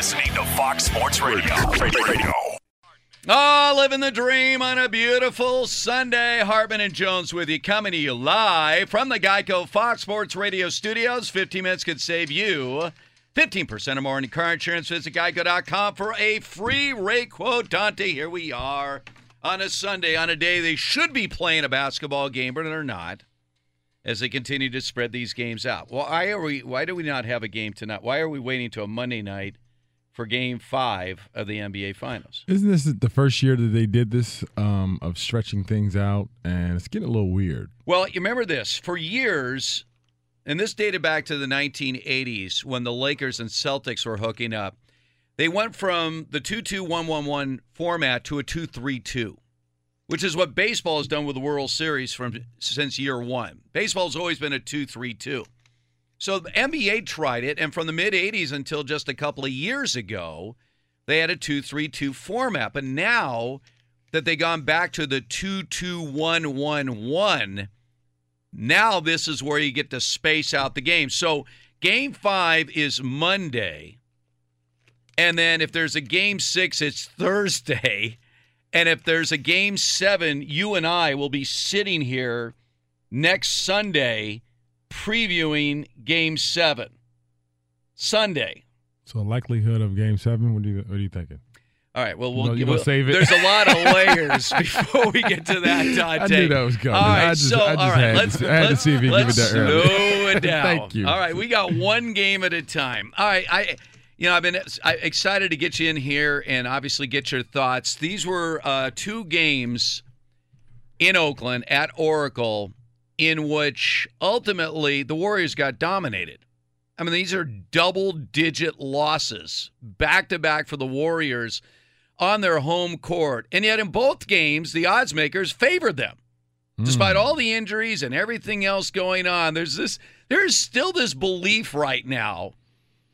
Listening to Fox Sports Radio. Radio. Oh, living the dream on a beautiful Sunday. Hartman and Jones with you, coming to you live from the Geico Fox Sports Radio studios. 15 minutes could save you 15% or more in car insurance. Visit geico.com for a free rate quote. Dante, here we are on a Sunday, on a day they should be playing a basketball game, but they're not. As they continue to spread these games out. Well, why are we? Why do we not have a game tonight? Why are we waiting to a Monday night for Game Five of the NBA Finals? Isn't this the first year that they did this um, of stretching things out, and it's getting a little weird? Well, you remember this for years, and this dated back to the 1980s when the Lakers and Celtics were hooking up. They went from the 2 2 1 1 1 format to a 2 3 2, which is what baseball has done with the World Series from since year one. Baseball's always been a 2 3 2. So the NBA tried it, and from the mid 80s until just a couple of years ago, they had a 2 3 2 format. But now that they've gone back to the 2 2 1 1 1, now this is where you get to space out the game. So game five is Monday. And then if there's a game six, it's Thursday. And if there's a game seven, you and I will be sitting here next Sunday previewing game seven. Sunday. So likelihood of Game Seven. What do you What are you thinking? All right. Well, we'll, gonna we'll- save it? There's a lot of layers before we get to that, Dante. I knew that was coming. All right. Just- so, all right. had to- let's, I had to let's, see if you could let's get that early. slow it down. Thank you. All right. We got one game at a time. All right. I, you know, I've been I, excited to get you in here and obviously get your thoughts. These were uh, two games in Oakland at Oracle in which ultimately the Warriors got dominated. I mean, these are double digit losses back to back for the Warriors on their home court. And yet, in both games, the odds makers favored them. Hmm. Despite all the injuries and everything else going on, there's this there's still this belief right now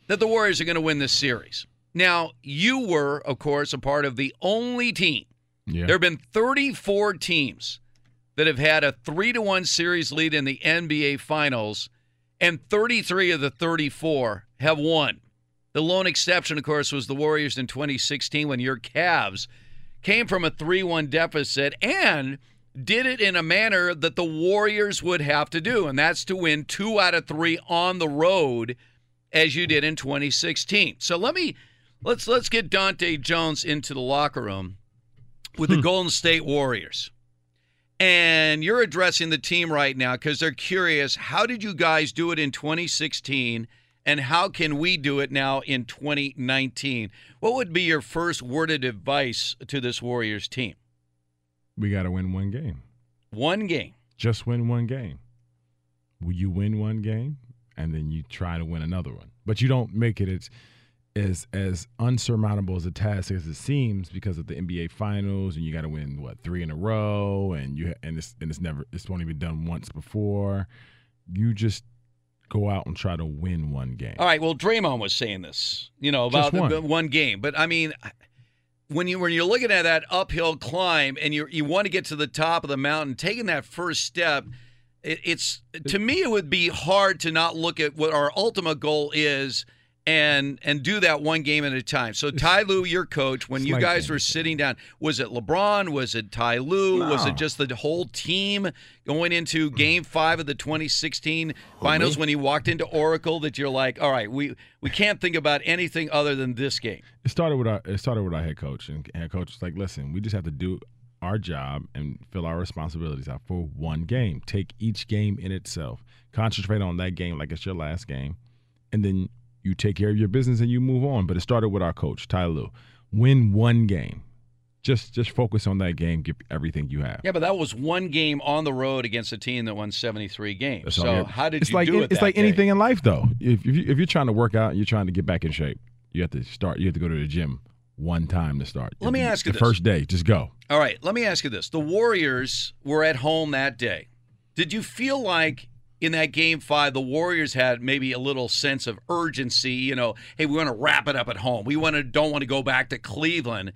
that the Warriors are going to win this series. Now, you were, of course, a part of the only team. Yeah. There have been 34 teams that have had a 3 to 1 series lead in the NBA finals and 33 of the 34 have won. The lone exception, of course, was the Warriors in 2016 when your Cavs came from a 3 1 deficit and did it in a manner that the Warriors would have to do, and that's to win two out of three on the road as you did in 2016. So let me let's let's get Dante Jones into the locker room with the hmm. Golden State Warriors. And you're addressing the team right now because they're curious how did you guys do it in 2016 and how can we do it now in 2019? What would be your first worded advice to this Warriors team? We got to win one game. One game. Just win one game. Will you win one game and then you try to win another one. But you don't make it as as as unsurmountable as a task as it seems because of the NBA finals and you got to win what three in a row and you and it's and it's never it's only been done once before. You just go out and try to win one game. All right. Well, Draymond was saying this, you know, about one. the- one game. But I mean, when you when you're looking at that uphill climb and you you want to get to the top of the mountain, taking that first step, it, it's to me it would be hard to not look at what our ultimate goal is. And and do that one game at a time. So Ty Lue, your coach, when It's you guys that. were sitting down, was it LeBron? Was it Ty Lue? Was it just the whole team going into mm. Game Five of the 2016 Finals when he walked into Oracle? That you're like, all right, we we can't think about anything other than this game. It started with our it started with our head coach, and head coach was like, "Listen, we just have to do our job and fill our responsibilities out for one game. Take each game in itself, concentrate on that game like it's your last game, and then you take care of your business and you move on." But it started with our coach, Ty Lue. Win one game. Just just focus on that game. Give everything you have. Yeah, but that was one game on the road against a team that won 73 games. That's so how did it's you like do it? it's like day? anything in life, though. If if, you, if you're trying to work out, and you're trying to get back in shape. You have to start. You have to go to the gym one time to start. Let me ask you the this. first day. Just go. All right, let me ask you this. The Warriors were at home that day. Did you feel like in that game five, the Warriors had maybe a little sense of urgency? You know, hey, we want to wrap it up at home. We want to don't want to go back to Cleveland.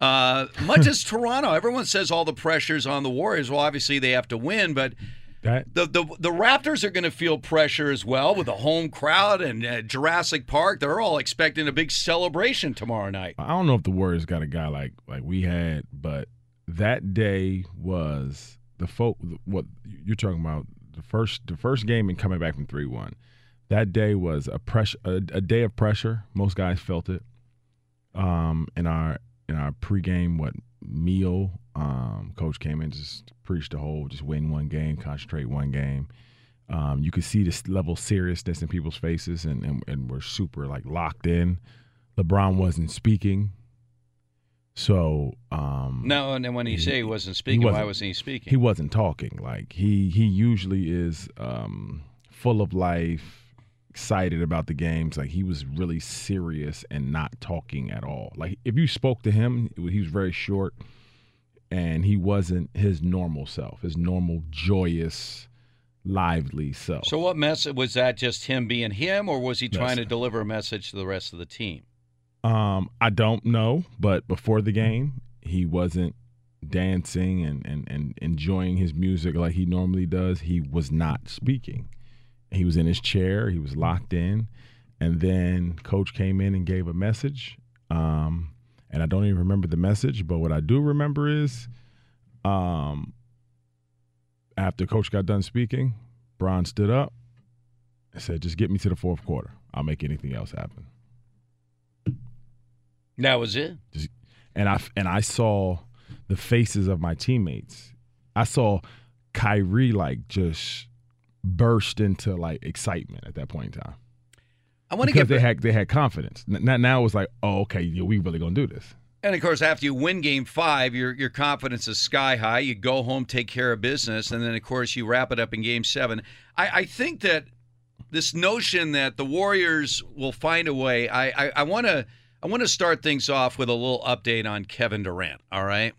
Uh, much as Toronto, everyone says all the pressures on the Warriors. Well, obviously they have to win, but That the the, the Raptors are going to feel pressure as well with the home crowd and uh, Jurassic Park. They're all expecting a big celebration tomorrow night. I don't know if the Warriors got a guy like like we had, but that day was the folk. What you're talking about the first the first game and coming back from three one. That day was a pressure a, a day of pressure. Most guys felt it. Um, in our in our pregame what meal, um, coach came in just preached the whole just win one game, concentrate one game. Um, you could see this level of seriousness in people's faces, and, and and we're super like locked in. LeBron wasn't speaking, so um, No, and then when you say he wasn't speaking, wasn't- why wasn't he speaking? he wasn't talking. Like he he usually is um, full of life, excited about the games. Like he was really serious and not talking at all. Like if you spoke to him, he was very short, and he wasn't his normal self, his normal joyous, lively self. So what message was that? Just him being him, or was he trying to deliver a message to the rest of the team? Um, I don't know, but before the game, he wasn't dancing and, and, and enjoying his music like he normally does. He was not speaking. He was in his chair, he was locked in, and then coach came in and gave a message. Um, and I don't even remember the message, but what I do remember is um after coach got done speaking, Bron stood up and said, Just get me to the fourth quarter. I'll make anything else happen. That was it. and I and I saw the faces of my teammates. I saw Kyrie like just burst into like excitement at that point in time. I want to because get they had they had confidence. Now, now it was like, oh, okay, yeah, we really gonna do this. And of course, after you win Game Five, your your confidence is sky high. You go home, take care of business, and then of course you wrap it up in Game Seven. I, I think that this notion that the Warriors will find a way. I I want to I want to start things off with a little update on Kevin Durant. All right.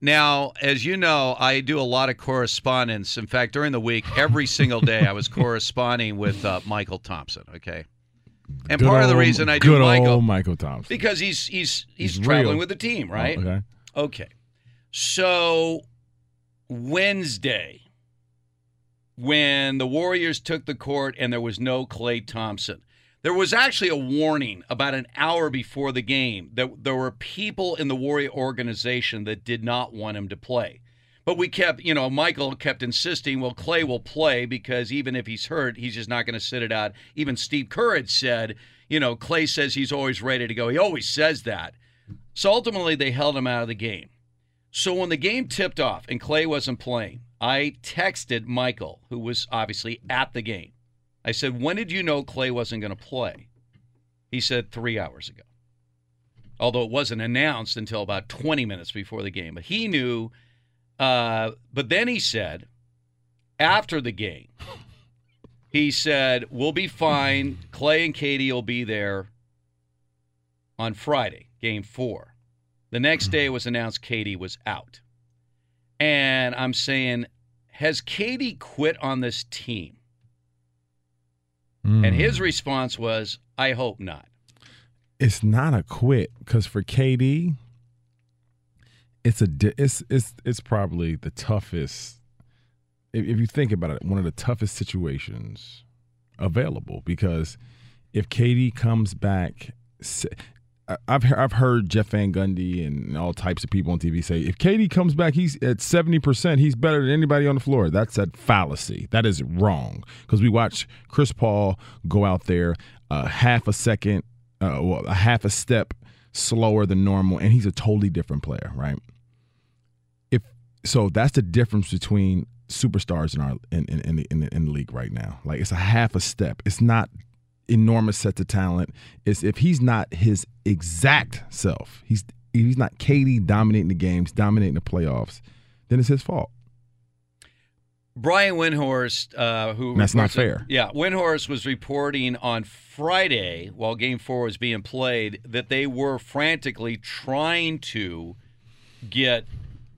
Now, as you know, I do a lot of correspondence. In fact, during the week, every single day, I was corresponding with uh, Mychal Thompson. Okay. And Good part of the reason I do Mychal old Mychal Thompson because he's he's he's, He's traveling real. with the team, right? Oh, okay. Okay. So Wednesday, when the Warriors took the court and there was no Klay Thompson, there was actually a warning about an hour before the game that there were people in the Warrior organization that did not want him to play. But we kept, you know, Mychal kept insisting, well, Klay will play because even if he's hurt, he's just not going to sit it out. Even Steve had said, you know, Klay says he's always ready to go. He always says that. So ultimately, they held him out of the game. So when the game tipped off and Klay wasn't playing, I texted Mychal, who was obviously at the game. I said, When did you know Klay wasn't going to play? He said, Three hours ago. Although it wasn't announced until about 20 minutes before the game. But he knew. Uh, but then he said, after the game, He said, We'll be fine. Klay and KD will be there on Friday, game four. The next day it was announced KD was out. And I'm saying, Has KD quit on this team? And hmm. his response was, I hope not. it's not a quit because for KD, it's a it's it's it's probably the toughest. If, if you think about it, one of the toughest situations available because if KD comes back, I've I've heard Jeff Van Gundy and all types of people on TV say if KD comes back, he's at seventy percent. He's better than anybody on the floor. That's a fallacy. That is wrong because we watch Chris Paul go out there uh, half a second, uh, well, a half a step slower than normal, and he's a totally different player, right? If so, that's the difference between superstars in our in in, in, the, in, the, in the league right now. Like it's a half a step. It's not enormous sets of talent. is if he's not his exact self, he's he's not KD dominating the games, dominating the playoffs, then it's his fault. Brian Windhorst, uh, who That's not fair. Yeah, Windhorst was reporting on Friday while Game Four was being played that they were frantically trying to get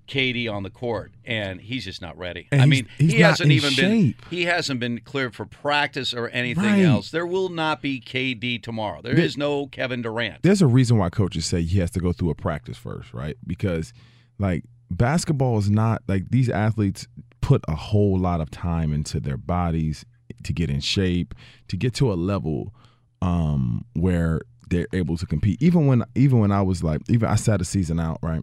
KD on the court, and he's just not ready. And I mean, he hasn't even shape. been he hasn't been cleared for practice or anything Right. else. There will not be KD tomorrow. There There- is no Kevin Durant. There's a reason why coaches say he has to go through a practice first, right? Because like basketball is not like these athletes put a whole lot of time into their bodies to get in shape, to get to a level um where they're able to compete. Even when even when I was like even I sat a season out, right?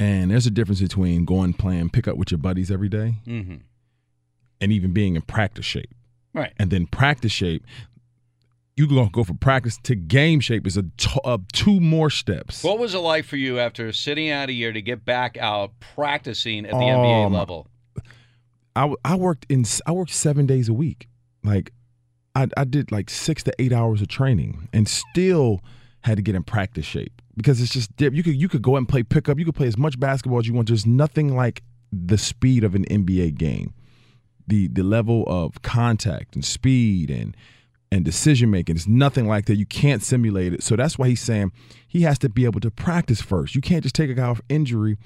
And there's a difference between going playing pickup with your buddies every day hmm and even being in practice shape. Right. And then practice shape, you gonna go from practice to game shape is a t- uh, two more steps. What was it like for you after sitting out a year to get back out practicing at the Oh, NBA level? I, I worked in I worked seven days a week. Like I I did like six to eight hours of training and still had to get in practice shape because it's just you could you could go and play pickup. You could play as much basketball as you want. There's nothing like the speed of an NBA game. The the level of contact and speed and and decision making is nothing like that. You can't simulate it. So that's why he's saying he has to be able to practice first. You can't just take a guy off injury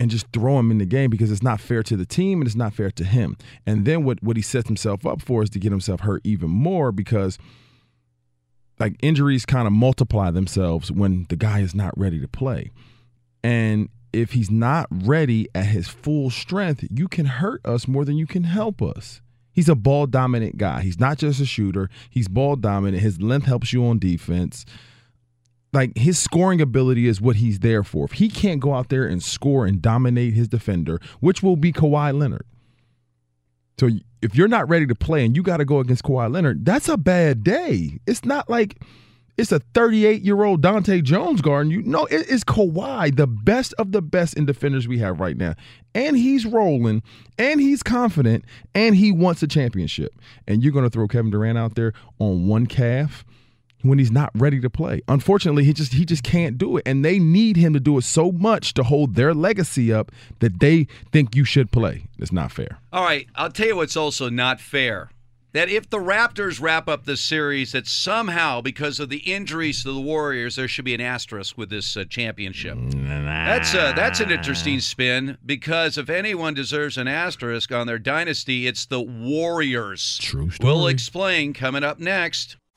and just throw him in the game because it's not fair to the team and it's not fair to him. And then what what he sets himself up for is to get himself hurt even more because like injuries kind of multiply themselves when the guy is not ready to play. And if he's not ready at his full strength, you can hurt us more than you can help us. He's a ball dominant guy. He's not just a shooter. He's ball dominant. His length helps you on defense. Like his scoring ability is what he's there for. If he can't go out there and score and dominate his defender, which will be Kawhi Leonard. So if you're not ready to play and you got to go against Kawhi Leonard, that's a bad day. It's not like it's a 38 year old Dante Jones guarding you. know, it is Kawhi, the best of the best in defenders we have right now. And he's rolling, and he's confident, and he wants a championship. And you're going to throw Kevin Durant out there on one calf when he's not ready to play. Unfortunately, he just he just can't do it, and they need him to do it so much to hold their legacy up that they think you should play. It's not fair. All right, I'll tell you what's also not fair. That if the Raptors wrap up the series, that somehow, because of the injuries to the Warriors, there should be an asterisk with this uh, championship. That's uh, that's an interesting spin because if anyone deserves an asterisk on their dynasty, it's the Warriors. True story. We'll explain coming up next.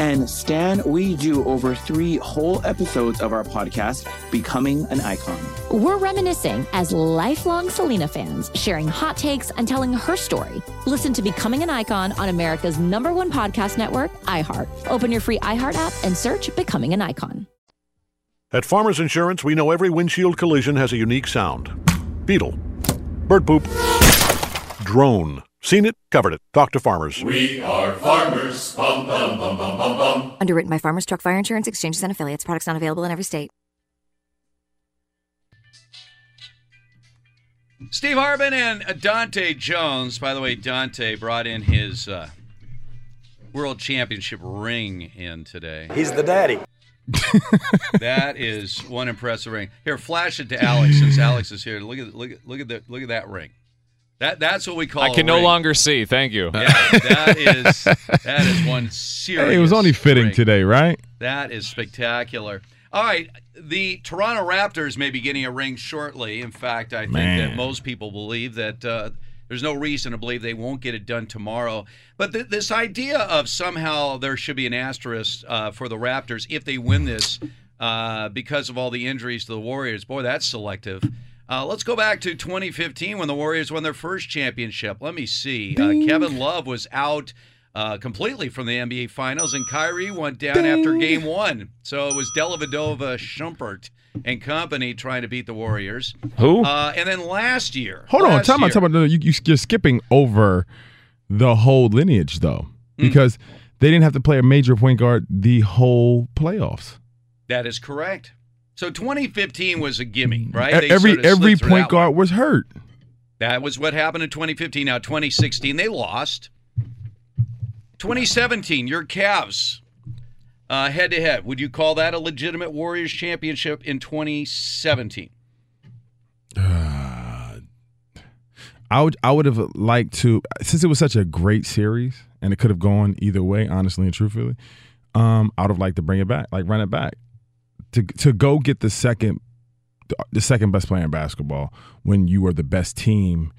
And Stan, we do over three whole episodes of our podcast, Becoming an Icon. We're reminiscing as lifelong Selena fans, sharing hot takes and telling her story. Listen to Becoming an Icon on America's number one podcast network, iHeart. Open your free iHeart app and search Becoming an Icon. At Farmers Insurance, we know every windshield collision has a unique sound. Beetle. Bird poop. Drone. Seen it, covered it. Talk to farmers. We are farmers. Bum, bum, bum, bum, bum, bum. Underwritten by Farmers Truck Fire Insurance Exchanges and Affiliates. Products not available in every state. Steve Harbin and Dante Jones. By the way, Dante brought in his uh, World Championship ring in today. He's the daddy. that is one impressive ring. Here, flash it to Alex since Alex is here. Look at look at look at the look at that ring. That that's what we call. I can a no ring. longer see. Thank you. Yeah, that is that is one serious. Hey, it was only fitting ring. today, right? That is spectacular. All right, the Toronto Raptors may be getting a ring shortly. In fact, I think that most people believe that uh, there's no reason to believe they won't get it done tomorrow. But th- this idea of somehow there should be an asterisk uh, for the Raptors if they win this uh, because of all the injuries to the Warriors, boy, that's selective. Uh, let's go back to 2015 when the Warriors won their first championship. Let me see. Uh, Kevin Love was out uh, completely from the NBA Finals, and Kyrie went down after Game One. So it was Dellavedova, Schumpert, and company trying to beat the Warriors. Who? Uh, and then last year, Hold on, last time out, year- time out. No, you, you, you're skipping over the whole lineage, though, Hmm. because they didn't have to play a major point guard the whole playoffs. That is correct. So 2015 was a gimme, right? E- They every sort of every point guard was hurt. That was what happened in 2015. Now 2016 they lost. 2017 your Cavs uh, head to head. Would you call that a legitimate Warriors championship in 2017? I would I would have liked to since it was such a great series and it could have gone either way, honestly and truthfully. Um, I would have liked to bring it back, like run it back, to to go get the second the second best player in basketball when you were the best team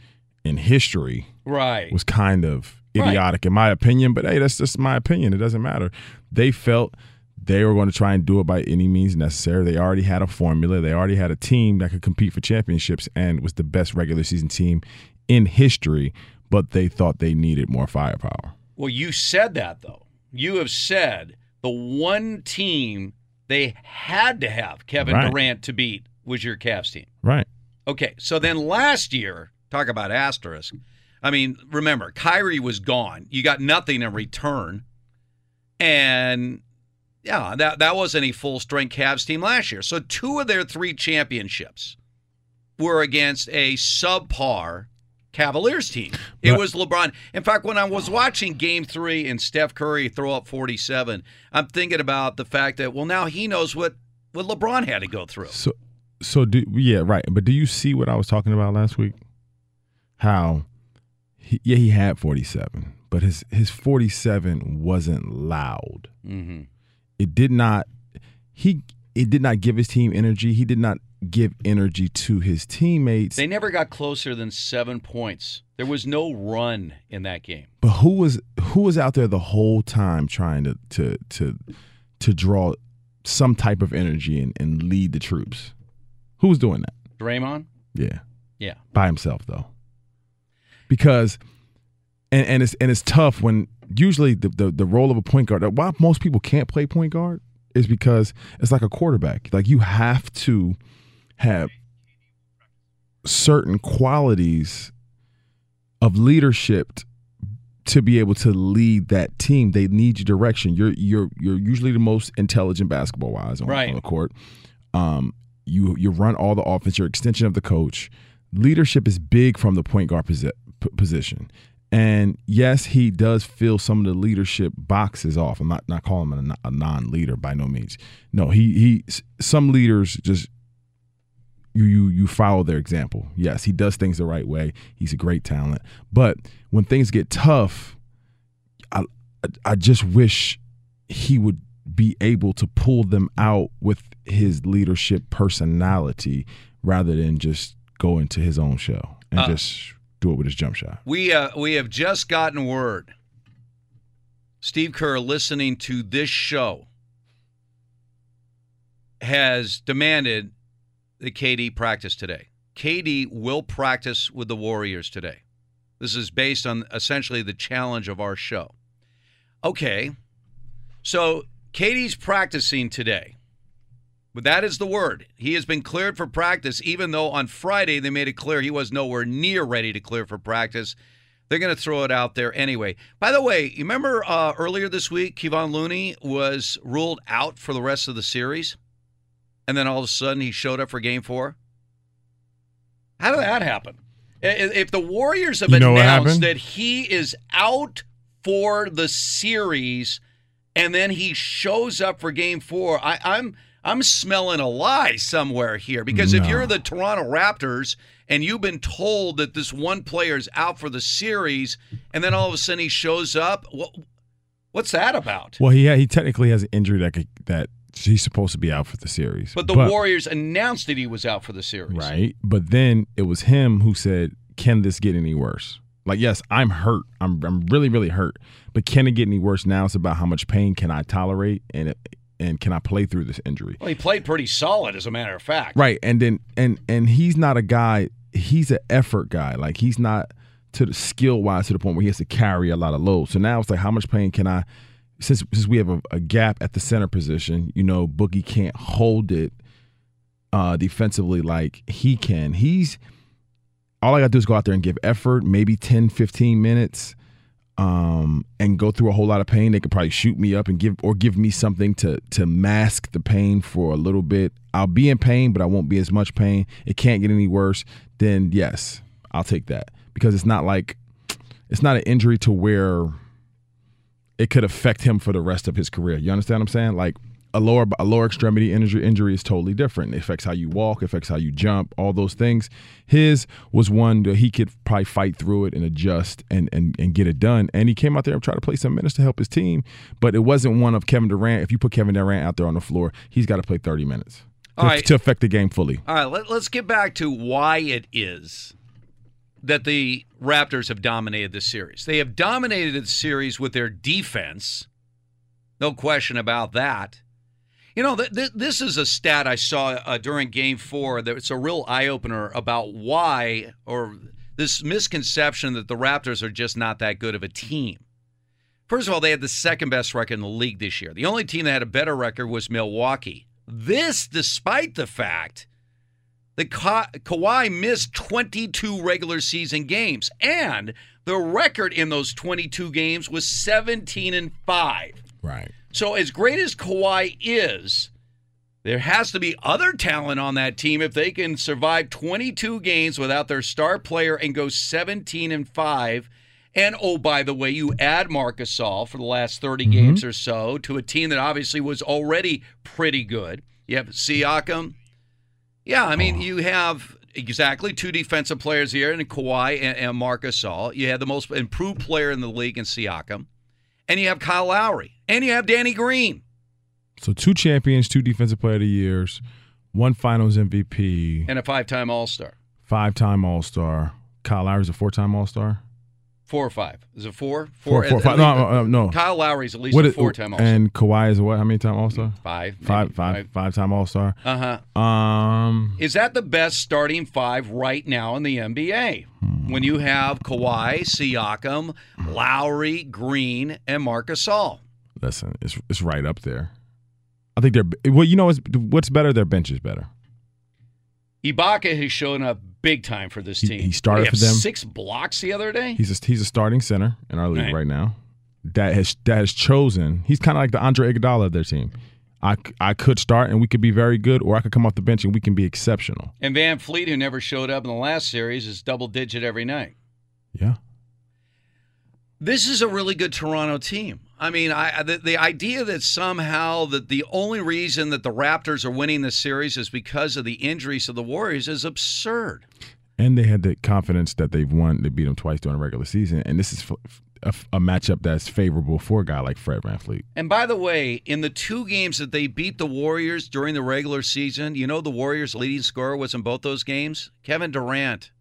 in history Right. was kind of Right. idiotic in my opinion. But hey, that's just my opinion. It doesn't matter. They felt they were going to try and do it by any means necessary. They already had a formula. They already had a team that could compete for championships and was the best regular season team in history. But they thought they needed more firepower. Well, you said that though. You have said the one team they had to have Kevin Right. Durant to beat was your Cavs team. Right. Okay, so then last year, talk about asterisk. I mean, remember, Kyrie was gone. You got nothing in return. And yeah, that that wasn't a full strength Cavs team last year. So two of their three championships were against a subpar Cavaliers team. It was LeBron. In fact, when I was watching game three and Steph Curry throw up 47, I'm thinking about the fact that, well, now he knows what, what LeBron had to go through. So, so do yeah, right. But do you see what I was talking about last week? How, he, yeah, he had forty seven, but his his forty seven wasn't loud. Mm-hmm. It did not. He it did not give his team energy. He did not give energy to his teammates. They never got closer than seven points. There was no run in that game. But who was who was out there the whole time trying to to to to draw some type of energy and, and lead the troops? Who was doing that? Draymond? Yeah. Yeah. by himself though because and, and it's and it's tough when usually the, the the role of a point guard why most people can't play point guard is because it's like a quarterback like you have to have certain qualities of leadership to be able to lead that team. They need your direction. You're you're you're usually the most intelligent basketball wise on, Right. on the court. Um you you run all the offense. You're extension of the coach. Leadership is big from the point guard posi- position. And yes he does fill some of the leadership boxes off. I'm not not calling him a, non- a non-leader by no means. No he he some leaders just you you you follow their example. Yes, he does things the right way. He's a great talent. But when things get tough, I I just wish he would be able to pull them out with his leadership personality rather than just go into his own shell and Uh, just do it with his jump shot. We uh, we have just gotten word. Steve Kerr, listening to this show, has demanded KD practice today. KD will practice with the Warriors today. This is based on essentially the challenge of our show. Okay, so KD's practicing today. But that is the word. He has been cleared for practice, even though on Friday they made it clear he was nowhere near ready to clear for practice. They're going to throw it out there anyway. By the way, you remember uh, earlier this week, Kevon Looney was ruled out for the rest of the series? And then all of a sudden he showed up for game four? How did that happen? If the Warriors have You know announced that he is out for the series, and then he shows up for game four. I, I'm I'm smelling a lie somewhere here because if you're the Toronto Raptors and you've been told that this one player is out for the series, and then all of a sudden he shows up, what, what's that about? Well, he he technically has an injury that could, that he's supposed to be out for the series. But the Warriors announced that he was out for the series. right? But then it was him who said, "Can this get any worse?" Like, yes, I'm hurt. I'm I'm really really hurt. But can it get any worse? Now it's about how much pain can I tolerate and it, and can I play through this injury? Well, he played pretty solid, as a matter of fact. Right. And then and and he's not a guy. He's an effort guy. Like he's not to the skill wise to the point where he has to carry a lot of load. So now it's like, how much pain can I? Since since we have a, a gap at the center position, you know, Boogie can't hold it uh defensively like he can. He's all I got to do is go out there and give effort, maybe 10, 15 minutes, um, and go through a whole lot of pain. They could probably shoot me up and give or give me something to to mask the pain for a little bit. I'll be in pain, but I won't be as much pain. It can't get any worse. Then yes, I'll take that because it's not like it's not an injury to where it could affect him for the rest of his career. You understand what I'm saying? Like a lower a lower extremity injury injury is totally different. It affects how you walk, affects how you jump, all those things. His was one that he could probably fight through it and adjust and and and get it done. And he came out there and tried to play some minutes to help his team, but it wasn't one of Kevin Durant. If you put Kevin Durant out there on the floor, he's got to play 30 minutes to, right. to affect the game fully. All right, let, let's get back to why it is that the Raptors have dominated this series. They have dominated the series with their defense. No question about that. You know, th- th- this is a stat I saw uh, during game four that it's a real eye opener about why, or this misconception that the Raptors are just not that good of a team. First of all, they had the second best record in the league this year. The only team that had a better record was Milwaukee. This, despite the fact that Ka- Kawhi missed 22 regular season games, and the record in those 22 games was 17 and 5. Right. So, as great as Kawhi is, there has to be other talent on that team if they can survive 22 games without their star player and go 17 and 5. And oh, by the way, you add Marcus Gasol for the last 30 mm-hmm. games or so to a team that obviously was already pretty good. You have Siakam. Yeah, I mean, oh. you have exactly two defensive players here in Kawhi and, and Marcus All. You have the most improved player in the league in Siakam. And you have Kyle Lowry. And you have Danny Green. So two champions, two defensive player of the years, one finals MVP, And a five time All Star. five time All Star. Kyle Lowry's a four time All Star. Four or five? Is it four? Four, four, at- five. at No, uh, no. Kyle Lowry's at least What a four time All Star. And Kawhi is what? How many time All Star? Five. Five, maybe five, five time All Star. Uh huh. Um, Is that the best starting five right now in the NBA? When you have Kawhi, Siakam, Lowry, Green, and Marcus Gasol. listen, it's it's right up there. I think they're well. You know what's what's better? Their bench is better. Ibaka has shown up big time for this team. he started for them. Six blocks the other day. He's a, he's a starting center in our league Right. right, now. That has that has chosen. He's kind of like the Andre Iguodala of their team. I, I could start and we could be very good, or I could come off the bench and we can be exceptional. And VanVleet, who never showed up in the last series, is double digit every night. Yeah. This is a really good Toronto team. I mean, I the, the idea that somehow that the only reason that the Raptors are winning this series is because of the injuries of the Warriors is absurd. And they had the confidence that they've won. They beat them twice during the regular season, and this is a matchup that's favorable for a guy like Fred VanVleet. And by the way, in the two games that they beat the Warriors during the regular season, you know the Warriors' leading scorer was in both those games? Kevin Durant.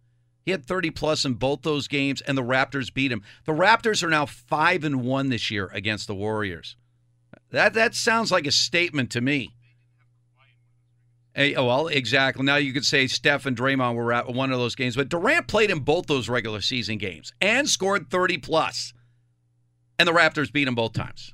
He had 30 plus in both those games, and the Raptors beat him. The Raptors are now five and one this year against the Warriors. That that sounds like a statement to me. Hey, oh, well, exactly. Now you could say Steph and Draymond were at one of those games, but Durant played in both those regular season games and scored 30 plus. And the Raptors beat him both times.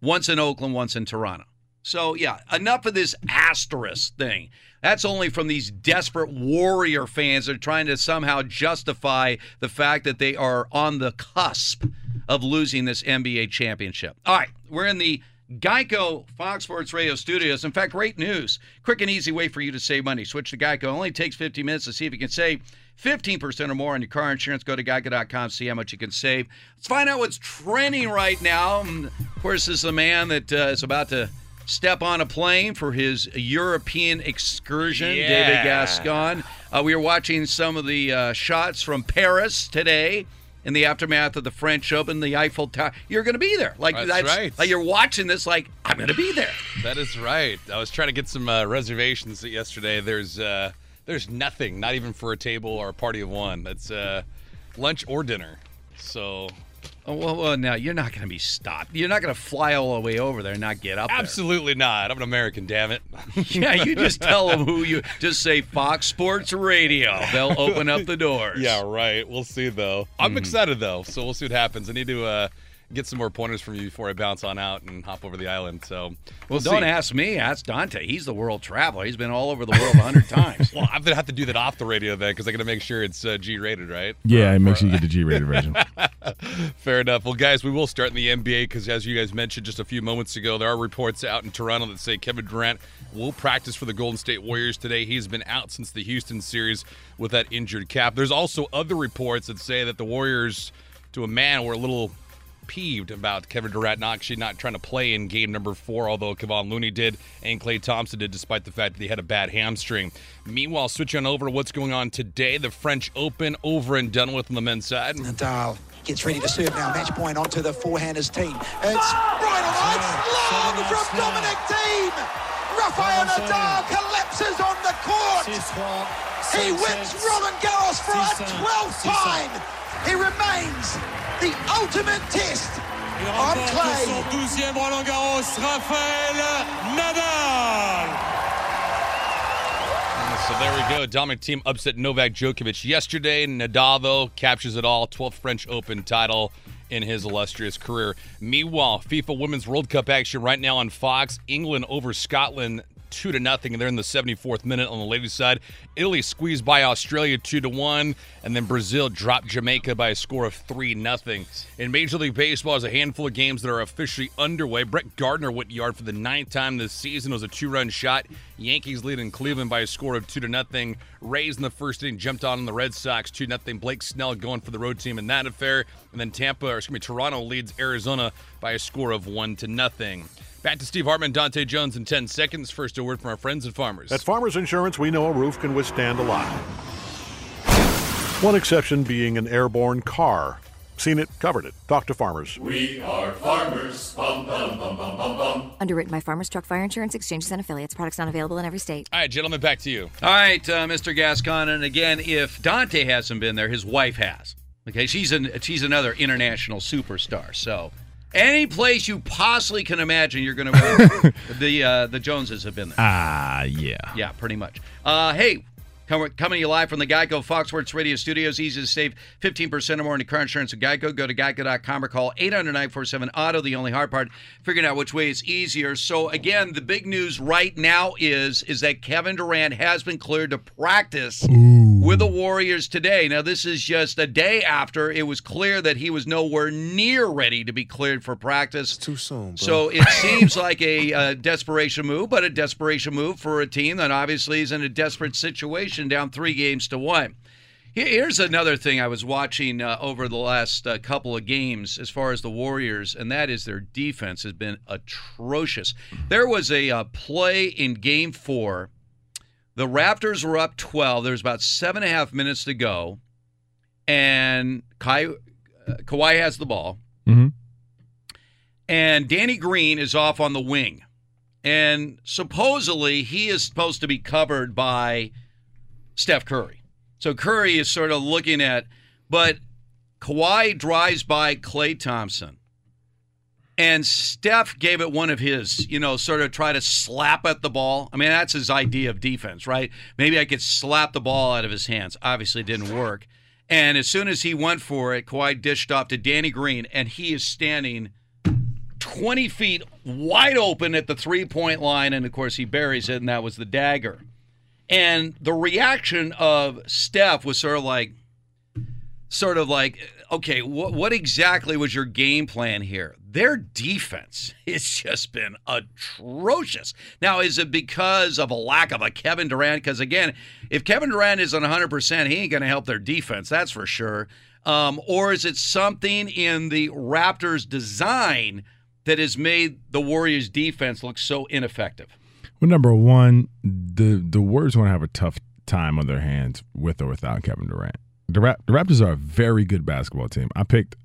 Once in Oakland, once in Toronto. So, yeah, enough of this asterisk thing. That's only from these desperate Warrior fans that are trying to somehow justify the fact that they are on the cusp of losing this NBA championship. All right, we're in the Geico Fox Sports Radio studios. In fact, great news. Quick and easy way for you to save money. Switch to Geico. It only takes 15 minutes to see if you can save 15% or more on your car insurance. Go to geico.com, see how much you can save. Let's find out what's trending right now. Of course, this is a man that uh, is about to step on a plane for his European excursion, Yeah. David Gascon. Uh, we are watching some of the uh, shots from Paris today in the aftermath of the French Open, the Eiffel Tower. You're going to be there. Like That's right. Like you're watching this like I'm going to be there. That is right. I was trying to get some uh, reservations yesterday. There's uh, there's nothing, not even for a table or a party of one. That's uh, lunch or dinner. So Oh, well, well, now you're not going to be stopped. You're not going to fly all the way over there and not get up there. absolutely not. I'm an American, damn it. yeah, you just tell them who you just say Fox Sports Radio. They'll open up the doors. Yeah, right. We'll see though. I'm Mhm. excited though, so we'll see what happens. I need to uh, get some more pointers from you before I bounce on out and hop over the island. So Well, we'll don't ask me. Ask Dante. He's the world traveler. He's been all over the world a hundred times. Well, I'm gonna have to do that off the radio then, because I got to make sure it's uh, G-rated, right? Yeah, make sure you get the G-rated version. Fair enough. Well, guys, we will start in the NBA because, as you guys mentioned just a few moments ago, there are reports out in Toronto that say Kevin Durant will practice for the Golden State Warriors today. He's been out since the Houston series with that injured cap. There's also other reports that say that the Warriors, to a man, were a little peeved about Kevin Durant not actually not trying to play in game number four, although Kevon Looney did and Klay Thompson did, despite the fact that he had a bad hamstring. Meanwhile, switching over to what's going on today, the French Open over and done with on the men's side. Nadal gets ready to serve now. Match point onto the forehanders team. It's right on right. Long from Dominic Thiem. Rafael Nadal collapses on the court. He wins Roland Garros for a 12th time. He remains the ultimate test on clay. son douzième Roland Garros, Rafael Nadal. So there we go. Dominic Thiem upset Novak Djokovic yesterday. Nadal, though, captures it all. 12th French Open title in his illustrious career. Meanwhile, FIFA Women's World Cup action right now on Fox. England over Scotland. Two to nothing, and they're in the 74th minute on the ladies' side. Italy squeezed by Australia two to one, and then Brazil dropped Jamaica by a score of three nothing. In Major League Baseball, there's a handful of games that are officially underway. Brett Gardner went yard for the ninth time this season. It was a two-run shot. Yankees lead in Cleveland by a score of two to nothing. Rays in the first inning jumped on the Red Sox two nothing. Blake Snell going for the road team in that affair, and then Tampa, or excuse me, Toronto leads Arizona by a score of one to nothing. Back to Steve Hartman, Dante Jones in 10 seconds. First, a word from our friends at Farmers. At Farmers Insurance, we know a roof can withstand a lot. One exception being an airborne car. Seen it, covered it. Talk to Farmers. We are farmers. Bum, bum, bum, bum, bum, bum. Underwritten by Farmers Truck Fire Insurance Exchanges and Affiliates. Products not available in every state. All right, gentlemen, back to you. All right, uh, Mr. Gascon, and again, if Dante hasn't been there, his wife has. Okay, she's an she's another international superstar. So, any place you possibly can imagine, you're going to the uh, the Joneses have been there. Ah, yeah. Yeah, pretty much. Uh, hey, come, coming to you live from the Geico Fox Sports Radio studios. Easy to save 15% or more on your car insurance with Geico. Go to geico.com or call 800 947 Auto. The only hard part, figuring out which way is easier. So, again, the big news right now is, is that Kevin Durant has been cleared to practice with the Warriors today. Now, this is just a day after it was clear that he was nowhere near ready to be cleared for practice. Too soon. So it seems like a uh, desperation move, but a desperation move for a team that obviously is in a desperate situation, down three games to one. Here's another thing I was watching uh, over the last uh, couple of games as far as the Warriors, and that is their defense has been atrocious. There was a uh, play in game four. The Raptors were up 12. There's about seven and a half minutes to go, and Kai, uh, Kawhi has the ball Mm-hmm. and Danny Green is off on the wing. And supposedly he is supposed to be covered by Steph Curry. So Curry is sort of looking at, but Kawhi drives by Klay Thompson. And Steph gave it one of his, you know, sort of try to slap at the ball. I mean, that's his idea of defense, right? Maybe I could slap the ball out of his hands. Obviously, didn't work. And as soon as he went for it, Kawhi dished off to Danny Green, and he is standing 20 feet wide open at the three point line. And of course, he buries it, and that was the dagger. And the reaction of Steph was sort of like, sort of like, okay, what what exactly was your game plan here? Their defense has just been atrocious. Now, is it because of a lack of a Kevin Durant? Because again, if Kevin Durant isn't 100, percent he ain't going to help their defense. That's for sure. Um, or is it something in the Raptors' design that has made the Warriors' defense look so ineffective? Well, number one, the the Warriors want to have a tough time on their hands with or without Kevin Durant. The, Rap- the Raptors are a very good basketball team. I picked,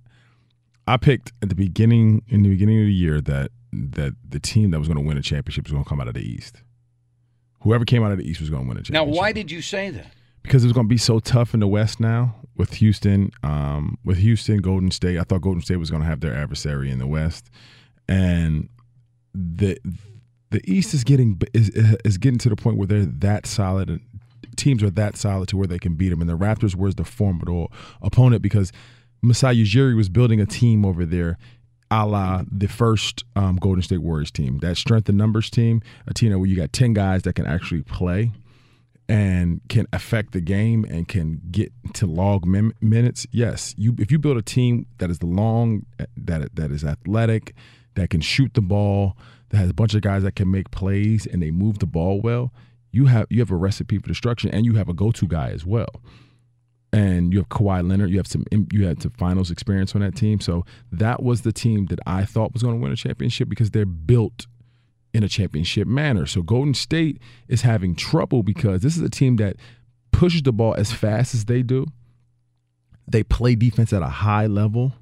I picked at the beginning in the beginning of the year that that the team that was going to win a championship was going to come out of the East. Whoever came out of the East was going to win a championship. Now, why did you say that? because it was going to be so tough in the West now with Houston, um, with Houston, Golden State. I thought Golden State was going to have their adversary in the West, and the the East is getting is is getting to the point where they're that solid and teams are that solid to where they can beat them. And the Raptors was the formidable opponent because Masai Ujiri was building a team over there. A la the first um, Golden State Warriors team, that strength and numbers team, a team where you got 10 guys that can actually play and can affect the game and can get to log min- minutes. Yes, you if you build a team that is long, that that is athletic, that can shoot the ball, that has a bunch of guys that can make plays and they move the ball well, you have you have a recipe for destruction and you have a go-to guy as well. And you have Kawhi Leonard, you have some you had some finals experience on that team. So that was the team that I thought was going to win a championship because they're built in a championship manner. So Golden State is having trouble because this is a team that pushes the ball as fast as they do. They play defense at a high level.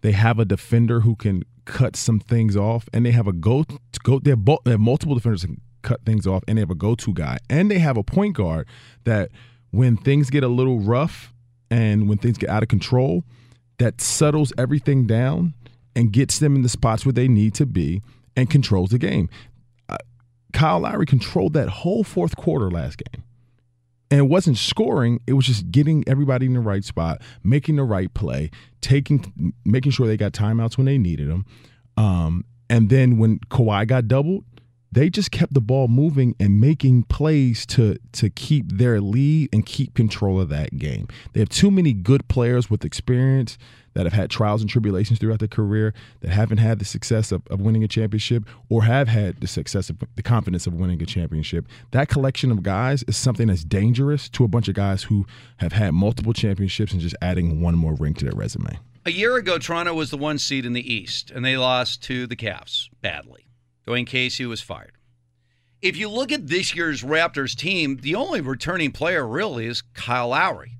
They have a defender who can cut some things off, and they have a go go. They have, bo- they have multiple defenders can cut things off, and they have a go-to guy, and they have a point guard that when things get a little rough and when things get out of control, that settles everything down and gets them in the spots where they need to be and controls the game. Uh, Kyle Lowry controlled that whole fourth quarter last game. And it wasn't scoring, it was just getting everybody in the right spot, making the right play, taking making sure they got timeouts when they needed them. Um, and then when Kawhi got doubled, they just kept the ball moving and making plays to to keep their lead and keep control of that game. They have too many good players with experience that have had trials and tribulations throughout their career that haven't had the success of, of winning a championship or have had the success of the confidence of winning a championship. That collection of guys is something that's dangerous to a bunch of guys who have had multiple championships and just adding one more ring to their resume. A year ago, Toronto was the one seed in the East, and they lost to the Cavs badly. Dwane Casey was fired. If you look at this year's Raptors team, the only returning player really is Kyle Lowry.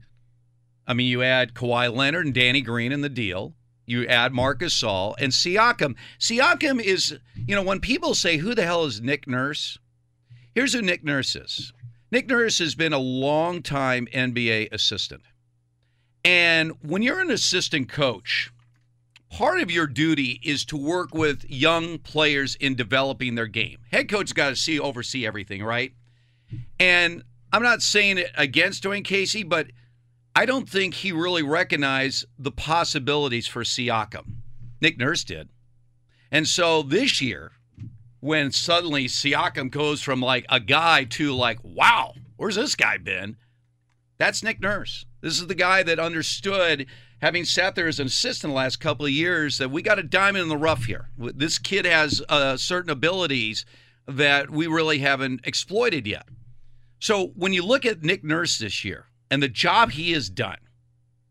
I mean, you add Kawhi Leonard and Danny Green in the deal. You add Marc Gasol and Siakam. Siakam is, you know, when people say, who the hell is Nick Nurse? Here's who Nick Nurse is Nick Nurse has been a long-time NBA assistant. And when you're an assistant coach, part of your duty is to work with young players in developing their game. Head coach's got to see oversee everything, right? And I'm not saying it against Dwane Casey, but I don't think he really recognized the possibilities for Siakam. Nick Nurse did. And so this year, when suddenly Siakam goes from like a guy to like, wow, where's this guy been? That's Nick Nurse. This is the guy that understood, having sat there as an assistant the last couple of years, that we got a diamond in the rough here. This kid has uh, certain abilities that we really haven't exploited yet. So when you look at Nick Nurse this year and the job he has done,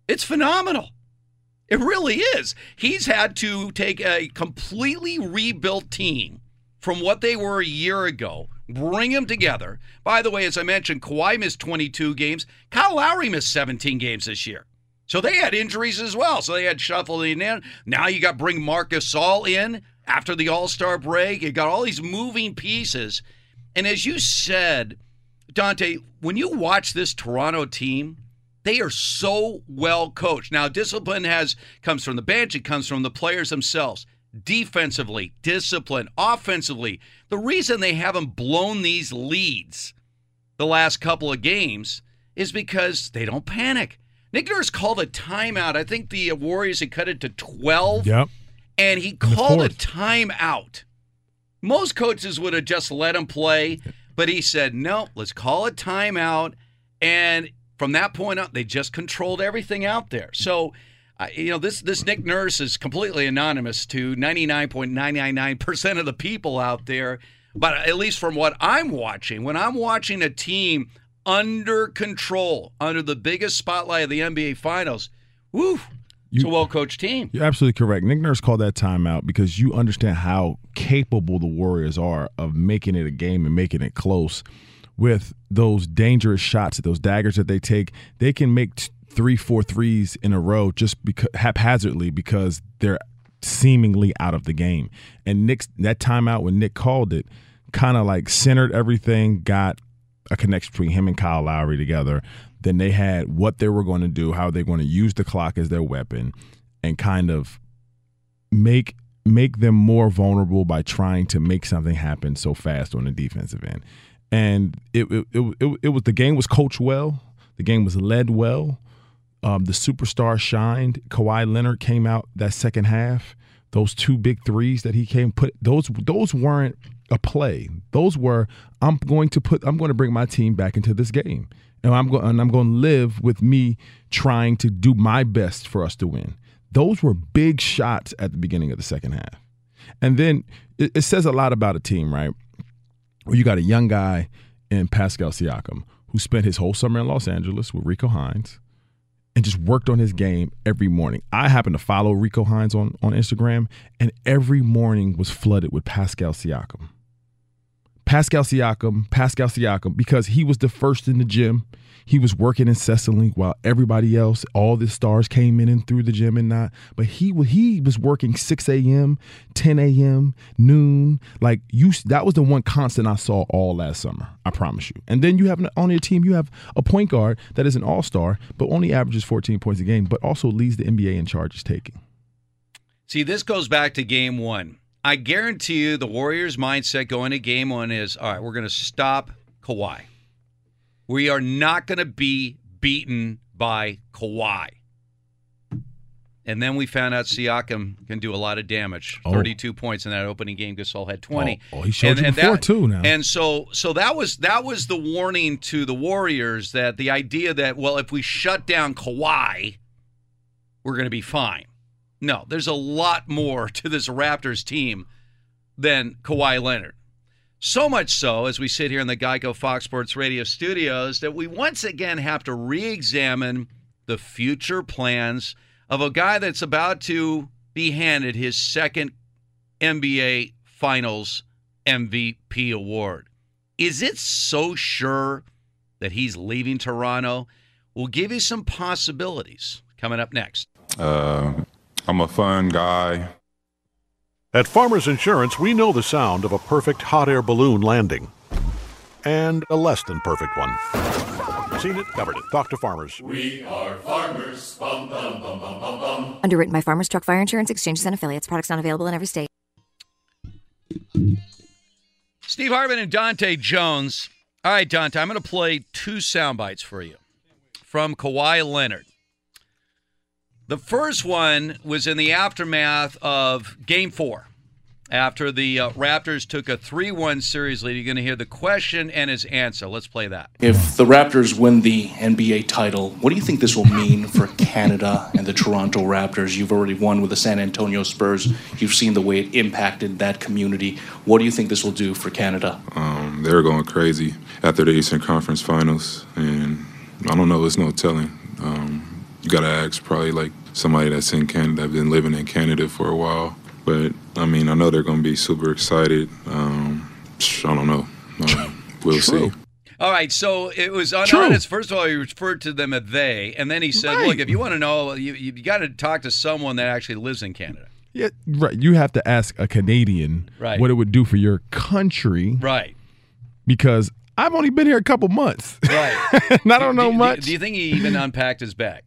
it's phenomenal. It really is. He's had to take a completely rebuilt team from what they were a year ago, bring them together. By the way, as I mentioned, Kawhi missed 22 games. Kyle Lowry missed 17 games this year. So they had injuries as well. So they had shuffling in. Now you got bring Marc Gasol in after the All Star break. You got all these moving pieces. And as you said, Dante, when you watch this Toronto team, they are so well coached. Now, discipline has comes from the bench, it comes from the players themselves. Defensively, discipline, offensively. The reason they haven't blown these leads the last couple of games is because they don't panic. Nick Nurse called a timeout. I think the Warriors had cut it to 12. Yep. And he called a timeout. Most coaches would have just let him play, but he said, no, let's call a timeout. And from that point on, they just controlled everything out there. So I, you know, this this Nick Nurse is completely anonymous to 99.999% of the people out there. But at least from what I'm watching, when I'm watching a team under control, under the biggest spotlight of the NBA Finals, woo, it's a well coached team. You're absolutely correct. Nick Nurse called that timeout because you understand how capable the Warriors are of making it a game and making it close with those dangerous shots, those daggers that they take. They can make t- three, four threes in a row just because haphazardly because they're seemingly out of the game. And Nick's that timeout when Nick called it kind of like centered everything, got a connection between him and Kyle Lowry together. Then they had what they were going to do, how they're going to use the clock as their weapon, and kind of make make them more vulnerable by trying to make something happen so fast on the defensive end. And it it, it, it, it was the game was coached well, the game was led well. Um, the superstar shined. Kawhi Leonard came out that second half. Those two big threes that he came put those those weren't a play. Those were I'm going to put I'm going to bring my team back into this game. And I'm going and I'm going to live with me trying to do my best for us to win. Those were big shots at the beginning of the second half. And then it, it says a lot about a team, right? Where you got a young guy in Pascal Siakam who spent his whole summer in Los Angeles with Rico Hines and just worked on his game every morning. I happen to follow Rico Hines on, on Instagram, and every morning was flooded with Pascal Siakam. Pascal Siakam, Pascal Siakam, because he was the first in the gym. He was working incessantly while everybody else, all the stars came in and through the gym and not. But he he was working 6 a.m., 10 a.m., noon. Like you, that was the one constant I saw all last summer. I promise you. And then you have on your team, you have a point guard that is an all star, but only averages 14 points a game, but also leads the NBA in charges taking. See, this goes back to game one. I guarantee you the Warriors' mindset going to game one is all right, we're going to stop Kawhi. We are not going to be beaten by Kawhi. And then we found out Siakam can do a lot of damage. Oh. 32 points in that opening game. Gasol had 20. Oh, oh, he showed you before, that, too, now. And so so that was that was the warning to the Warriors that the idea that well if we shut down Kawhi, we're going to be fine. No, there's a lot more to this Raptors team than Kawhi Leonard. So much so, as we sit here in the Geico Fox Sports Radio studios, that we once again have to re examine the future plans of a guy that's about to be handed his second NBA Finals MVP award. Is it so sure that he's leaving Toronto? We'll give you some possibilities coming up next. Uh, I'm a fun guy. At Farmers Insurance, we know the sound of a perfect hot air balloon landing and a less than perfect one. Seen it, covered it. Talk to Farmers. We are farmers. Bum, bum, bum, bum, bum, bum. Underwritten by Farmers Truck Fire Insurance Exchanges and Affiliates. Products not available in every state. Steve Hartman and Dante Jones. All right, Dante, I'm going to play two sound bites for you from Kawhi Leonard. The first one was in the aftermath of Game Four, after the uh, Raptors took a 3 1 series lead. You're going to hear the question and his answer. Let's play that. If the Raptors win the NBA title, what do you think this will mean for Canada and the Toronto Raptors? You've already won with the San Antonio Spurs. You've seen the way it impacted that community. What do you think this will do for Canada? Um, they were going crazy after the Eastern Conference Finals, and I don't know. There's no telling. Um, you got to ask probably like somebody that's in Canada, that's been living in Canada for a while. But I mean, I know they're going to be super excited. Um, I don't know. Um, we'll see. All right, so it was True. honest. First of all, he referred to them as they, and then he said, Right. "Look, if you want to know, you you got to talk to someone that actually lives in Canada." Yeah, right. You have to ask a Canadian Right. what it would do for your country Right. because I've only been here a couple months. Right. and I don't know do, much. Do you think he even unpacked his bag?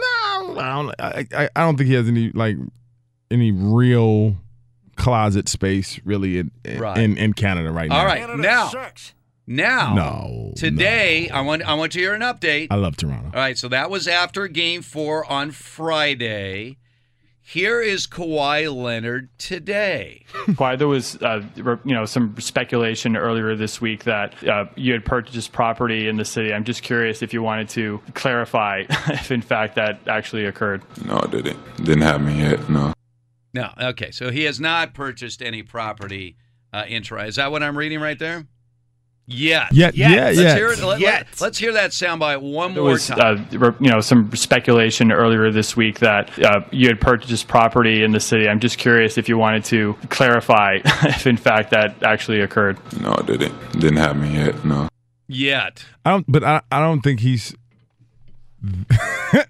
No, I don't. I, I, I don't think he has any like any real closet space really in in, Right. in, in Canada right now. All right, now, now, No, today I want I want to hear an update. I love Toronto. All right, so that was after Game Four on Friday. Here is Kawhi Leonard today. Why there was, uh, you know, some speculation earlier this week that uh, you had purchased property in the city. I'm just curious if you wanted to clarify if, in fact, that actually occurred. No, I didn't. Didn't happen yet. No. No, okay. So he has not purchased any property uh, in Toronto. Is that what I'm reading right there? Yes. Yeah, yeah, Let's yeah. hear it. Let, Yes. us hear that soundbite one There more was, time. uh, you know, some speculation earlier this week that uh, you had purchased property in the city. I'm just curious if you wanted to clarify if, in fact, that actually occurred. No, it didn't. Didn't happen yet. No. Yet. I don't, but I, I don't think he's.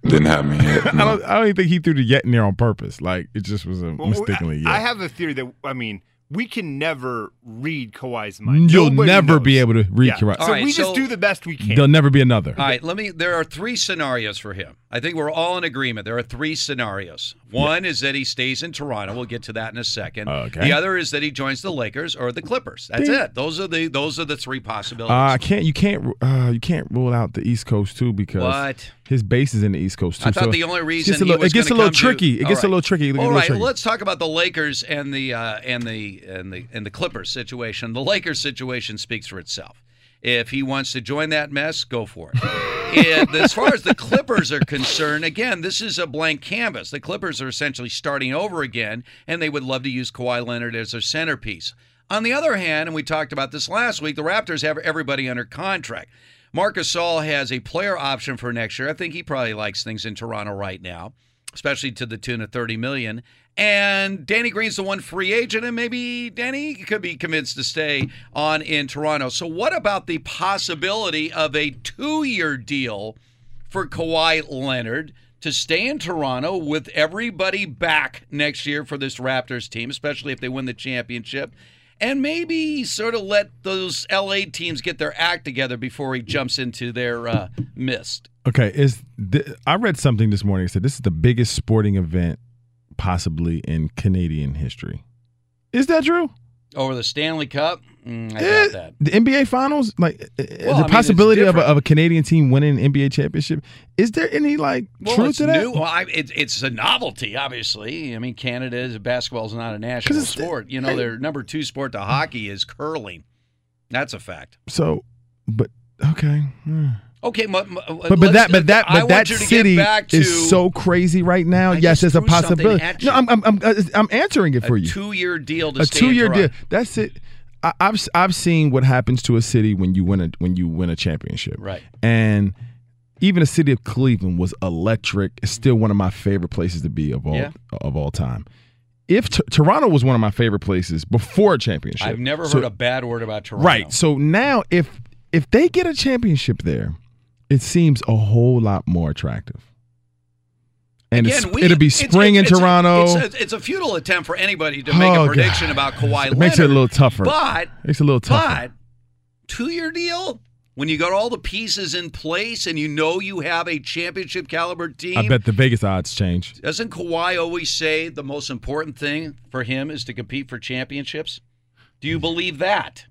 Didn't happen yet. I don't. I don't even think he threw the yet in there on purpose. Like it just was a Well, mistakenly I, I have a theory that I mean we can never read Kawhi's mind. You'll Nobody never knows. be able to read Yeah. Kawhi. So All right, we so- just do the best we can. There'll never be another. All right, let me. There are three scenarios for him. I think we're all in agreement. There are three scenarios. One is that he stays in Toronto. We'll get to that in a second. Okay. The other is that he joins the Lakers or the Clippers. That's Ding. it. Those are the those are the three possibilities. Uh, I can't. You can't. Uh, you can't rule out the East Coast too because What? His base is in the East Coast too. I thought so the only it reason gets a little, it gets a little come to- tricky. it gets a little tricky. All right, gets a All little right, tricky. let's talk about the Lakers and the uh, and the and the and the Clippers situation. The Lakers situation speaks for itself. If he wants to join that mess, go for it. and as far as the Clippers are concerned, again, this is a blank canvas. The Clippers are essentially starting over again, and they would love to use Kawhi Leonard as their centerpiece. On the other hand, and we talked about this last week, the Raptors have everybody under contract. Marc Gasol has a player option for next year. I think he probably likes things in Toronto right now, especially to the tune of 30 million. And Danny Green's the one free agent, and maybe Danny could be convinced to stay on in Toronto. So, what about the possibility of a two-year deal for Kawhi Leonard to stay in Toronto with everybody back next year for this Raptors team, especially if they win the championship? And maybe sort of let those LA teams get their act together before he jumps into their uh, mist. Okay, is I read something this morning that said this is the biggest sporting event possibly in Canadian history. Is that true? Over the Stanley Cup? Mm, I Eh, doubt that. The NBA Finals, like uh, Well, I the mean, possibility of a, of a Canadian team winning an NBA championship. Is there any like Well, truth to that? new. Well, I, it, it's a novelty, obviously. I mean, Canada is basketball is not a national sport. You know, their number two sport to hockey is curling. That's a fact. So, but okay. hmm. Okay, but But but that but that but want that you to get city to is so crazy right now. I yes, it's a possibility. No. I'm I'm I'm, uh, I'm answering it for you. two-year deal to a stay two year deal. That's it. I, I've I've seen what happens to a city when you win a when you win a championship. Right. And even the city of Cleveland was electric. It's still one of my favorite places to be of all Yeah. of all time. If T- Toronto was one of my favorite places before a championship, I've never So- heard a bad word about Toronto. Right. So now if if they get a championship there, it seems a whole lot more attractive. And Again, it's, we- it'll be spring it's- in it's a- Toronto. It's a, it's a futile attempt for anybody to make Oh, a God. prediction about Kawhi It makes it a little tougher. But Makes it a little tougher. But two-year deal when you got all the pieces in place and you know you have a championship caliber team. I bet the Vegas odds change. Doesn't Kawhi always say the most important thing for him is to compete for championships? Do you believe that,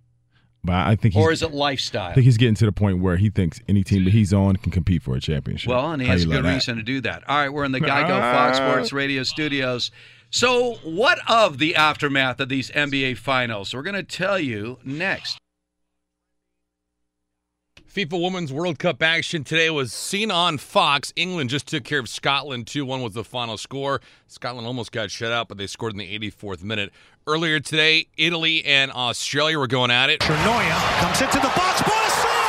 But I think or is it lifestyle? I think he's getting to the point where he thinks any team that he's on can compete for a championship. Well, and he How has you good like that? reason to do that. All right, we're in the Geico Fox ah. Sports Radio studios. So, what of the aftermath of these NBA finals? We're going to tell you next. FIFA Women's World Cup action today was seen on Fox. England just took care of Scotland. 2 1 was the final score. Scotland almost got shut out, but they scored in the 84th minute. Earlier today, Italy and Australia were going at it. Cernoia comes into the box. Bonansea strong.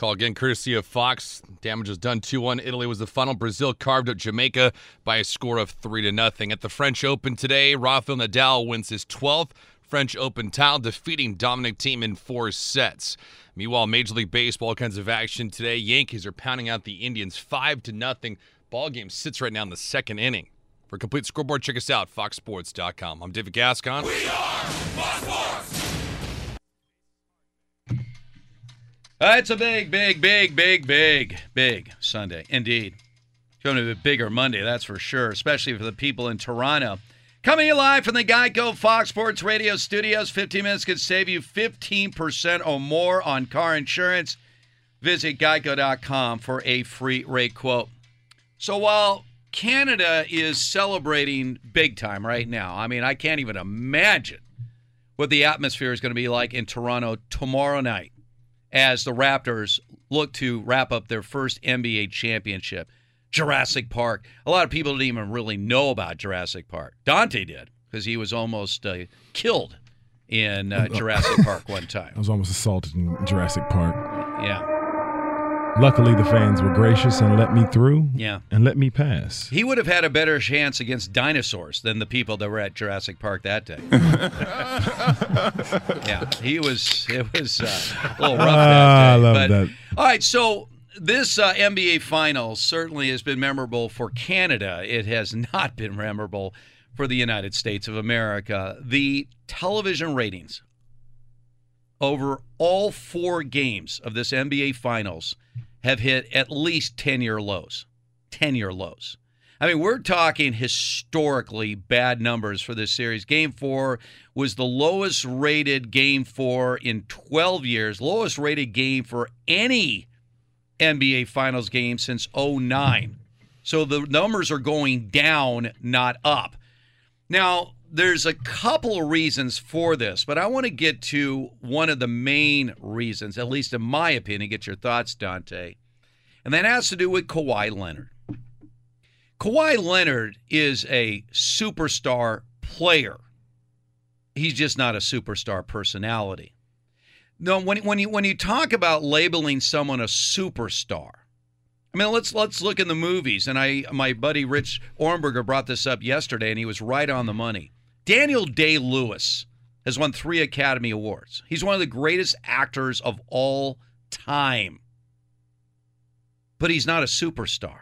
Call again courtesy of Fox. Damage was done 2 1. Italy was the final. Brazil carved up Jamaica by a score of 3 to nothing. At the French Open today, Rafael Nadal wins his 12th French Open title, defeating Dominic Thiem in four sets. Meanwhile, Major League Baseball, all kinds of action today. Yankees are pounding out the Indians 5 to nothing. Ball game sits right now in the second inning. For complete scoreboard, check us out, foxsports.com. I'm David Gascon. Uh, it's a big, big, big, big, big, big Sunday. Indeed. It's going to be a bigger Monday, that's for sure, especially for the people in Toronto. Coming live from the Geico Fox Sports Radio studios. 15 minutes could save you 15% or more on car insurance. Visit geico.com for a free rate quote. So while Canada is celebrating big time right now, I mean, I can't even imagine what the atmosphere is going to be like in Toronto tomorrow night as the Raptors look to wrap up their first NBA championship. Jurassic Park. A lot of people didn't even really know about Jurassic Park. Dante did because he was almost uh, killed in uh, Jurassic Park one time. I was almost assaulted in Jurassic Park. Yeah. Luckily, the fans were gracious and let me through. Yeah. And let me pass. He would have had a better chance against dinosaurs than the people that were at Jurassic Park that day. yeah, he was. It was uh, a little rough that day. Ah, I love but, that. All right, so this uh, NBA Finals certainly has been memorable for Canada. It has not been memorable for the United States of America. The television ratings over all four games of this NBA Finals have hit at least 10 year lows. 10 year lows. I mean, we're talking historically bad numbers for this series. Game four was the lowest rated game four in 12 years, lowest rated game for any NBA Finals game since 09. So the numbers are going down, not up. Now, there's a couple of reasons for this, but I want to get to one of the main reasons, at least in my opinion, get your thoughts, Dante. And that has to do with Kawhi Leonard. Kawhi Leonard is a superstar player. He's just not a superstar personality. No, when when you when you talk about labeling someone a superstar, I mean let's let's look in the movies. And I my buddy Rich Ohrnberger brought this up yesterday, and he was right on the money. Daniel Day Lewis has won three Academy Awards. He's one of the greatest actors of all time. But he's not a superstar.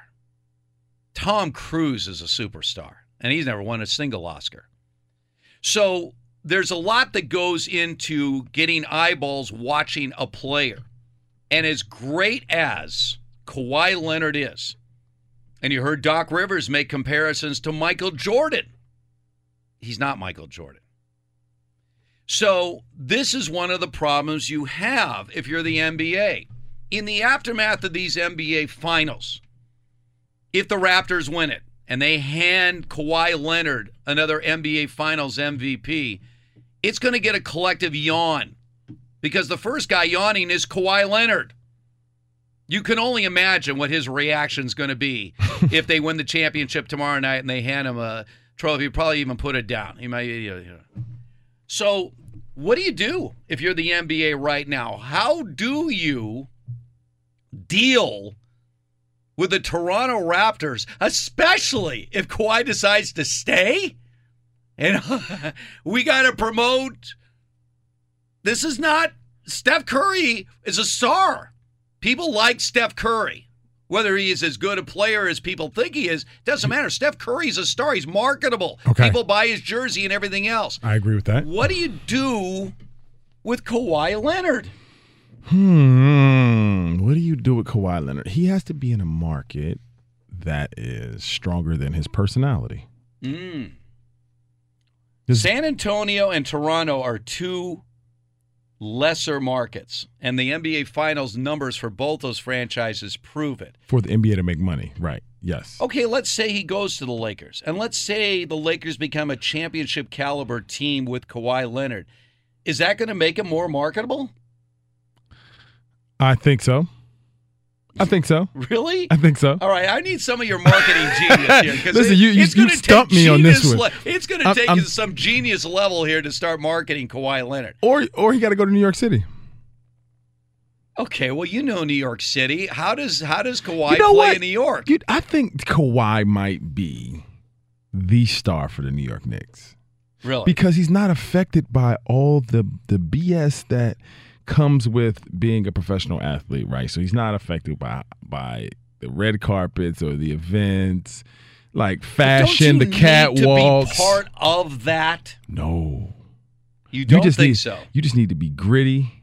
Tom Cruise is a superstar, and he's never won a single Oscar. So there's a lot that goes into getting eyeballs watching a player. And as great as Kawhi Leonard is, and you heard Doc Rivers make comparisons to Michael Jordan, he's not Michael Jordan. So this is one of the problems you have if you're the NBA. In the aftermath of these NBA finals, if the Raptors win it and they hand Kawhi Leonard another NBA Finals MVP, it's going to get a collective yawn because the first guy yawning is Kawhi Leonard. You can only imagine what his reaction is going to be if they win the championship tomorrow night and they hand him a trophy. He'd probably even put it down. He might. You know. So, what do you do if you're the NBA right now? How do you deal with the Toronto Raptors, especially if Kawhi decides to stay? And we got to promote. This is not Steph Curry is a star. People like Steph Curry. Whether he is as good a player as people think he is, doesn't matter. Steph Curry's a star. He's marketable. Okay. People buy his jersey and everything else. I agree with that. What do you do with Kawhi Leonard? Hmm. What do you do with Kawhi Leonard? He has to be in a market that is stronger than his personality. Mm. San Antonio and Toronto are two lesser markets, and the NBA Finals numbers for both those franchises prove it. For the NBA to make money, right? Yes. Okay, let's say he goes to the Lakers, and let's say the Lakers become a championship caliber team with Kawhi Leonard. Is that going to make him more marketable? I think so. I think so. Really? I think so. All right, I need some of your marketing genius here. 'cause Listen, it- you- you- it's you stumped take me on this one. le- it's going to take I'm- some genius level here to start marketing Kawhi Leonard. Or or he got to go to New York City. Okay, well, you know New York City. How does how does Kawhi You know play what? in New York? Dude, I think Kawhi might be the star for the New York Knicks. Really? Because he's not affected by all the the BS that comes with being a professional athlete, right? So he's not affected by by the red carpets or the events, like fashion, you the catwalks. To be part of that. no, You don't just think need, so? You just need to be gritty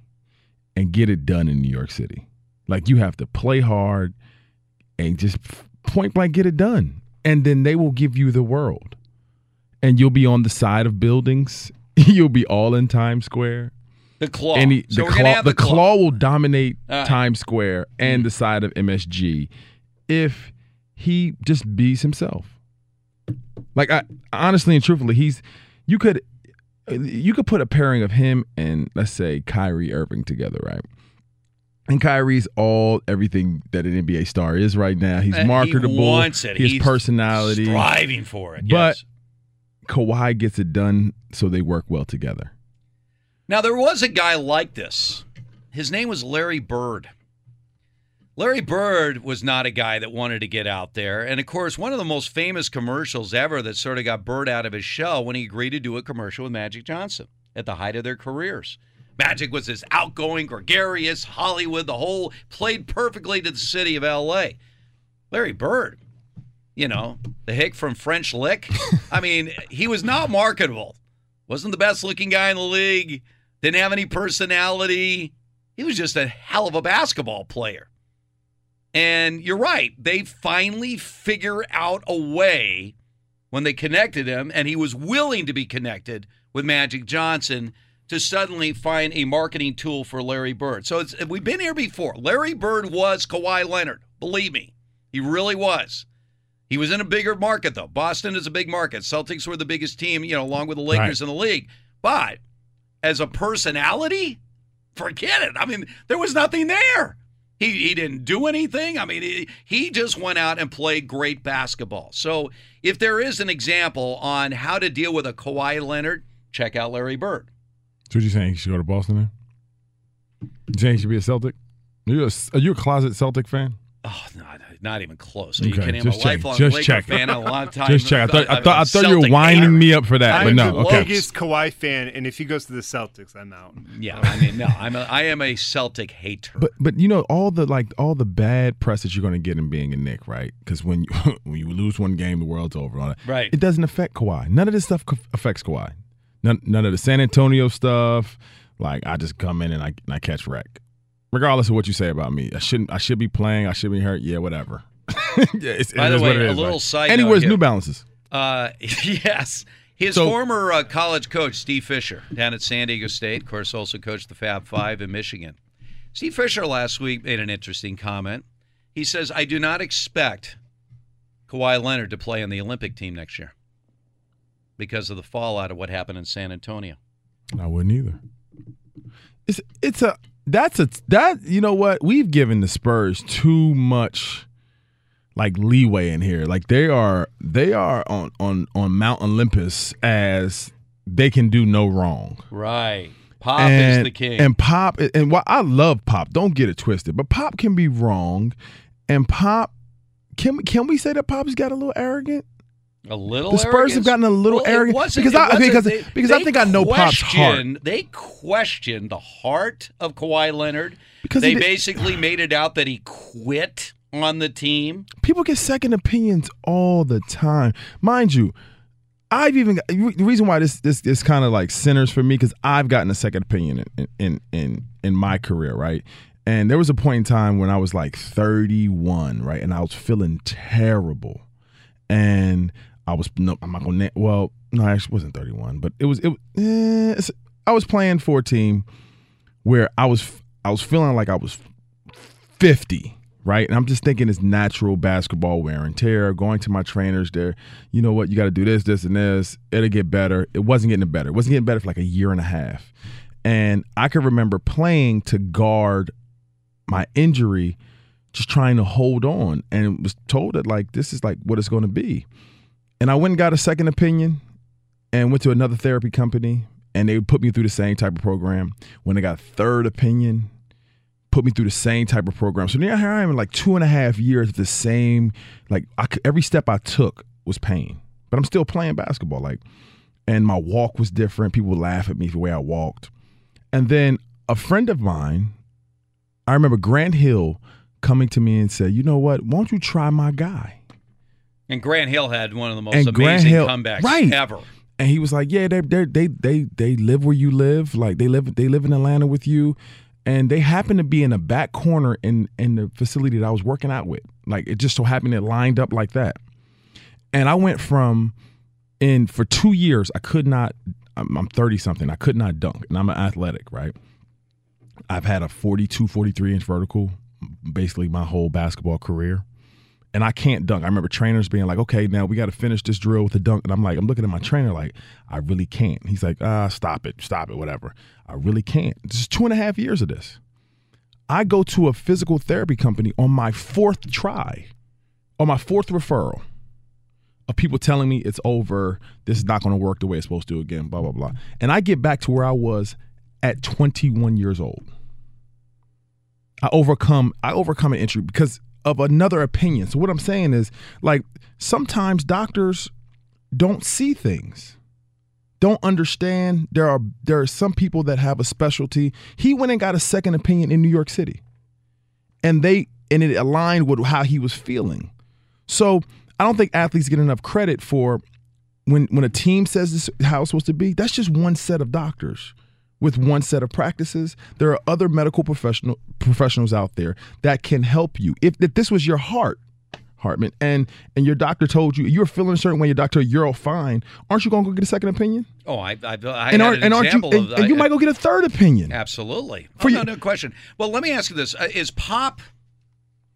and get it done in New York City. Like you have to play hard and just point blank get it done, and then they will give you the world. and you'll be on the side of buildings. you'll be all in Times Square. The claw. And he- So the claw, the the claw. claw will dominate right. Times Square and mm. the side of MSG if he just bees himself. Like I honestly and truthfully, he's you could you could put a pairing of him and let's say Kyrie Irving together, right? And Kyrie's all everything that an NBA star is right now. He's eh, he marketable. wants it. His He's personality, striving for it, But yes. Kawhi gets it done, so they work well together. Now, there was a guy like this. His name was Larry Bird. Larry Bird was not a guy that wanted to get out there. And of course, one of the most famous commercials ever that sort of got Bird out of his shell when he agreed to do a commercial with Magic Johnson at the height of their careers. Magic was this outgoing, gregarious, Hollywood, the whole played perfectly to the city of LA. Larry Bird, you know, the hick from French Lick. I mean, he was not marketable. Wasn't the best looking guy in the league. Didn't have any personality. He was just a hell of a basketball player. And you're right. They finally figure out a way when they connected him, and he was willing to be connected with Magic Johnson to suddenly find a marketing tool for Larry Bird. So it's, we've been here before. Larry Bird was Kawhi Leonard. Believe me, he really was. He was in a bigger market, though. Boston is a big market. Celtics were the biggest team, you know, along with the Lakers in the league. But as a personality, forget it. I mean, there was nothing there. He, he didn't do anything. I mean, he, he just went out and played great basketball. So if there is an example on how to deal with a Kawhi Leonard, check out Larry Bird. So what you saying? He should go to Boston then? You saying he should be a Celtic? Are you a, are you a closet Celtic fan? Oh, not, not even close. You Okay, kidding? just I'm a check, lifelong just Laker check. fan a long time. Just check. I thought, I thought, I thought you were winding hater. me up for that, I'm but no. the Okay. biggest Kawhi fan, and if he goes to the Celtics, I'm out. Yeah, I mean, no, I'm a, I am a Celtic hater. But but you know all the like all the bad press that you're going to get in being a Knick, right? Because when you when you lose one game, the world's over on it. Right. It doesn't affect Kawhi. None of this stuff affects Kawhi. None none of the San Antonio stuff. Like I just come in and I and I catch wreck. Regardless of what you say about me, I shouldn't. I should be playing. I should be hurt. Yeah, whatever. yeah, it's, it By the way, a little right? side And he note wears. New Balances. Uh, yes. His So- former uh, college coach, Steve Fisher, down at San Diego State, of course, also coached the Fab Five in Michigan. Steve Fisher last week made an interesting comment. He says, I do not expect Kawhi Leonard to play on the Olympic team next year because of the fallout of what happened in San Antonio. I wouldn't either. It's it's a that's a that you know what we've given the Spurs too much like leeway in here. Like they are they are on on on Mount Olympus as they can do no wrong. Right. Pop and, is the king. And Pop and while I love Pop, don't get it twisted, but Pop can be wrong, and Pop can can we say that Pop's got a little arrogant? A little The Spurs arrogance. have gotten a little Well, arrogant because I because they- because I think I know Pop's heart. question- They questioned the heart of Kawhi Leonard. Because they basically made it out that he quit on the team. people get second opinions all the time mind you i've even got, the reason why this this this kind of like centers for me because i've gotten a second opinion in, in in in my career right and there was a point in time when i was like 31 right and i was feeling terrible and i was no i'm not gonna na- well no i actually wasn't 31 but it was it eh, i was playing for a team where i was i was feeling like i was 50 right? And i'm just thinking it's natural basketball wear and tear going to my trainers there you know what? You got to do this this and this. It'll get better. It wasn't getting better. It wasn't getting better for like a year and a half. And i could remember playing to guard my injury just trying to hold on and was told that like this is like what it's going to be and i went and got a second opinion and went to another therapy company and they would put me through the same type of program when i got third opinion put me through the same type of program. So now here I am in like two and a half years of the same, like I every step I took was pain, but I'm still playing basketball. Like, and my walk was different. People would laugh at me for the way I walked. And then a friend of mine, I remember Grant Hill coming to me and said, "You know what? Why don't you try my guy?" And Grant Hill had one of the most and amazing Hill, comebacks right. ever. And he was like, "Yeah, they they they they they live where you live. Like they live they live in Atlanta with you, and they happen to be in a back corner in in the facility that I was working out with. Like it just so happened it lined up like that. And I went from in for two years, I could not. I'm, I'm 30 something. I could not dunk, and I'm an athletic, right? I've had a 42, 43 inch vertical basically my whole basketball career. And I can't dunk. I remember trainers being like, okay, now we got to finish this drill with a dunk. And I'm like, I'm looking at my trainer like, I really can't. He's like, ah, stop it, stop it, whatever. I really can't. This is two and a half years of this. I go to a physical therapy company on my fourth try, on my fourth referral of people telling me it's over, this is not going to work the way it's supposed to again, blah, blah, blah. And I get back to where I was at 21 years old. I overcome I overcome an injury because of another opinion. So what I'm saying is like sometimes doctors don't see things. Don't understand. There are there are some people that have a specialty. He went and got a second opinion in New York City. And they and it aligned with how he was feeling. So I don't think athletes get enough credit for when when a team says this how it's supposed to be. That's just one set of doctors with one set of practices. There are other medical professional professionals out there that can help you. If, if this was your heart, Hartman, and and your doctor told you you're feeling a certain way, your doctor, you're all fine. Aren't you going to go get a second opinion? Oh, I, I, I and, aren't, and aren't you? And, of, and you might go get a third opinion. Absolutely. For oh, you- no, no question. Well, let me ask you this: uh, Is Pop?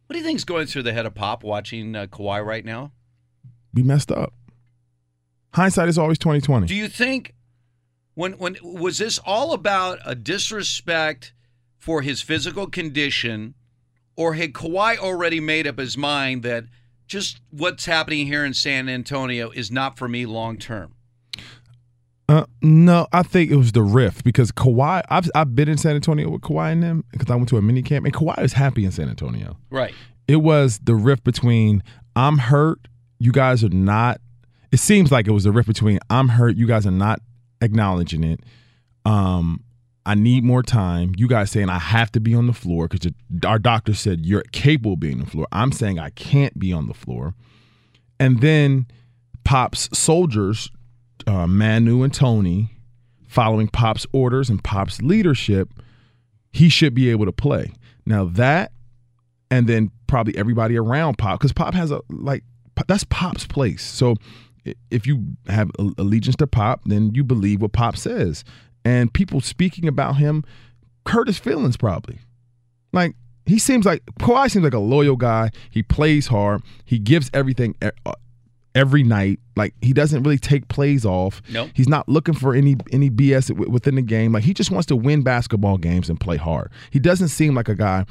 What do you think is going through the head of Pop watching uh, Kawhi right now? We messed up. Hindsight is always twenty twenty. Do you think when when was this all about a disrespect for his physical condition, or had Kawhi already made up his mind that just what's happening here in San Antonio is not for me long term? Uh, no, I think it was the rift because Kawhi. I've I've been in San Antonio with Kawhi and them because I went to a mini camp and Kawhi is happy in San Antonio. Right. It was the rift between I'm hurt, you guys are not. It seems like it was the rift between I'm hurt, you guys are not acknowledging it. Um, I need more time. You guys saying I have to be on the floor because our doctor said you're capable of being on the floor. I'm saying I can't be on the floor. And then Pop's soldiers, uh, Manu and Tony, following Pop's orders and Pop's leadership, he should be able to play. Now that, and then probably everybody around Pop, because Pop has a like that's Pop's place. So if you have a- allegiance to Pop, then you believe what Pop says. And people speaking about him hurt his feelings probably. Like he seems like Kawhi seems like a loyal guy. He plays hard. He gives everything uh, every night. Like he doesn't really take plays off. Nope. He's not looking for any any BS within the game. Like he just wants to win basketball games and play hard. He doesn't seem like a guy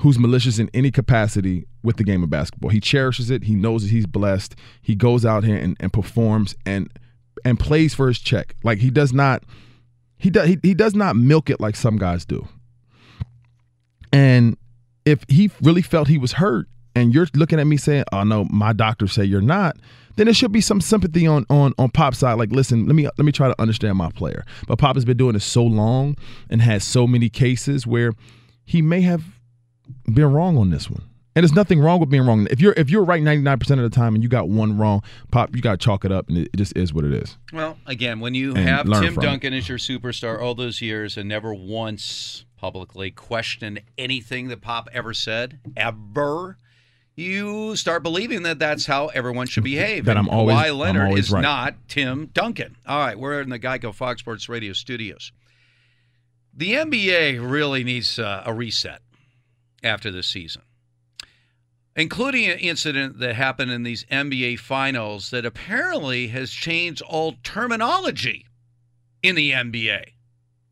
who's malicious in any capacity with the game of basketball. He cherishes it. He knows that he's blessed. He goes out here and, and performs and and plays for his check. Like he does not he does he, he does not milk it like some guys do. And if he really felt he was hurt and you're looking at me saying, "Oh no, my doctor say you're not," then there should be some sympathy on on on Pop's side. Like, listen, let me let me try to understand my player. But Pop has been doing this so long and has so many cases where he may have been wrong on this one. And there's nothing wrong with being wrong. If you're if you're right 99% of the time and you got one wrong, Pop, you got to chalk it up, and it, it just is what it is. Well, again, when you And have Tim from it. Duncan as your superstar all those years and never once publicly questioned anything that Pop ever said, ever, you start believing that that's how everyone should behave. That I'm always- Kawhi I'm Leonard always is right. not Tim Duncan. All right, we're in the Geico Fox Sports Radio studios. The NBA really needs uh, a reset after the season including an incident that happened in these NBA finals that apparently has changed all terminology in the NBA.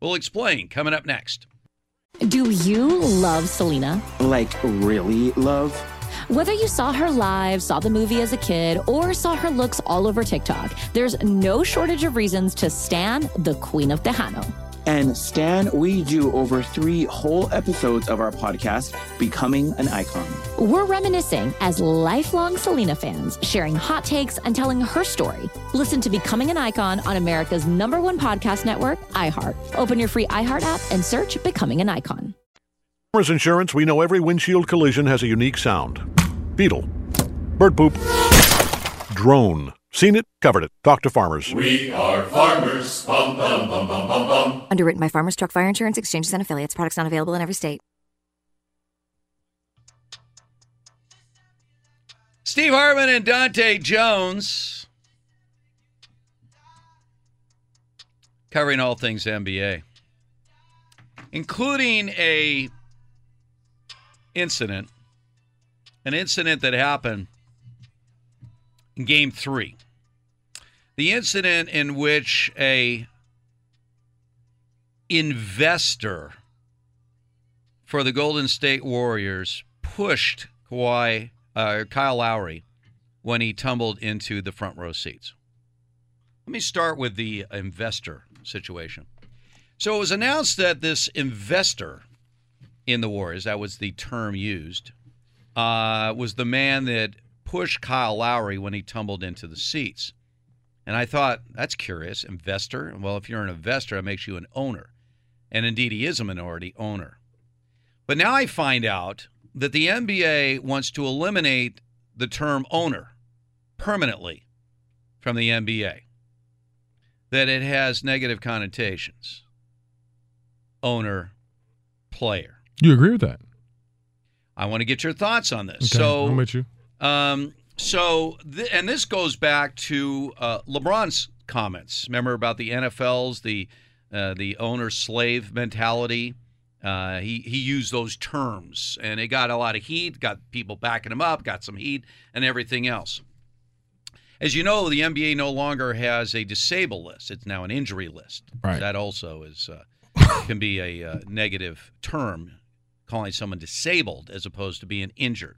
We'll explain coming up next. Do you love Selena? Like, really love? Whether you saw her live, saw the movie as a kid, or saw her looks all over TikTok, there's no shortage of reasons to stan the Queen of Tejano. And Stan, we do over three whole episodes of our podcast, Becoming an Icon. We're reminiscing as lifelong Selena fans, sharing hot takes and telling her story. Listen to Becoming an Icon on America's number one podcast network, iHeart. Open your free iHeart app and search Becoming an Icon. Farmers Insurance, we know every windshield collision has a unique sound. Beetle. Bird poop. Drone. Seen it, covered it. Talk to farmers. We are farmers. Bum, bum, bum, bum, bum, bum. Underwritten by Farmers Truck Fire Insurance Exchanges and Affiliates. Products not available in every state. Steve Hartman and Dante Jones covering all things NBA, including a incident, an incident that happened in Game Three. The incident in which a investor for the Golden State Warriors pushed Kawhi, uh, Kyle Lowry when he tumbled into the front row seats. Let me start with the investor situation. So it was announced that this investor in the Warriors, that was the term used, uh, was the man that pushed Kyle Lowry when he tumbled into the seats. And I thought, that's curious. Investor? Well, if you're an investor, it makes you an owner. And indeed, he is a minority owner. But now I find out that the NBA wants to eliminate the term owner permanently from the NBA, that it has negative connotations. Owner, player. You agree with that? I want to get your thoughts on this. Okay, so I'm with you. Um, so, th- and this goes back to uh, LeBron's comments. Remember about the NFL's the uh, the owner slave mentality. Uh, he he used those terms, and it got a lot of heat. Got people backing him up. Got some heat, and everything else. As you know, the NBA no longer has a disabled list; it's now an injury list. Right. That also is uh, can be a uh, negative term, calling someone disabled as opposed to being injured.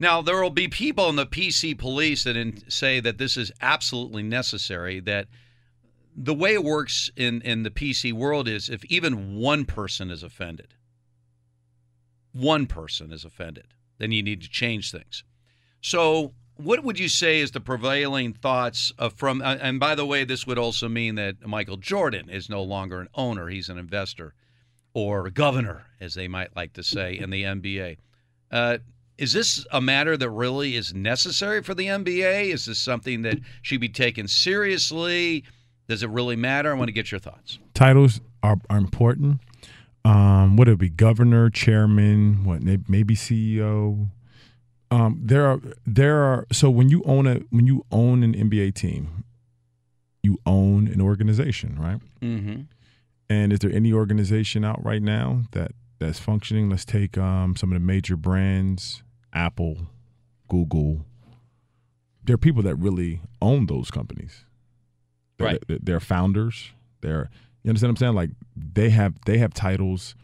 Now, there will be people in the PC police that in, say that this is absolutely necessary. That the way it works in, in the PC world is if even one person is offended, one person is offended, then you need to change things. So, what would you say is the prevailing thoughts from? uh, And by the way, this would also mean that Michael Jordan is no longer an owner; he's an investor or governor, as they might like to say in the NBA. Uh, is this a matter that really is necessary for the NBA? Is this something that should be taken seriously? Does it really matter? I want to get your thoughts. Titles are, are important. Um, what it be governor, chairman, what maybe CEO. Um, there are there are so when you own a when you own an NBA team, you own an organization, right? Mm-hmm. And is there any organization out right now that that's functioning? Let's take um, some of the major brands, Apple, Google. There are people that really own those companies. They're, Right. They're, they're founders. They're you understand what I'm saying? Like they have they have titles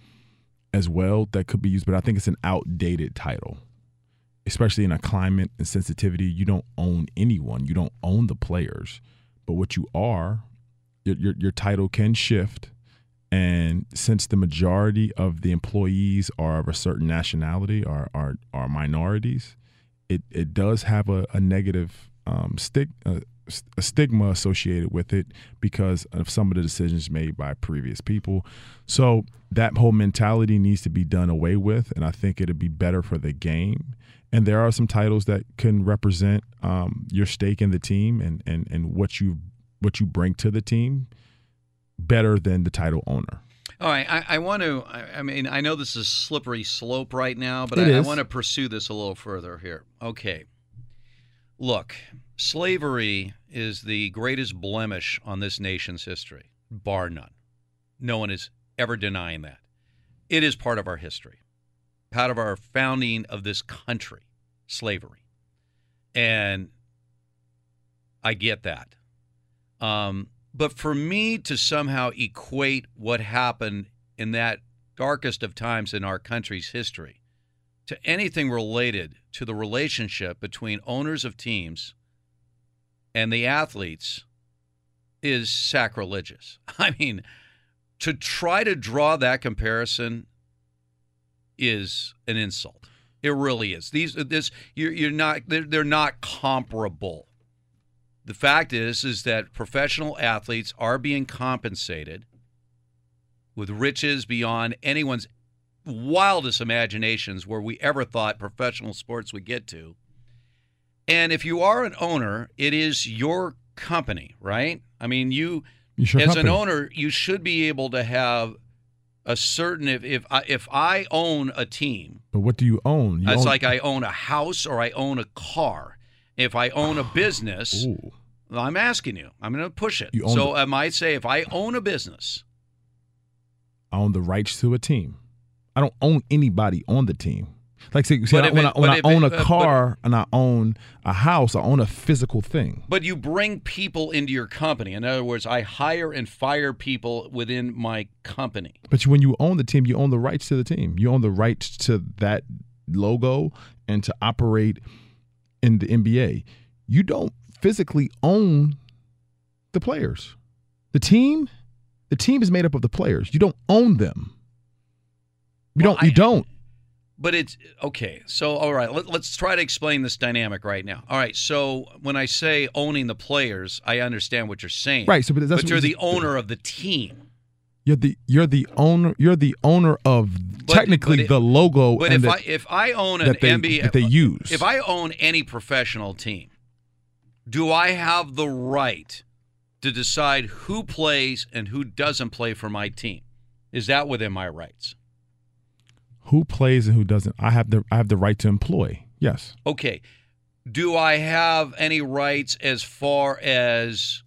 as well that could be used, but I think it's an outdated title. Especially in a climate and sensitivity, you don't own anyone. You don't own the players. But what you are, your your, your title can shift. And since the majority of the employees are of a certain nationality, are are, are minorities, it, it does have a, a negative um, stick, uh, a stigma associated with it because of some of the decisions made by previous people. So that whole mentality needs to be done away with, and I think it'd be better for the game. And there are some titles that can represent um, your stake in the team and, and, and what you what you bring to the team better than the title owner. All right, I, I want to. I, I mean, I know this is slippery slope right now, but I, I want to pursue this a little further here. Okay, look, slavery is the greatest blemish on this nation's history, bar none. No one is ever denying that. It is part of our history, part of our founding of this country, slavery, and I get that. Um, but for me to somehow equate what happened in that darkest of times in our country's history to anything related to the relationship between owners of teams and the athletes is sacrilegious. I mean, to try to draw that comparison is an insult. It really is. These this you're, you're not they're, they're not comparable. The fact is is that professional athletes are being compensated with riches beyond anyone's wildest imaginations where we ever thought professional sports would get to. And if you are an owner, it is your company, right? I mean, you as company. an owner, you should be able to have a certain if if I, if I own a team, But what do you own? You it's own- like I own a house or I own a car. If I own a business, Well, I'm asking you. I'm going to push it. So the- I might say if I own a business, I own the rights to a team. I don't own anybody on the team. Like say, say But I- when it- I when I own it- a uh, but- car and I own a house, I own a physical thing. but you bring people into your company. In other words, I hire and fire people within my company. But when you own the team, you own the rights to the team. You own the rights to that logo and to operate in the NBA. You don't physically own the players. The team, the team is made up of the players. You don't own them. You don't. You don't. But it's okay. So, all right, let, us try to explain this dynamic right now. All right. So, when I say owning the players, I understand what you're saying. Right, so, but that's what you're the owner of the team. You're the you're the owner. You're the owner of technically but it- the logo. But if the- I if I own an that they, NBA, that they use. if I own any professional team, do I have the right to decide who plays and who doesn't play for my team? Is that within my rights? who plays and who doesn't, I have the I have the right to employ. Yes. Okay. Do I have any rights as far as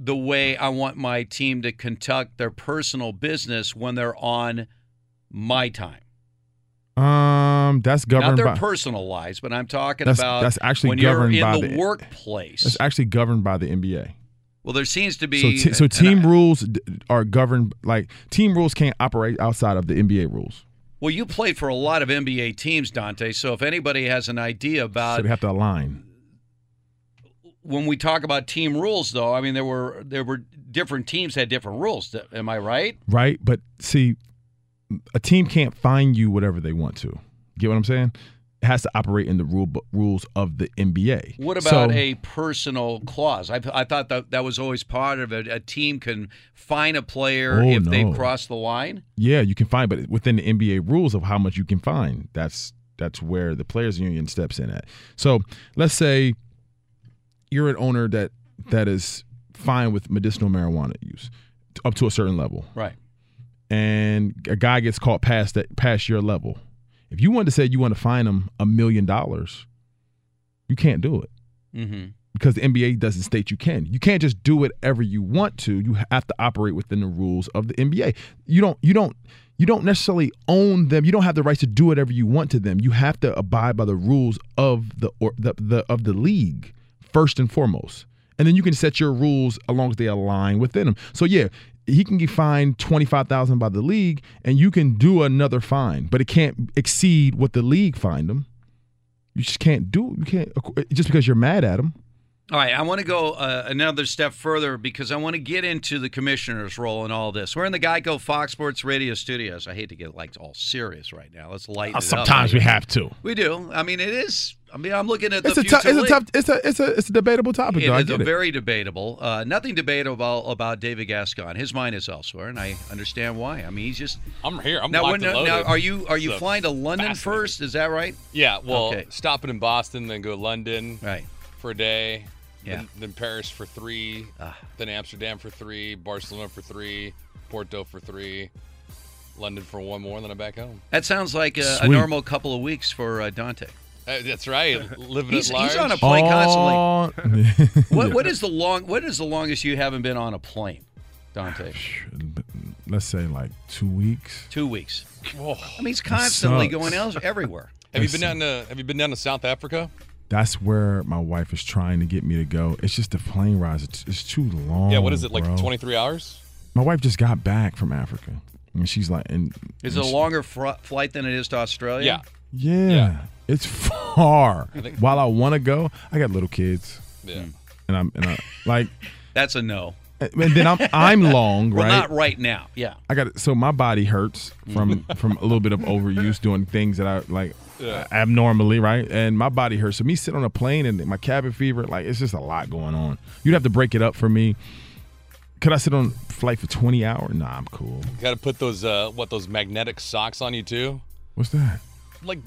the way I want my team to conduct their personal business when they're on my time? Um, that's governed Not their by. personal lives, but I'm talking That's, about that's actually when you're governed in by the, workplace. That's actually governed by the NBA. well, there seems to So, be t- so team I- rules are governed like team rules can't operate outside of the NBA rules. Well, you played for a lot of NBA teams, Dante. So if anybody has an idea about so they have to align. When we talk about team rules, though, I mean there were there were different teams had different rules. Am I right? Right? But see, a team can't find you whatever they want to. Get what I'm saying? It has to operate in the rule rules of the NBA. What about So- a personal clause? I, I thought that that was always part of it. A team can fine a player Oh, if they've no. crossed the line. Yeah, you can find, but within the NBA rules of how much you can find, that's that's where the players union steps in at. So let's say you're an owner that that is fine with medicinal marijuana use up to a certain level, Right. and a guy gets caught past that past your level. If you want to say you want to fine him a million dollars, you can't do it Mm-hmm. because the NBA doesn't state you can. You can't just do whatever you want to. You have to operate within the rules of the NBA. You don't you don't you don't necessarily own them. You don't have the right to do whatever you want to them. You have to abide by the rules of the or the, the of the league first and foremost. And then you can set your rules along as they align within them. So yeah, he can get fined twenty five thousand by the league, and you can do another fine, but it can't exceed what the league fined him. You just can't do. You can't just because you're mad at him. All right, I want to go uh, another step further because I want to get into the commissioner's role in all this. We're in the Geico Fox Sports Radio studios. I hate to get like all serious right now. Let's lighten it up. Sometimes we have to. We do. I mean, it is. I mean, I'm looking at the It's a future tough. It's a tough. It's a. It's a. It's a debatable topic. It though. Is a it. very debatable. Uh, nothing debatable about David Gascon. His mind is elsewhere, and I understand why. I mean, he's just. I'm here. I'm now. when- and now, are you are you So, flying to London first? Is that right? Yeah, well, Okay. stopping in Boston, then go London right. for a day. Yeah. Then, then Paris for three. Ah. Then Amsterdam for three. Barcelona for three. Porto for three. London for one more, and then I'm back home. That sounds like a, a normal couple of weeks for uh, Dante. Uh, that's right. Living He's, at large. he's on a plane constantly. Oh. What what is the long? What is the longest you haven't been on a plane, Dante? Let's say like two weeks. Two weeks. Whoa. I mean, he's constantly going else everywhere. Have you been down to Have you been down to South Africa? That's where my wife is trying to get me to go. It's just the plane rides. It's, it's too long. yeah. What is it like? 23 hours? My wife just got back from Africa, and she's like, and Is it a she- longer fr- flight than it is to Australia? Yeah. Yeah, it's far. I think- While I want to go, I got little kids. Yeah. and I'm and I like, That's a no. and then I'm I'm long, Well, right? not right now. Yeah. I got so my body hurts from from a little bit of overuse doing things that I like Yeah. abnormally, right? And my body hurts. So me sitting on a plane and my cabin fever, like it's just a lot going on. You'd have to break it up for me. Could I sit on flight for twenty hours? Nah, I'm cool. Got to put those uh what those magnetic socks on you too. What's that? Like,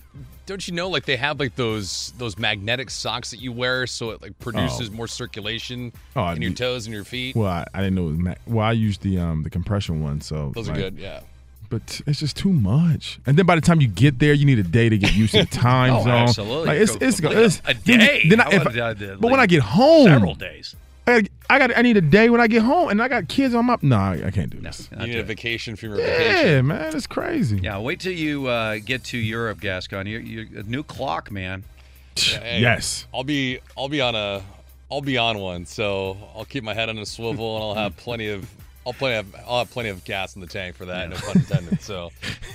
don't you know? Like they have like those those magnetic socks that you wear, so it like produces Oh. more circulation Oh, in your toes and your feet. Well, I, I didn't know. It was ma- well, I used the um the compression one, so Those are good. Yeah. but it's just too much. And then by the time you get there, you need a day to get used to the time Oh, zone. absolutely. Like it's it's, like it's a day. Then I, I if would've I- done it, but when I get home, several days. I, I got I need a day when I get home, and I got kids on my. No, I, I can't do this. You need a vacation from your Yeah, vacation. man, it's crazy. Yeah, wait till you uh, get to Europe, Gascon. You, you a new clock, man. Hey, Yes. I'll be I'll be on a I'll be on one, so I'll keep my head on a swivel and I'll have plenty of I'll plenty of I'll have plenty of gas in the tank for that, no pun intended. So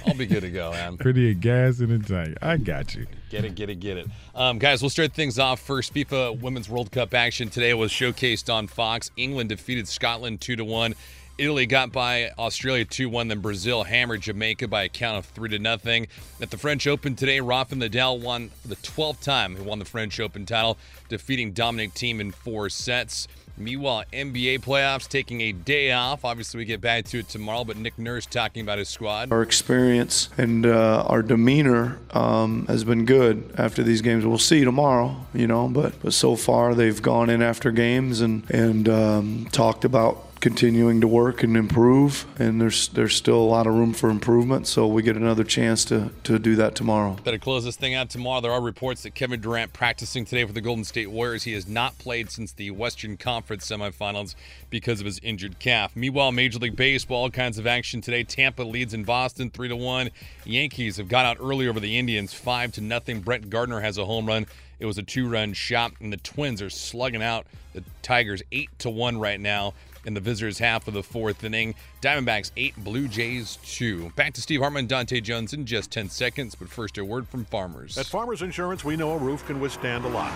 I'll be good to go, man. Pretty gas in the tank. I got you. Get it, get it, get it. Um, guys, we'll start things off first. FIFA Women's World Cup action today was showcased on Fox. England defeated Scotland 2 to 1. Italy got by Australia 2 1. Then Brazil hammered Jamaica by a count of 3 to nothing. At the French Open today, Rafa Nadal won for the 12th time. He won the French Open title, defeating Dominic Thiem in four sets. Meanwhile, NBA playoffs taking a day off. Obviously, we get back to it tomorrow, but Nick Nurse talking about his squad. Our experience and uh, our demeanor um, has been good after these games. We'll see tomorrow, you know, but, but so far they've gone in after games and and um, talked about continuing to work and improve. And there's there's still a lot of room for improvement. So we get another chance to to do that tomorrow. Better close this thing out tomorrow. There are reports that Kevin Durant practicing today for the Golden State Warriors. He has not played since the Western Conference semifinals because of his injured calf. Meanwhile, Major League Baseball, all kinds of action today. Tampa leads in Boston three to one. Yankees have got out early over the Indians five to nothing. Brett Gardner has a home run. It was a two-run shot, and the Twins are slugging out the Tigers eight to one right now in the visitors' half of the fourth inning. Diamondbacks eight, Blue Jays two. Back to Steve Hartman, Dante Jones in just ten seconds. But first, a word from farmers. At Farmers Insurance, we know a roof can withstand a lot.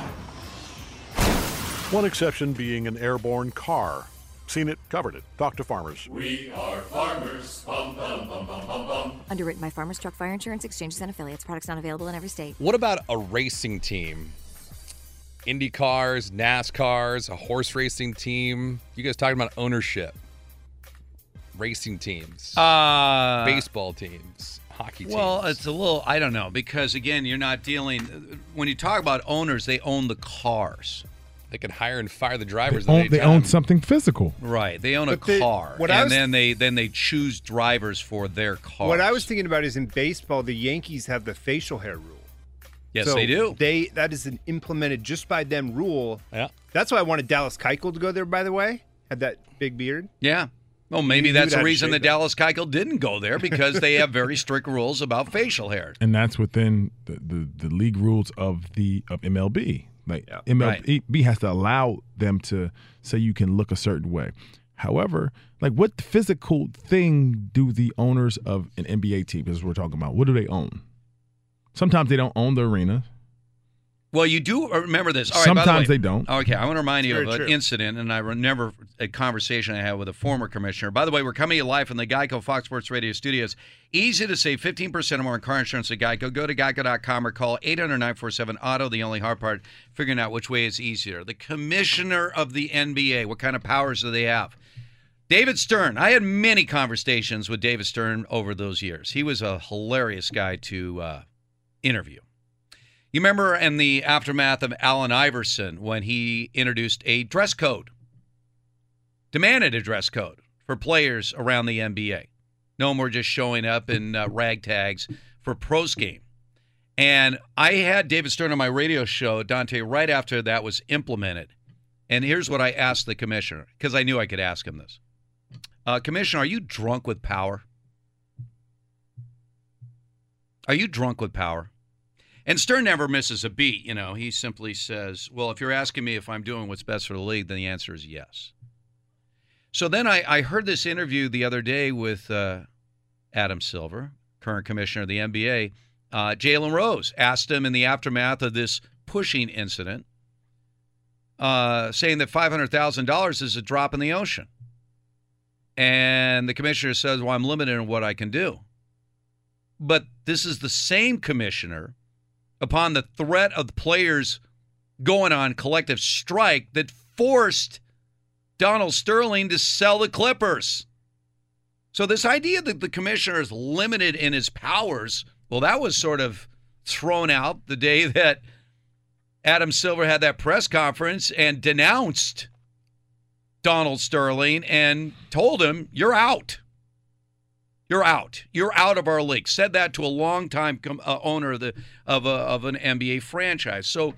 One exception being an airborne car. Seen it, covered it. Talk to farmers. We are farmers. Bum, bum, bum, bum, bum, bum. Underwritten by Farmers Truck Fire Insurance Exchanges and Affiliates. Products not available in every state. What about a racing team? Indy cars, NASCARs, a horse racing team. You guys talking about ownership? Racing teams, Uh, baseball teams, hockey teams. Well, it's a little, I don't know, because again, you're not dealing, when you talk about owners, they own the cars. They can hire and fire the They drivers. own, they own something physical. Right. They own a But the- car. what and was- then they then they choose drivers for their car. What I was thinking about is in baseball, the Yankees have the facial hair rule. Yes, So they do. They that is an implemented just by them rule. Yeah. That's why I wanted Dallas Keuchel to go there. By the way, had that big beard. Yeah. Well, maybe You- you that's the reason shave that that. Dallas Keuchel didn't go there because they have very strict rules about facial hair. and that's within the, the, the league rules of the of MLB. Like MLB has to allow them to say you can look a certain way. However, like what physical thing do the owners of an NBA team, as we're talking about, what do they own? Sometimes they don't own the arena. Well, you do remember this. All right, by the Sometimes way- they don't. Okay, I want to remind you Very of an true. incident, and I remember a conversation I had with a former commissioner. By the way, we're coming to you live from the Geico Fox Sports Radio studios. Easy to save 15% or more on car insurance at Geico. Go to geico.com or call 800-947-AUTO. The only hard part, figuring out which way is easier. The commissioner of the NBA, what kind of powers do they have? David Stern. I had many conversations with David Stern over those years. He was a hilarious guy to uh, interview. You remember in the aftermath of Allen Iverson when he introduced a dress code, demanded a dress code for players around the NBA. No more just showing up in uh, ragtags for pros game. And I had David Stern on my radio show, Dante, right after that was implemented. And here's what I asked the commissioner because I knew I could ask him this. Uh, commissioner, are you drunk with power? Are you drunk with power? And Stern never misses a beat. You know, he simply says, Well, if you're asking me if I'm doing what's best for the league, then the answer is yes. So then I, I heard this interview the other day with uh, Adam Silver, current commissioner of the NBA. Uh, Jalen Rose asked him in the aftermath of this pushing incident, uh, saying that $500,000 is a drop in the ocean. And the commissioner says, Well, I'm limited in what I can do. But this is the same commissioner, upon the threat of the players going on collective strike, that forced Donald Sterling to sell the Clippers. So, this idea that the commissioner is limited in his powers, well, that was sort of thrown out the day that Adam Silver had that press conference and denounced Donald Sterling and told him, You're out. You're out. You're out of our league. Said that to a longtime com- uh, owner of the of a, of an NBA franchise. So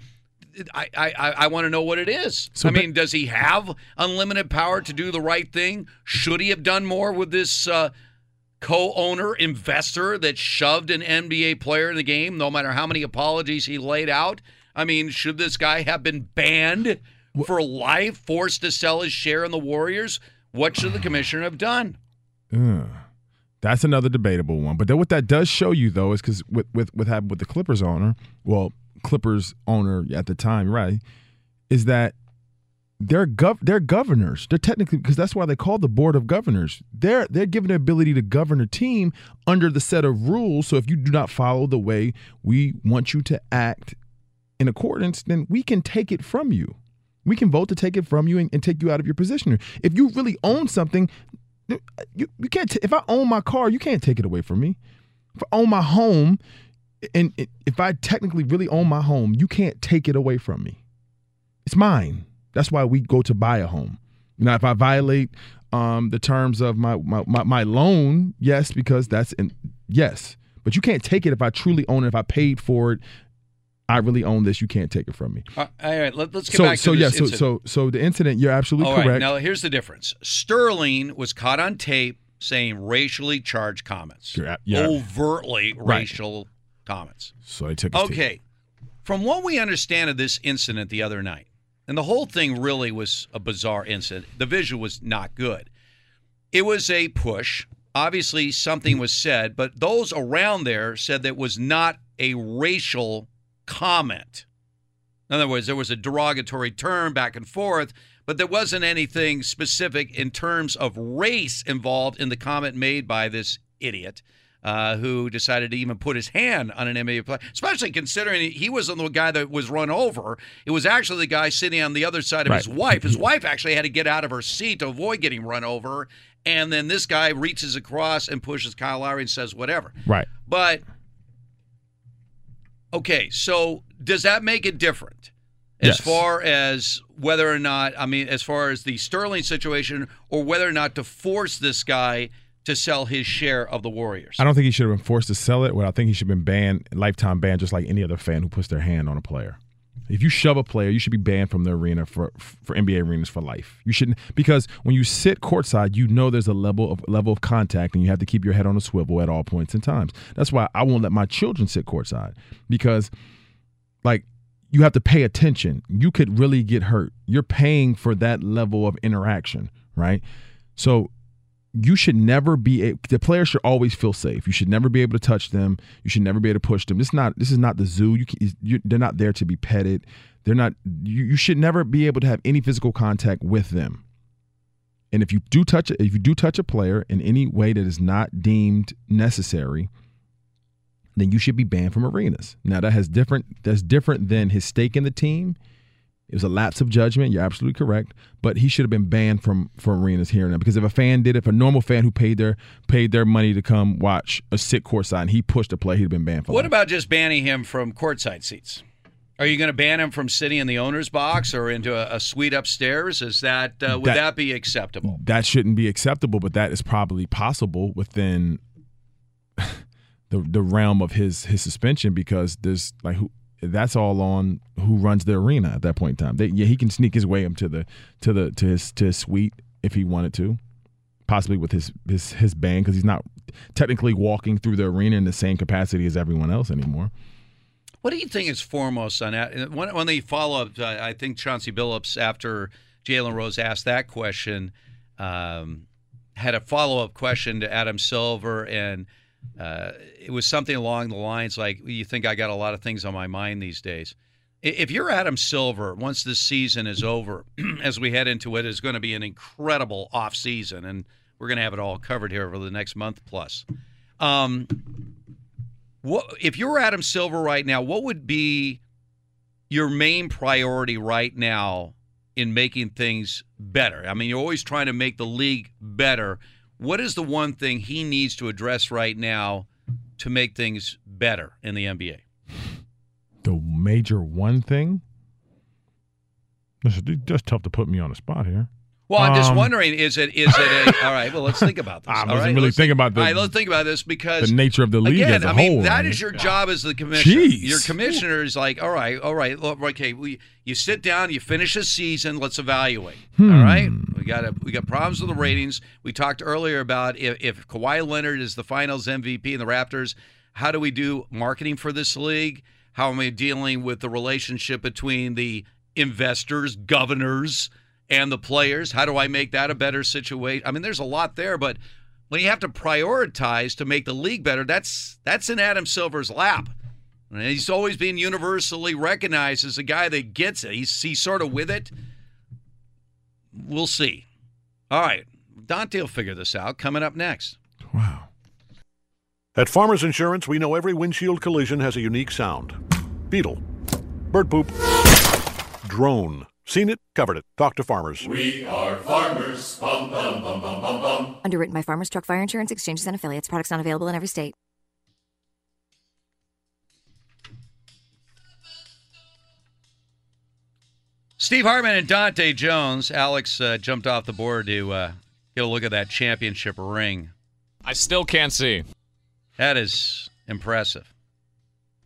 I I, I want to know what it is. So I mean, does he have unlimited power to do the right thing? Should he have done more with this uh, co-owner investor that shoved an NBA player in the game, no matter how many apologies he laid out? I mean, should this guy have been banned for life, forced to sell his share in the Warriors? What should the commissioner have done? Ugh. That's another debatable one. But then what that does show you though is because with with with have with the Clippers owner, well, Clippers owner at the time, right, is that they're gov they're governors. They're technically because that's why they call the board of governors. They're they're given the ability to govern a team under the set of rules. So if you do not follow the way we want you to act in accordance, then we can take it from you. We can vote to take it from you and, and take you out of your position. If you really own something, you, you can't. T- if I own my car, you can't take it away from me. If I own my home, and if I technically really own my home, you can't take it away from me. It's mine. That's why we go to buy a home. Now, if I violate um, the terms of my, my my my loan, yes, because that's in, yes, but you can't take it if I truly own it. If I paid for it, I really own this. You can't take it from me. Uh, all right, let, us get so back to so this yeah, so incident. so so the incident. You're absolutely All right, correct. now here's the difference. Sterling was caught on tape saying racially charged comments, You're yeah. overtly Right. racial comments. so I took his tape. Okay, from what we understand of this incident the other night, and the whole thing really was a bizarre incident. The visual was not good. It was a push. Obviously, something was said, but those around there said that it was not a racial comment. In other words, there was a derogatory term back and forth, but there wasn't anything specific in terms of race involved in the comment made by this idiot uh, who decided to even put his hand on an NBA player, especially considering he wasn't the guy that was run over. It was actually the guy sitting on the other side of his wife. His wife actually had to get out of her seat to avoid getting run over. And then this guy reaches across and pushes Kyle Lowry and says whatever. Right. But okay, so does that make it different as Yes. far as whether or not I mean, as far as the Sterling situation, or whether or not to force this guy to sell his share of the Warriors? I don't think he should have been forced to sell it. Well, I think he should have been banned, lifetime ban, just like any other fan who puts their hand on a player. If you shove a player, you should be banned from the arena for for NBA arenas for life. You shouldn't because when you sit courtside, you know there's a level of level of contact, and you have to keep your head on a swivel at all points and times. That's why I won't let my children sit courtside because, like, you have to pay attention. You could really get hurt. You're paying for that level of interaction, right? So you should never be a, the player should always feel safe. You should never be able to touch them. You should never be able to push them. This is not this is not the zoo. You, you they're not there to be petted. They're not. You, you should never be able to have any physical contact with them. And if you do touch if you do touch a player in any way that is not deemed necessary, then you should be banned from arenas. Now that has different that's different than his stake in the team. It was a lapse of judgment. You're absolutely correct, but he should have been banned from from arenas here and there because if a fan did it, if a normal fan who paid their paid their money to come watch a sit courtside and he pushed a play, he'd have been banned for What life. about just banning him from courtside seats? Are you going to ban him from sitting in the owner's box or into a, a suite upstairs? Is that uh, would That- that, be acceptable? that shouldn't be acceptable, but that is probably possible within the the realm of his his suspension because there's like who that's all on who runs the arena at that point in time. They, yeah, he can sneak his way up to the to the to his to his suite if he wanted to, possibly with his his his band because he's not technically walking through the arena in the same capacity as everyone else anymore. What do you think is foremost on that? And When, when they follow up, uh, I think Chauncey Billups, after Jalen Rose asked that question, um, had a follow up question to Adam Silver, and uh, it was something along the lines like, "You think I got a lot of things on my mind these days?" If you're Adam Silver, once this season is over, as we head into it, is going to be an incredible off season, and we're going to have it all covered here over the next month plus. Um, what if you were Adam Silver right now? What would be your main priority right now in making things better? I mean, you're always trying to make the league better. What is the one thing he needs to address right now to make things better in the NBA? The major one thing. This is that's tough to put me on the spot here. Well, I'm just Um, wondering, is it is it a all right? Well, let's think about this. I wasn't right? really Let's thinking about the- all right, let's think about this because the nature of the league again, as a I mean, whole, that is your job as the commissioner. Jeez. Your commissioner is like, all right, all right, okay, we you sit down, you finish a season, let's evaluate. All Hmm. right, we got a, we got problems with the ratings. We talked earlier about if, if Kawhi Leonard is the Finals MVP in the Raptors, how do we do marketing for this league? How am I dealing with the relationship between the investors, governors, and the players? How do I make that a better situation? I mean, there's a lot there, but when you have to prioritize to make the league better, that's that's in Adam Silver's lap. And he's always been universally recognized as a guy that gets it. He's he's sort of with it. We'll see. All right, Dante will figure this out. Coming up next. Wow. At Farmers Insurance, we know every windshield collision has a unique sound. Beetle. Bird poop. Drone. Seen it, covered it. Talk to farmers. We are farmers. Bum, bum, bum, bum, bum, bum. Underwritten by Farmers Truck Fire Insurance Exchanges and Affiliates. Products not available in every state. Steve Hartman and Dante Jones. Alex uh, jumped off the board to uh, get a look at that championship ring. I still can't see. That is impressive.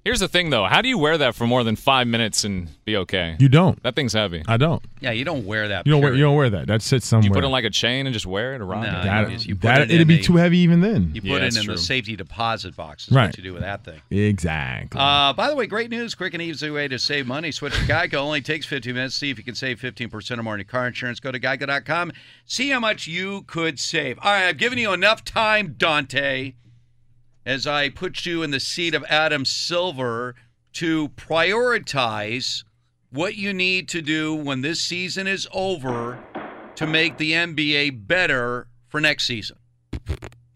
Here's the thing, though. How do you wear that for more than five minutes and be okay? You don't. That thing's heavy. I don't. Yeah, you don't wear that. You don't wear. You don't wear that. That sits somewhere. You put it in like a chain and just wear it around. No, it? that, you- you put that it it'd be a- too heavy even then. You put Yeah, it that's in the safety deposit box. Is Right. what you do with that thing. Exactly. Uh, by the way, great news. Quick and easy way to save money. Switch to Geico. Only takes 15 minutes. See if you can save 15% or more on your car insurance. Go to geico.com. See how much you could save. All right, I've given you enough time, Dante, as I put you in the seat of Adam Silver to prioritize what you need to do when this season is over to make the NBA better for next season.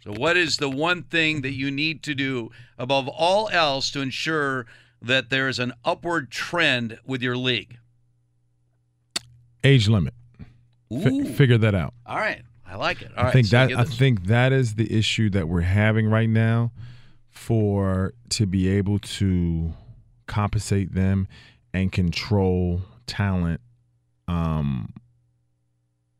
So, what is the one thing that you need to do above all else to ensure that there is an upward trend with your league? Age limit. Ooh. figure that out. All right, I like it. All I right, think so that I think that is the issue that we're having right now for to be able to compensate them and control talent um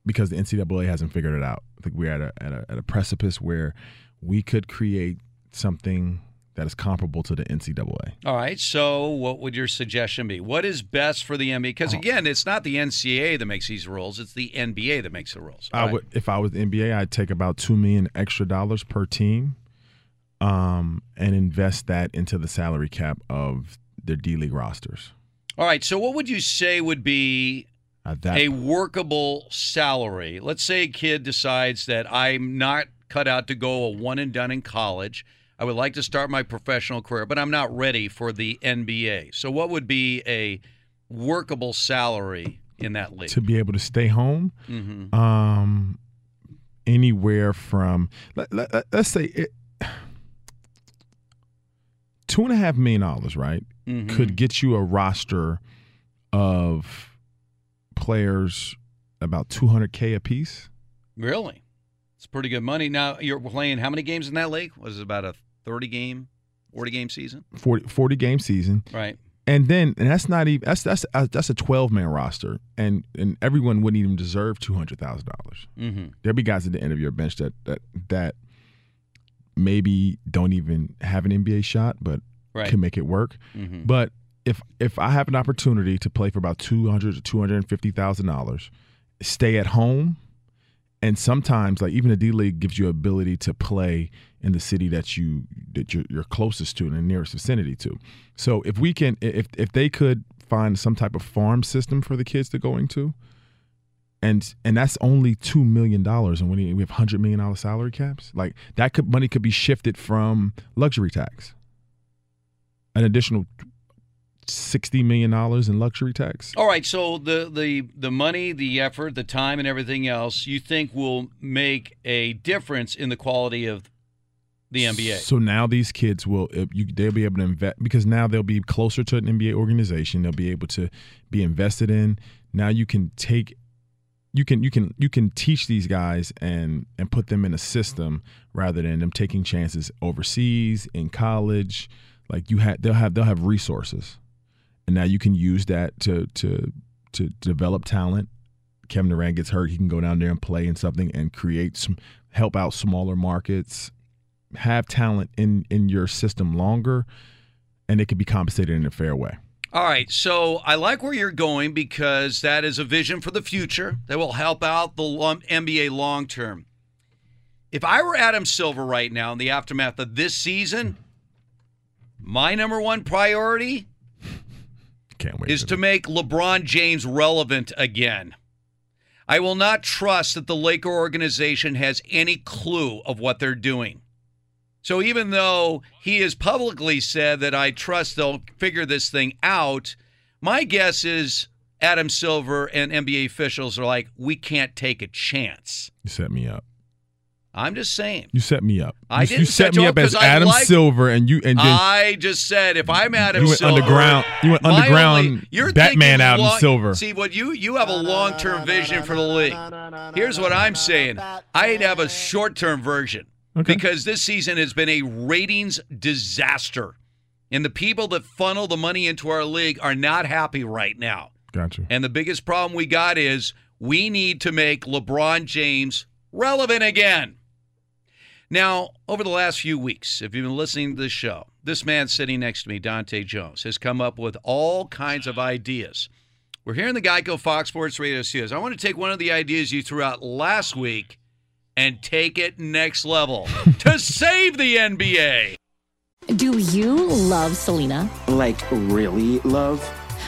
because the NCAA hasn't figured it out. I think we're at a at a, at a precipice where we could create something that is comparable to the NCAA. All right. So, what would your suggestion be? What is best for the NBA? Oh. Because again, it's not the NCAA that makes these rules; it's the NBA that makes the rules. I right. would if I was the NBA, I'd take about two million extra dollars per team, um, and invest that into the salary cap of their D League rosters. All right. So, what would you say would be a workable salary? Let's say a kid decides that I'm not cut out to go a one and done in college. I would like to start my professional career, but I'm not ready for the NBA. So, what would be a workable salary in that league? to be able to stay home, Mhm. um, anywhere from let, let, us say it, two and a half million dollars, right, Mhm. could get you a roster of players about two hundred k a piece. Really? It's pretty good money. Now, you're playing how many games in that league? Was it about a 30 game, 40 game season? 40, 40 game season. Right. And then and that's not even that's that's uh, that's a twelve man roster, and and everyone wouldn't even deserve two hundred thousand dollars. Mhm. There'll be guys at the end of your bench that that that maybe don't even have an NBA shot, but Right. can make it work. Mhm. But if if I have an opportunity to play for about two hundred to two hundred and fifty thousand dollars, stay at home, and sometimes like even the D League gives you ability to play in the city that you that you're, you're closest to and the nearest vicinity to. So if we can if if they could find some type of farm system for the kids to go into, and and that's only two million dollars, and we have hundred million dollar salary caps, like that could money could be shifted from luxury tax, an additional sixty million dollars in luxury tax. All right, so the the the money, the effort, the time, and everything else, you think will make a difference in the quality of the NBA? So now these kids will you, they'll be able to invest because now they'll be closer to an NBA organization. They'll be able to be invested in. Now you can take you can you can you can teach these guys and and put them in a system rather than them taking chances overseas in college. Like you had they'll have they'll have resources. And now you can use that to to to develop talent, Kevin Durant gets hurt, he can go down there and play in something and create some help out smaller markets, have talent in in your system longer, and it can be compensated in a fair way. All right, so I like where you're going because that is a vision for the future that will help out the NBA long term. If I were Adam Silver right now in the aftermath of this season, my number one priority Can't wait is to make LeBron James relevant again. I will not trust that the Laker organization has any clue of what they're doing. So even though he has publicly said that I trust they'll figure this thing out, my guess is Adam Silver and NBA officials are like, we can't take a chance. You set me up. I'm just saying. You set me up. I you, didn't you set set me up up as Adam like- Silver, and you and then I just said if I'm Adam You went Silver, underground- you went underground only- you're Batman Adam long- Silver. See what you you have a long term vision for the league. Here's what I'm saying: I'd have a short term version because this season has been a ratings disaster, and the people that funnel the money into our league are not happy right now. Gotcha. And the biggest problem we got is we need to make LeBron James relevant again. Now, over the last few weeks, if you've been listening to this show, this man sitting next to me, Dante Jones, has come up with all kinds of ideas. We're here in the Geico Fox Sports Radio studios. I want to take one of the ideas you threw out last week and take it next level to save the NBA. Do you love Selena? Like, really love?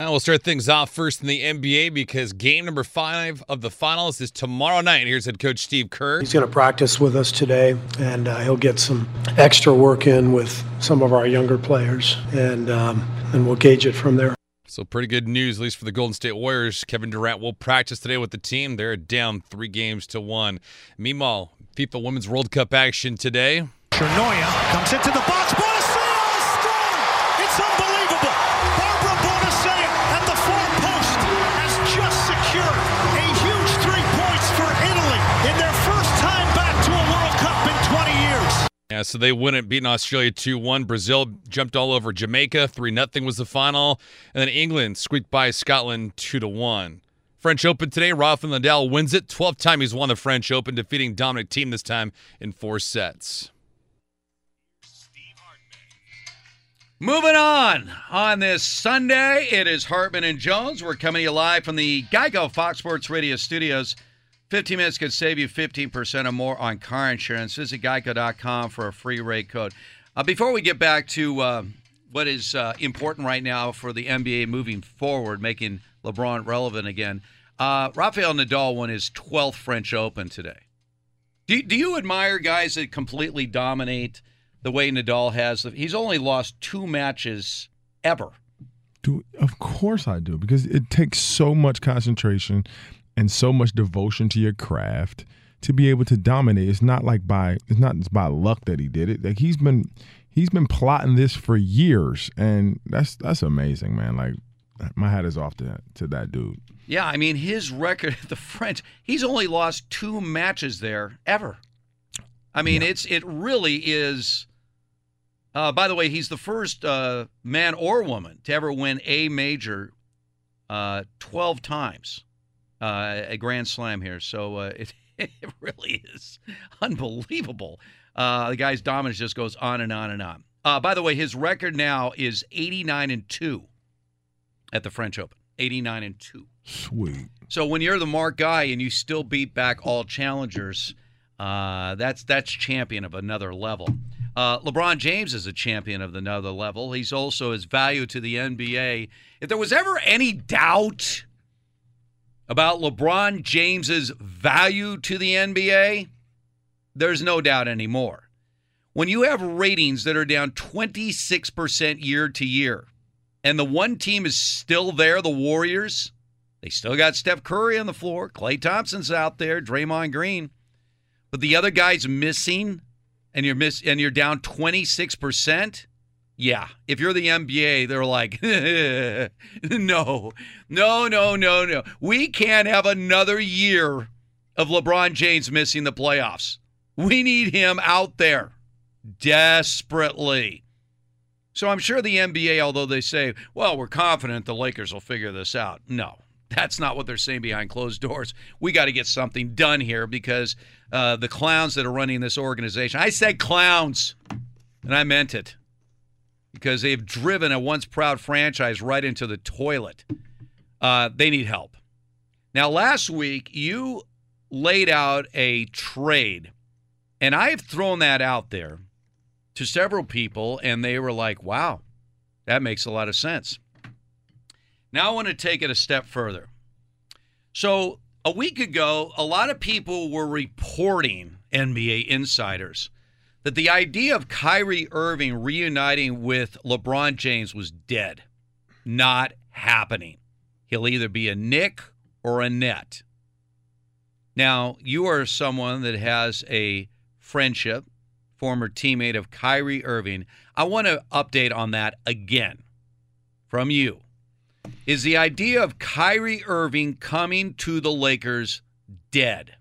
And we'll start things off first in the NBA because game number five of the finals is tomorrow night. Here's head coach Steve Kerr. He's going to practice with us today, and uh, he'll get some extra work in with some of our younger players, and um, and we'll gauge it from there. So pretty good news, at least for the Golden State Warriors. Kevin Durant will practice today with the team. They're down three games to one. Meanwhile, FIFA Women's World Cup action today. Cernoia comes into the box. Bonansea so they wouldn't beating Australia 2 1. Brazil jumped all over Jamaica. 3 0 was the final. And then England squeaked by Scotland 2 1. French Open today. Rafael Nadal wins it. 12th time he's won the French Open, defeating Dominic Thiem this time in four sets. Moving on. On this Sunday, it is Hartman and Jones. We're coming to you live from the Geico Fox Sports Radio studios. 15 minutes could save you 15% or more on car insurance. Visit geico.com for a free rate code. Uh, before we get back to uh, what is uh, important right now for the NBA moving forward, making LeBron relevant again, uh, Rafael Nadal won his 12th French Open today. Do, do you admire guys that completely dominate the way Nadal has? He's only lost two matches ever. Do of course I do because it takes so much concentration and so much devotion to your craft to be able to dominate. It's not like by it's not just by luck that he did it. Like he's been he's been plotting this for years, and that's that's amazing, man. Like my hat is off to to that dude. Yeah, I mean his record at the French, he's only lost two matches there ever. I mean, it's it really is. Uh, by the way, he's the first uh, man or woman to ever win a major uh, twelve times, a Grand Slam here. So uh, it it really is unbelievable. Uh, the guy's dominance just goes on and on and on. Uh, by the way, his record now is eighty nine and two at the French Open. Eighty nine and two. Sweet. So when you're the mark guy and you still beat back all challengers, uh, that's that's champion of another level. Uh, LeBron James is a champion of another level. He's also his value to the NBA. If there was ever any doubt about LeBron James's value to the NBA, there's no doubt anymore. When you have ratings that are down 26% year to year, and the one team is still there, the Warriors, they still got Steph Curry on the floor, Klay Thompson's out there, Draymond Green. but the other guy's missing, and you're miss and you're down 26 percent. Yeah, if you're the NBA, they're like, no, no, no, no, no. We can't have another year of LeBron James missing the playoffs. We need him out there desperately. So I'm sure the NBA, although they say, well, we're confident the Lakers will figure this out. No, that's not what they're saying behind closed doors. We got to get something done here because uh, the clowns that are running this organization, I said clowns, and I meant it because they've driven a once proud franchise right into the toilet. Uh, they need help. Now, last week, you laid out a trade, and I've thrown that out there to several people, and they were like, wow, that makes a lot of sense. Now, I want to take it a step further. So, a week ago, a lot of people were reporting, NBA insiders, that the idea of Kyrie Irving reuniting with LeBron James was dead, not happening. He'll either be a Knick or a net. Now, you are someone that has a friendship, former teammate of Kyrie Irving. I want to update on that again from you. Is the idea of Kyrie Irving coming to the Lakers dead?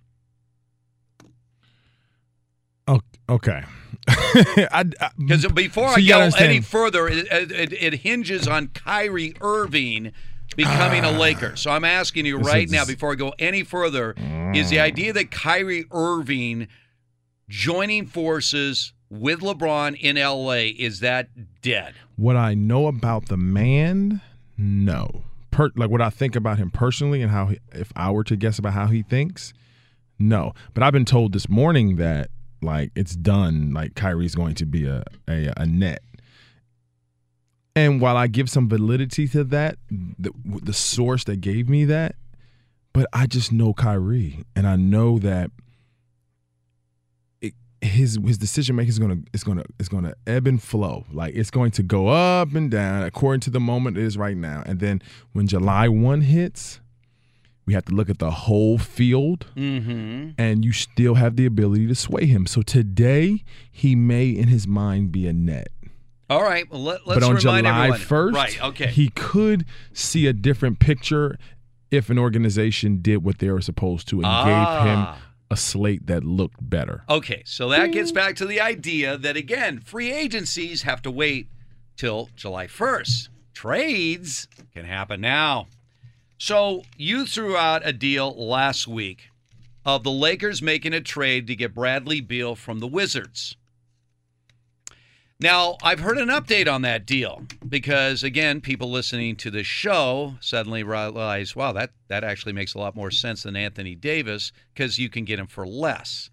Okay. Because before so I go any further, it, it, it hinges on Kyrie Irving becoming a ah. Laker. So I'm asking you right now, before I go any further, is the mm. idea that Kyrie Irving joining forces with LeBron in LA is that dead? What I know about the man, no. Per, like what I think about him personally and how he, if I were to guess about how he thinks, no. But I've been told this morning that like it's done. Like Kyrie's going to be a a, a net. And while I give some validity to that, the, the source that gave me that, but I just know Kyrie, and I know that it, his his decision making is gonna is gonna is gonna ebb and flow. Like it's going to go up and down according to the moment it is right now. And then when July one hits, we have to look at the whole field, Mm-hmm. and you still have the ability to sway him. So today he may in his mind be a net. All right. Well, let, let's but on remind July first, Right. Okay. he could see a different picture if an organization did what they were supposed to and gave Ah. him a slate that looked better. Okay, so that gets back to the idea that again, free agencies have to wait till July 1st. Trades can happen now. So you threw out a deal last week of the Lakers making a trade to get Bradley Beal from the Wizards. Now, I've heard an update on that deal because, again, people listening to the show suddenly realize, wow, that, that actually makes a lot more sense than Anthony Davis because you can get him for less.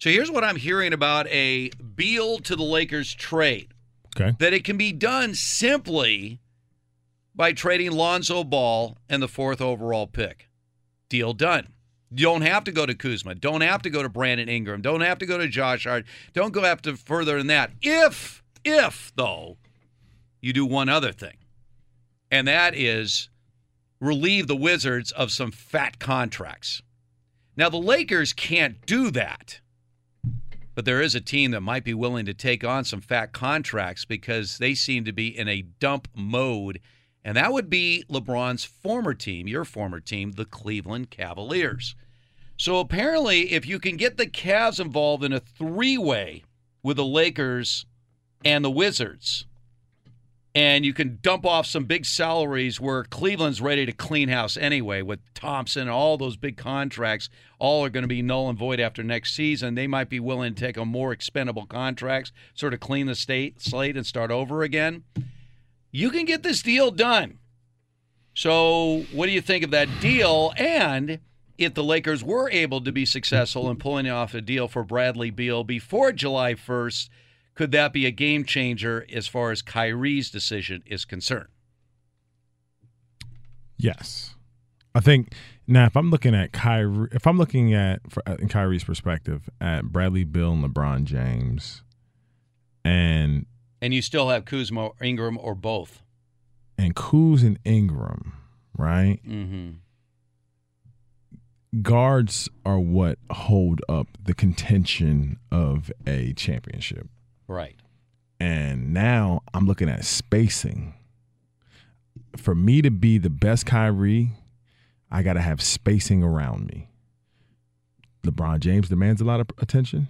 So here's what I'm hearing about a Beal to the Lakers trade Okay. that it can be done simply by trading Lonzo Ball and the fourth overall pick. Deal done. You don't have to go to Kuzma. Don't have to go to Brandon Ingram. Don't have to go to Josh Hart. Don't go have to further than that. If, if though, you do one other thing, and that is relieve the Wizards of some fat contracts. Now the Lakers can't do that. But there is a team that might be willing to take on some fat contracts because they seem to be in a dump mode. And that would be LeBron's former team, your former team, the Cleveland Cavaliers. So apparently, if you can get the Cavs involved in a three way with the Lakers and the Wizards, and you can dump off some big salaries where Cleveland's ready to clean house anyway with Thompson and all those big contracts all are going to be null and void after next season. They might be willing to take on more expendable contracts, sort of clean the state slate and start over again. You can get this deal done. So, what do you think of that deal? And if the Lakers were able to be successful in pulling off a deal for Bradley Beal before July 1st, could that be a game changer as far as Kyrie's decision is concerned? Yes. I think now if I'm looking at Kyrie, if I'm looking at uh, in Kyrie's perspective at Bradley Beal and LeBron James, and And you still have Kuzma, or Ingram, or both. and Kuz and Ingram, right? Mm-hmm. guards are what hold up the contention of a championship. Right. And now I'm looking at spacing. For me to be the best Kyrie, I got to have spacing around me. LeBron James demands a lot of attention,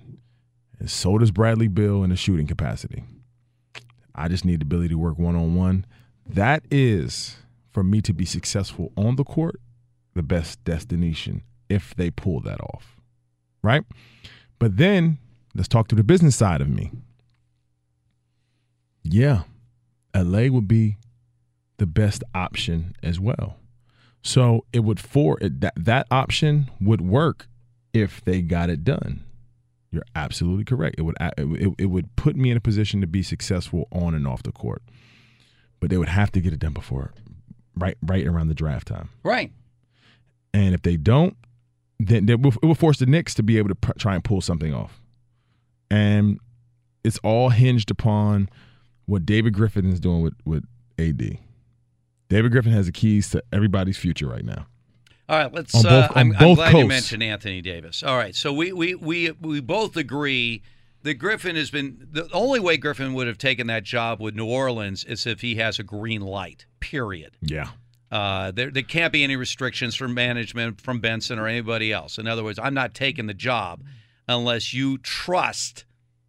and so does Bradley Beal in the shooting capacity. I just need the ability to work one on one. That is, for me to be successful on the court, the best destination if they pull that off. Right? But then let's talk to the business side of me. Yeah, LA would be the best option as well. So it would for it, that that option would work if they got it done. You're absolutely correct. It would it, it would put me in a position to be successful on and off the court. But they would have to get it done before right right around the draft time. Right. And if they don't, then it will, it will force the Knicks to be able to pr- try and pull something off. And it's all hinged upon what David Griffin is doing with, with AD. David Griffin has the keys to everybody's future right now. All right, let's. On both- uh, I'm, I'm glad you mentioned Anthony Davis. All right, so we we we we both agree that Griffin has been the only way Griffin would have taken that job with New Orleans is if he has a green light. Period. Yeah. Uh, there, there can't be any restrictions from management, from Benson or anybody else. In other words, I'm not taking the job unless you trust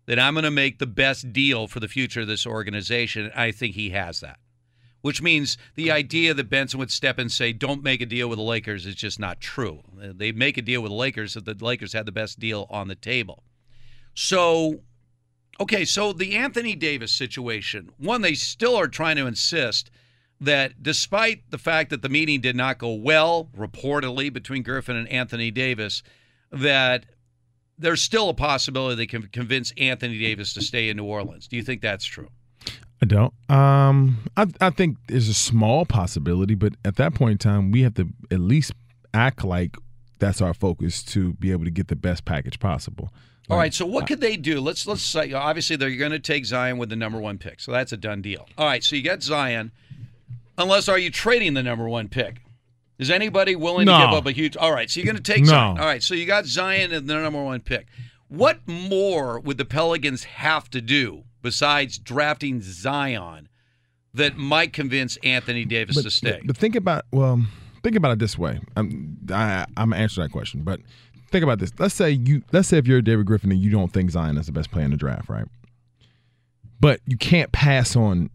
that I'm going to make the best deal for the future of this organization. I think he has that. Which means the idea that Benson would step and say, "Don't make a deal with the Lakers," is just not true. They make a deal with the Lakers if the Lakers had the best deal on the table. So, okay, so the Anthony Davis situation, one, they still are trying to insist that despite the fact that the meeting did not go well, reportedly, between Griffin and Anthony Davis, that there's still a possibility they can convince Anthony Davis to stay in New Orleans. Do you think that's true? I don't. Um, I I think there's a small possibility, but at that point in time, we have to at least act like that's our focus to be able to get the best package possible. All right, so what could they do? Let's let's say obviously they're going to take Zion with the number one pick, so that's a done deal. All right, so you got Zion. Unless are you trading the number one pick? Is anybody willing No. to give up a huge? All right, so you're going to take No. Zion. All right, so you got Zion and the number one pick. What more would the Pelicans have to do besides drafting Zion that might convince Anthony Davis But, to stay? but, think about well, think about it this way. I'm I, I'm answering that question, but think about this. Let's say you let's say if you're David Griffin and you don't think Zion is the best player in the draft, right? But you can't pass on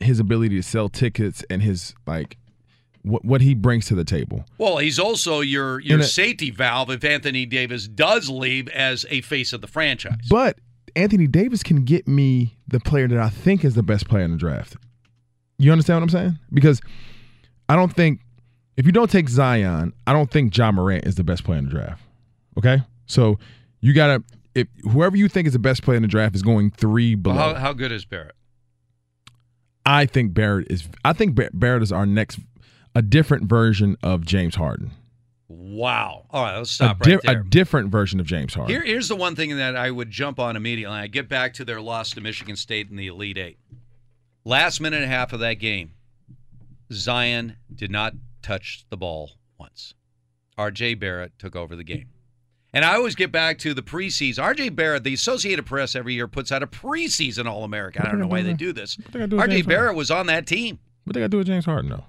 his ability to sell tickets and his like what what he brings to the table. Well, he's also your your a- safety valve if Anthony Davis does leave as a face of the franchise. But Anthony Davis can get me the player that I think is the best player in the draft. You understand what I'm saying? Because I don't think if you don't take Zion, I don't think Ja Morant is the best player in the draft. Okay, so you gotta if whoever you think is the best player in the draft is going three below. How, how good is Barrett? I think Barrett is. I think Barrett is our next, a different version of James Harden. Wow. All right, let's stop a, di- right there. a different version of James Harden. Here, here's the one thing that I would jump on immediately. I get back to their loss to Michigan State in the Elite Eight. Last minute and a half of that game, Zion did not touch the ball once. R.J. Barrett took over the game. And I always get back to the preseason. R.J. Barrett, the Associated Press every year puts out a preseason All American. I don't know why they do this. do R.J. James Harden? Barrett was on that team. What they got to do with James Harden though?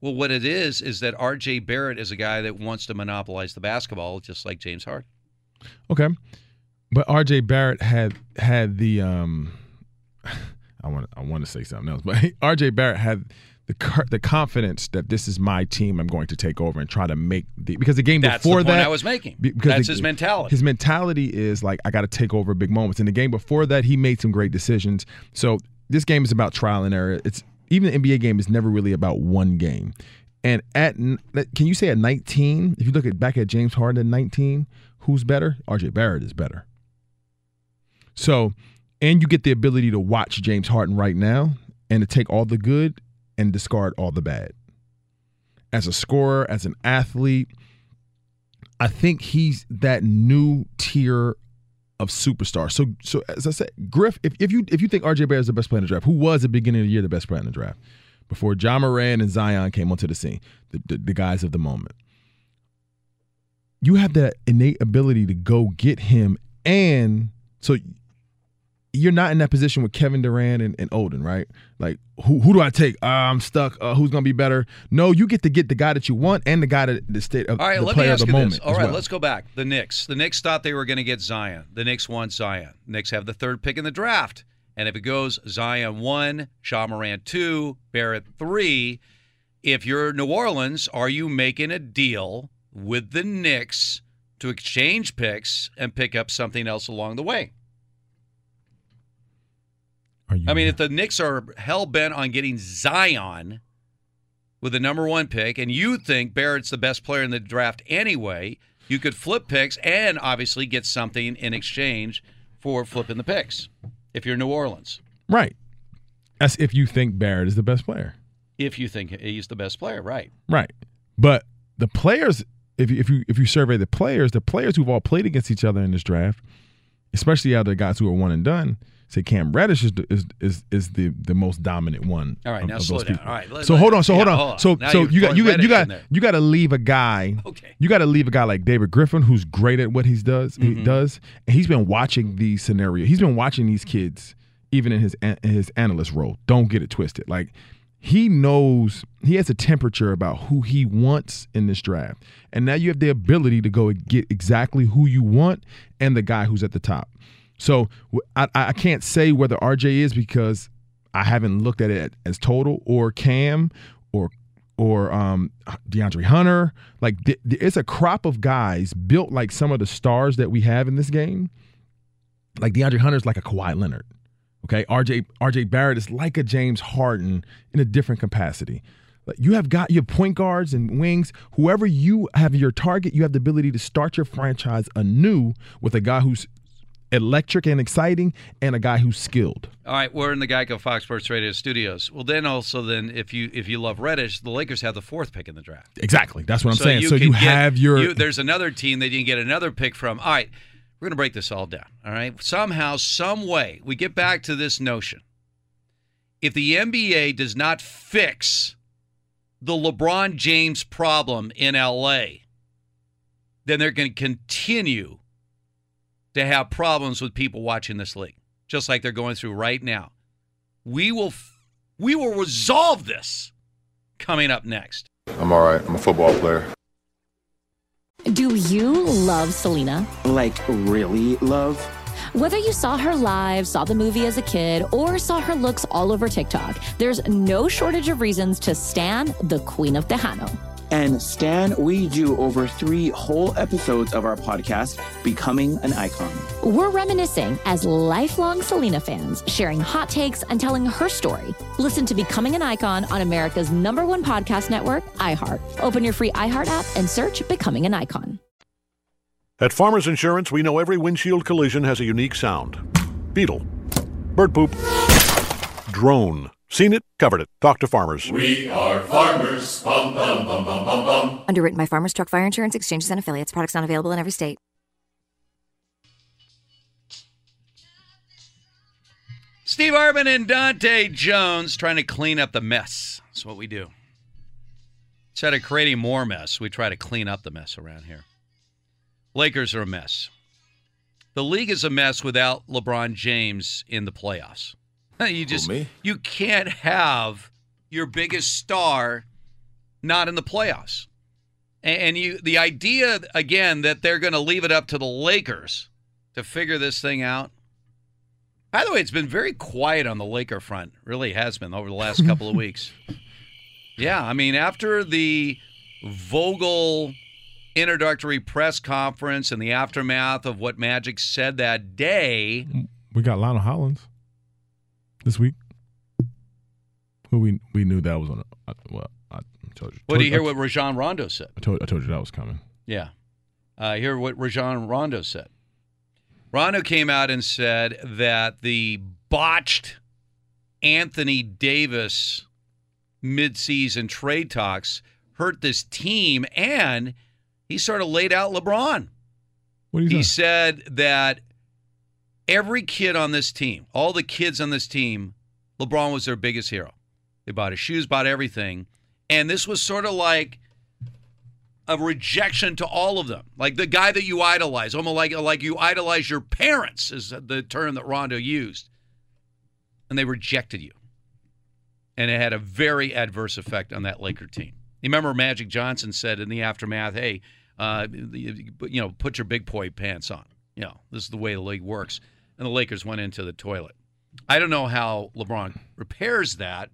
Well, what it is is that R.J. Barrett is a guy that wants to monopolize the basketball, just like James Harden. Okay, but R.J. Barrett had had the um, I want I want to say something else, but R.J. Barrett had the the confidence that this is my team. I'm going to take over and try to make the because the game That's the before point that I was making. because That's the- his mentality. His mentality is like I got to take over big moments. In the game before that, he made some great decisions. So this game is about trial and error. It's even the NBA game is never really about one game. And at can you say at 19, if you look at back at James Harden at 19, who's better? RJ Barrett is better. So, and you get the ability to watch James Harden right now and to take all the good and discard all the bad. As a scorer, as an athlete, I think he's that new tier of superstars. So, so as I said, Griff, if, if you if you think RJ Barrett is the best player in the draft, who was at the beginning of the year the best player in the draft before Ja Morant and Zion came onto the scene, the, the, the guys of the moment. you have that innate ability to go get him, and so you're not in that position with Kevin Durant and, and Oden, right? Like, who who do I take? Uh, I'm stuck. Uh, who's gonna be better? No, you get to get the guy that you want and the guy that the state of All right, the let me player ask of the you moment. this. All right, well. let's go back. The Knicks. The Knicks thought they were going to get Zion. The Knicks want Zion. Knicks have the third pick in the draft. And if it goes Zion one, Ja Morant two, Barrett three, if you're New Orleans, are you making a deal with the Knicks to exchange picks and pick up something else along the way? I mean, if the Knicks are hell bent on getting Zion with the number one pick, and you think Barrett's the best player in the draft anyway, you could flip picks and obviously get something in exchange for flipping the picks if you're New Orleans. Right. That's if you think Barrett is the best player. If you think he's the best player, right? Right. But the players, if you, if you if you survey the players, the players who've all played against each other in this draft, especially out of the guys who are one and done, say Cam Reddish is the, is is, is the the most dominant one. All right, of, now of slow down. people. All right, so hold on. So yeah, hold on. hold on. So Now so you're got you got you got you got to leave a guy. Okay. You got to leave a guy like David Griffin who's great at what he does. He Mhm. does, and he's been watching these scenarios. He's been watching these kids, even in his in his analyst role. Don't get it twisted. Like he knows he has a temperature about who he wants in this draft, and now you have the ability to go and get exactly who you want and the guy who's at the top. So I, I can't say whether RJ is because I haven't looked at it as total or Cam or or um, DeAndre Hunter. Like th- th- it's a crop of guys built like some of the stars that we have in this game. Like DeAndre Hunter is like a Kawhi Leonard. Okay, RJ RJ Barrett is like a James Harden in a different capacity. Like you have got you have point guards and wings. Whoever you have your target, you have the ability to start your franchise anew with a guy who's electric and exciting and a guy who's skilled. All right, we're in the Geico Fox Sports Radio studios. Well, then also then if you if you love Reddish, the Lakers have the fourth pick in the draft. Exactly. That's what I'm saying. So you get- have your you- there's another team that you can get another pick from. All right, we're gonna break this all down. All right, somehow, some way, we get back to this notion. If the NBA does not fix the LeBron James problem in LA, then they're going to continue to have problems with people watching this league, just like they're going through right now. We will, we will resolve this coming up next. I'm all right. I'm a football player. Do you love Selena? Like, really love? Whether you saw her live, saw the movie as a kid, or saw her looks all over TikTok, there's no shortage of reasons to stan the Queen of Tejano. And Stan, we do over three whole episodes of our podcast, Becoming an Icon. We're reminiscing as lifelong Selena fans, sharing hot takes and telling her story. Listen to Becoming an Icon on America's number one podcast network, iHeart. Open your free iHeart app and search Becoming an Icon. At Farmers Insurance, we know every windshield collision has a unique sound. Beetle. Bird poop. Drone. Seen it, covered it. Talk to farmers. We are farmers. Bum, bum, bum, bum, bum, bum. Underwritten by Farmers Truck Fire Insurance Exchanges and Affiliates. Products not available in every state. Steve Hartman and Dante Jones trying to clean up the mess. That's what we do. Instead of creating more mess, we try to clean up the mess around here. Lakers are a mess. The league is a mess without LeBron James in the playoffs. You just you can't have your biggest star not in the playoffs. And and you the idea again that they're going to leave it up to the Lakers to figure this thing out. By the way, it's been very quiet on the Laker front. Really has been over the last couple of weeks. Yeah, I mean, after the Vogel introductory press conference and the aftermath of what Magic said that day, We got Lionel Hollins this week. Who we we knew that was on. A, well, I told you. what do you hear I, what Rajon Rondo said? I told I told you that was coming. Yeah. Uh, hear what Rajon Rondo said. Rondo came out and said that the botched Anthony Davis midseason trade talks hurt this team, and he sort of laid out LeBron. What do you He said that every kid on this team, all the kids on this team, LeBron was their biggest hero. They bought his shoes, bought everything. And this was sort of like a rejection to all of them. Like the guy that you idolize, almost like like you idolize your parents is the term that Rondo used. And they rejected you. And it had a very adverse effect on that Laker team. You remember Magic Johnson said in the aftermath, "Hey, uh, you know, put your big boy pants on. You know, this is the way the league works." And the Lakers went into the toilet. I don't know how LeBron repairs that,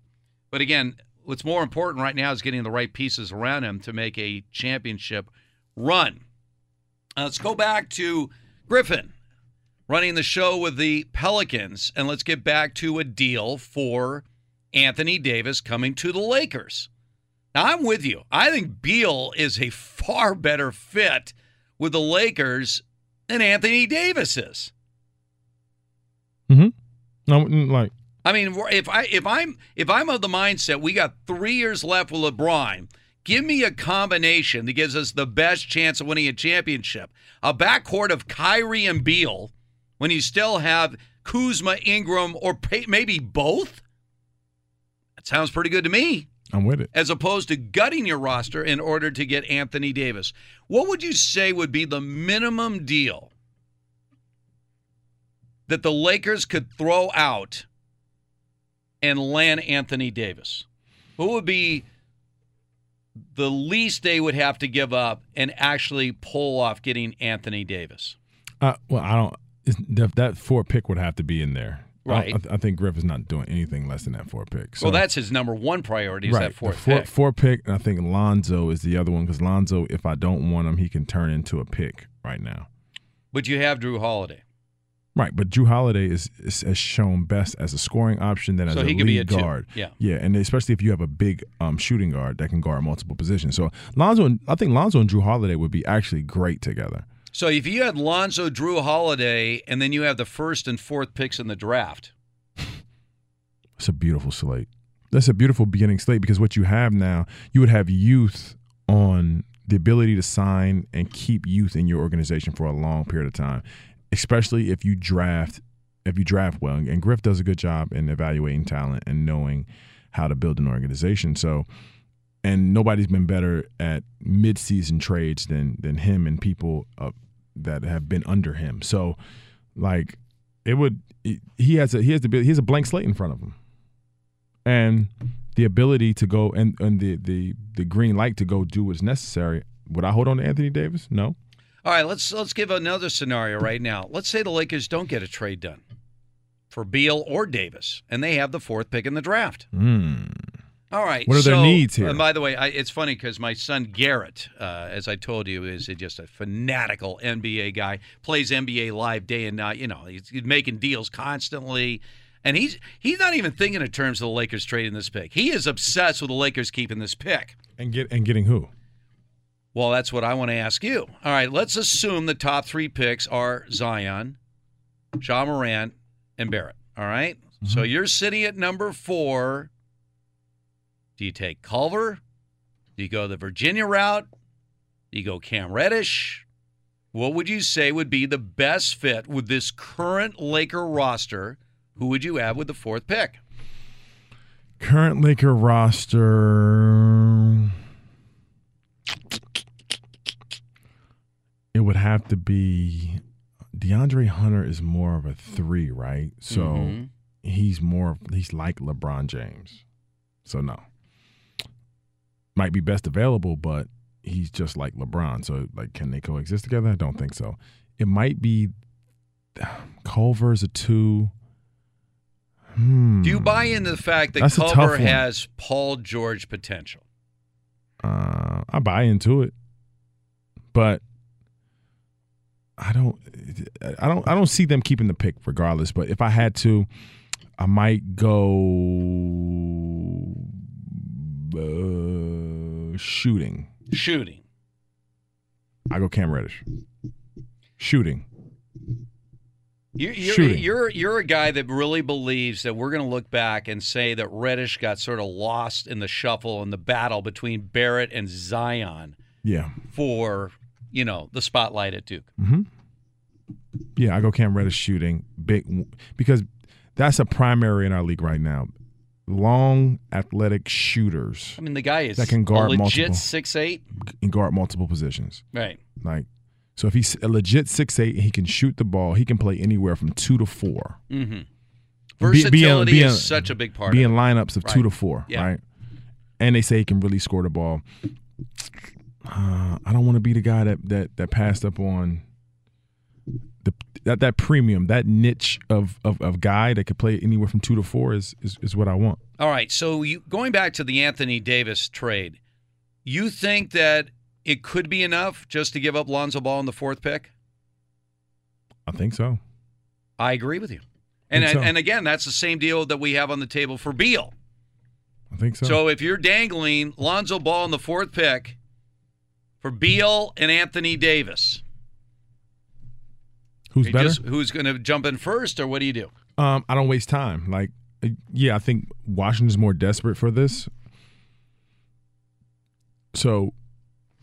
but again, what's more important right now is getting the right pieces around him to make a championship run. Uh, let's go back to Griffin running the show with the Pelicans, and let's get back to a deal for Anthony Davis coming to the Lakers. Now, I'm with you. I think Beal is a far better fit with the Lakers than Anthony Davis is. Mm-hmm. No, mm, like I mean, if I if I'm if I'm of the mindset we got three years left with LeBron, give me a combination that gives us the best chance of winning a championship. A backcourt of Kyrie and Beal, when you still have Kuzma, Ingram, or maybe both. That sounds pretty good to me. I'm with it. As opposed to gutting your roster in order to get Anthony Davis. What would you say would be the minimum deal that the Lakers could throw out and land Anthony Davis? Who would be the least they would have to give up and actually pull off getting Anthony Davis? Uh, well, I don't. That four pick would have to be in there. Right. I, I, think Griff is not doing anything less than that four pick. So, well, that's his number one priority is right. that fourth four, pick. Four pick, and I think Lonzo is the other one because Lonzo, if I don't want him, he can turn into a pick right now. But you have Drew Holiday. Right, but Drew Holiday is, is, is shown best as a scoring option than as so a lead a guard. Two. Yeah, yeah, and especially if you have a big um, shooting guard that can guard multiple positions. So Lonzo, and, I think Lonzo and Drew Holiday would be actually great together. So if you had Lonzo, Drew Holiday, and then you have the first and fourth picks in the draft, it's a beautiful slate. That's a beautiful beginning slate because what you have now, you would have youth on the ability to sign and keep youth in your organization for a long period of time, especially if you draft if you draft well. And Griff does a good job in evaluating talent and knowing how to build an organization. So, and nobody's been better at midseason trades than than him and people uh, that have been under him. So, like, it would he has a he has the he has a blank slate in front of him, and the ability to go and and the the the green light to go do what's necessary. Would I hold on to Anthony Davis? No. All right, let's let's give another scenario right now. Let's say the Lakers don't get a trade done for Beal or Davis, and they have the fourth pick in the draft. Mm. All right. What are so, their needs here? And by the way, I, it's funny because my son Garrett, uh, as I told you, is just a fanatical NBA guy. Plays NBA live day and night. You know, he's, he's making deals constantly. And he's he's not even thinking in terms of the Lakers trading this pick. He is obsessed with the Lakers keeping this pick. And get and getting who? Well, that's what I want to ask you. All right, let's assume the top three picks are Zion, Ja Morant, and Barrett. All right? Mm-hmm. So you're sitting at number four. Do you take Culver? Do you go the Virginia route? Do you go Cam Reddish? What would you say would be the best fit with this current Laker roster? Who would you have with the fourth pick? Current Laker roster. It would have to be DeAndre Hunter is more of a three, right? So Mhm. he's more he's like LeBron James. So no. Might be best available, but he's just like LeBron. So like can they coexist together? I don't think so. It might be Culver's a two. Hmm. Do you buy into the fact that That's Culver has Paul George potential? Uh, I buy into it, but I don't. I don't. I don't see them keeping the pick regardless. But if I had to, I might go uh, shooting. Shooting. I go Cam Reddish. Shooting. You're, you're, you're you're a guy that really believes that we're going to look back and say that Reddish got sort of lost in the shuffle and the battle between Barrett and Zion Yeah. for you know the spotlight at Duke. hmm Yeah, I go Cam Reddish shooting big because that's a primary in our league right now. long, athletic shooters I mean, the guy is that can guard a legit multiple six eight. and guard multiple positions. Right. Like, so if he's a legit six eight, he can shoot the ball. He can play anywhere from two to four. Mm-hmm. Be- Versatility be in- is such a big part. Be in lineups of two to four, Yeah. right? And they say he can really score the ball. Uh, I don't want to be the guy that that that passed up on the that that premium, that niche of of, of guy that could play anywhere from two to four is is, is what I want. All right. So you going back to the Anthony Davis trade, you think that it could be enough just to give up Lonzo Ball in the fourth pick? I think so. I agree with you. And so. and again, that's the same deal that we have on the table for Beal. I think so. So if you're dangling Lonzo Ball in the fourth pick for Beal and Anthony Davis, Who's you better? just- who's going to jump in first, or what do you do? Um, I don't waste time. Like, uh, yeah, I think Washington's more desperate for this. So,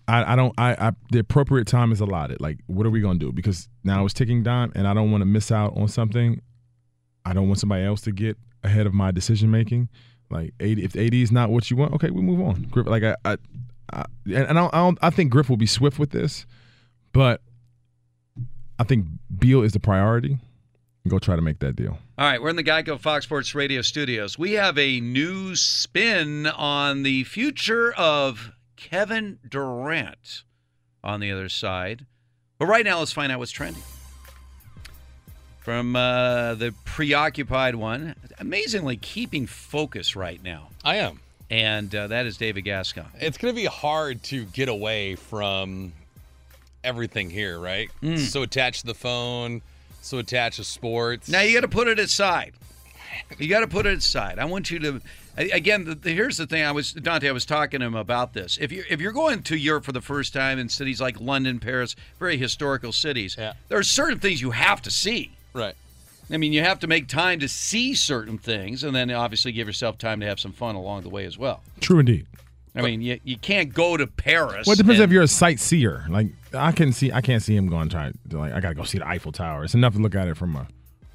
I, I don't. I, I the appropriate time is allotted. Like, what are we gonna do? Because now it's ticking time, and I don't want to miss out on something. I don't want somebody else to get ahead of my decision making. Like, AD, if AD is not what you want, okay, we move on. Like I, I, I and I don't, I don't. I think Griff will be swift with this, but I think Beal is the priority. Go try to make that deal. All right, we're in the Geico Fox Sports Radio studios. We have a new spin on the future of Kevin Durant on the other side. But right now, let's find out what's trending. From uh, the preoccupied one, amazingly keeping focus right now. I am. And uh, that is David Gascon. It's going to be hard to get away from everything here, right? Mm. So attached to the phone, so attached to sports. Now you got to put it aside. You got to put it aside. I want you to. Again, the, the, here's the thing. I was Dante. I was talking to him about this. If you if you're going to Europe for the first time in cities like London, Paris, very historical cities, there are certain things you have to see. Right. I mean, you have to make time to see certain things, and then obviously give yourself time to have some fun along the way as well. True indeed. I mean, you, you can't go to Paris. Well, it depends and- if you're a sightseer. Like I can see, I can't see him going try. Like I gotta go see the Eiffel Tower. It's enough to look at it from a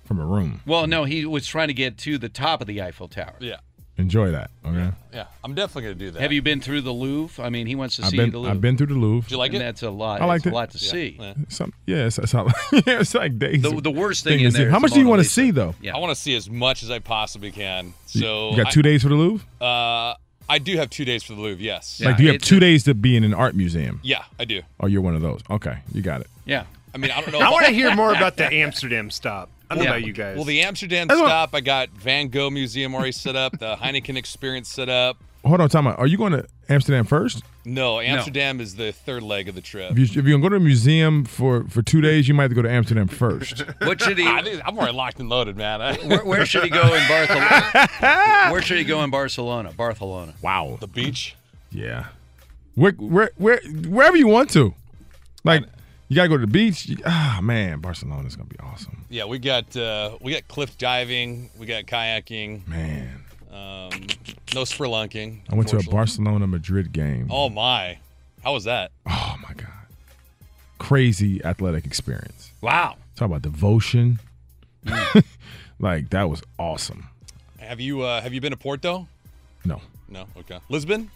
from a room. Well, no, he was trying to get to the top of the Eiffel Tower. Yeah. Enjoy that. Okay. Yeah, I'm definitely going to do that. Have you been through the Louvre? I mean, he wants to I've see been the Louvre. I've been through the Louvre. Did you like And it? that's a lot. I liked It's a lot to see. Yeah. Some yeah, it's, it's, all- yeah, it's like days. The- the worst thing in is there How is much the do you want to see though? Yeah. I want to see as much as I possibly can. So you got two I, days for the Louvre. Uh, I do have two days for the Louvre. Yes. like, do you have two days to be in an art museum? Yeah, I do. Oh, you're one of those. Okay, you got it. Yeah. I mean, I don't know. I want to hear more about the Amsterdam stop. I don't know Yeah. about you guys. Well, the Amsterdam That's what- stop, I got Van Gogh Museum already set up, the Heineken Experience set up. Hold on, time out. Are you going to Amsterdam first? No, Amsterdam is the third leg of the trip. If, you, if you're gonna go to a museum for for two days, you might have to go to Amsterdam first. What should he? I think- I'm already locked and loaded, man. Where, where should he go in Barcelona? where should he go in Barcelona? Barcelona. Wow. The beach. Yeah. Where, where, where, wherever you want to. Like, you gotta go to the beach. You- Ah, man, Barcelona is gonna be awesome. Yeah, we got uh, we got cliff diving, we got kayaking. Man, um, no spelunking. I went to a. Barcelona Madrid game. Oh my, how was that? Oh my god, crazy athletic experience. Wow. Talk about devotion. like that was awesome. Have you uh, have you been to Porto? No, No. Okay. Lisbon.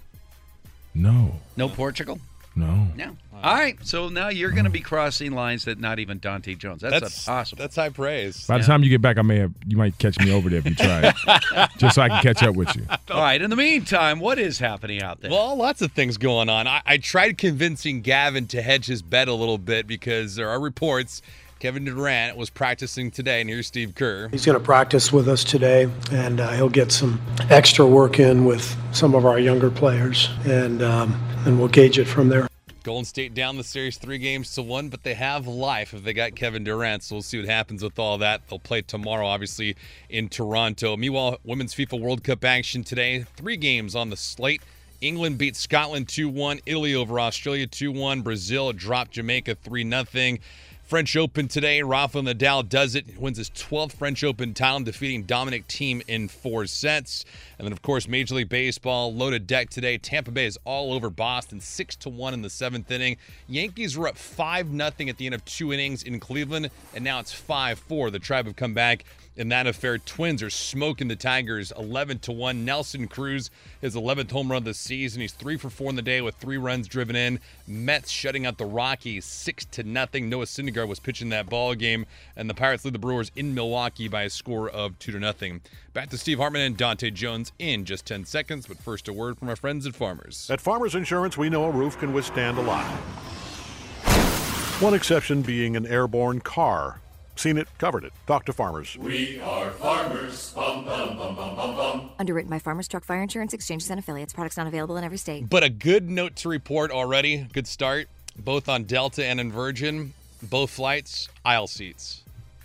no, No Portugal? No. No. All right. So now you're going to be crossing lines that not even Dante Jones. That's, That's impossible. That's high praise. By the time you get back, I may have you might catch me over there if you try it, just so I can catch up with you. All right. In the meantime, what is happening out there? Well, lots of things going on. I, I tried convincing Gavin to hedge his bet a little bit because there are reports Kevin Durant was practicing today, and here's Steve Kerr. He's going to practice with us today, and uh, he'll get some extra work in with some of our younger players, and um, and we'll gauge it from there. Golden State down the series three games to one, but they have life if they got Kevin Durant. So we'll see what happens with all that. They'll play tomorrow, obviously, in Toronto. Meanwhile, Women's FIFA World Cup action today. Three games on the slate. England beat Scotland 2 1. Italy over Australia 2 1. Brazil dropped Jamaica 3 0. French Open today. Rafael Nadal does it. Wins his 12th French Open title, defeating Dominic Thiem in four sets. And then, of course, Major League Baseball loaded deck today. Tampa Bay is all over Boston, six to one in the seventh inning. Yankees were up five nothing at the end of two innings in Cleveland, and now it's five four. The Tribe have come back in that affair. Twins are smoking the Tigers 11 to 1. Nelson Cruz, his 11th home run of the season. He's 3 for 4 in the day with 3 runs driven in. Mets shutting out the Rockies 6 to nothing. Noah Syndergaard was pitching that ball game and the Pirates lead the Brewers in Milwaukee by a score of 2 to nothing. Back to Steve Hartman and Dante Jones in just 10 seconds, but first a word from our friends at Farmers. At Farmers Insurance, we know a roof can withstand a lot. One exception being an airborne car. Seen it, covered it. Talk to farmers. We are farmers. Bum, bum, bum, bum, bum, bum. Underwritten by Farmers Truck Fire Insurance Exchanges and Affiliates. Products not available in every state. But a good note to report already. Good start, both on Delta and in Virgin. Both flights, aisle seats.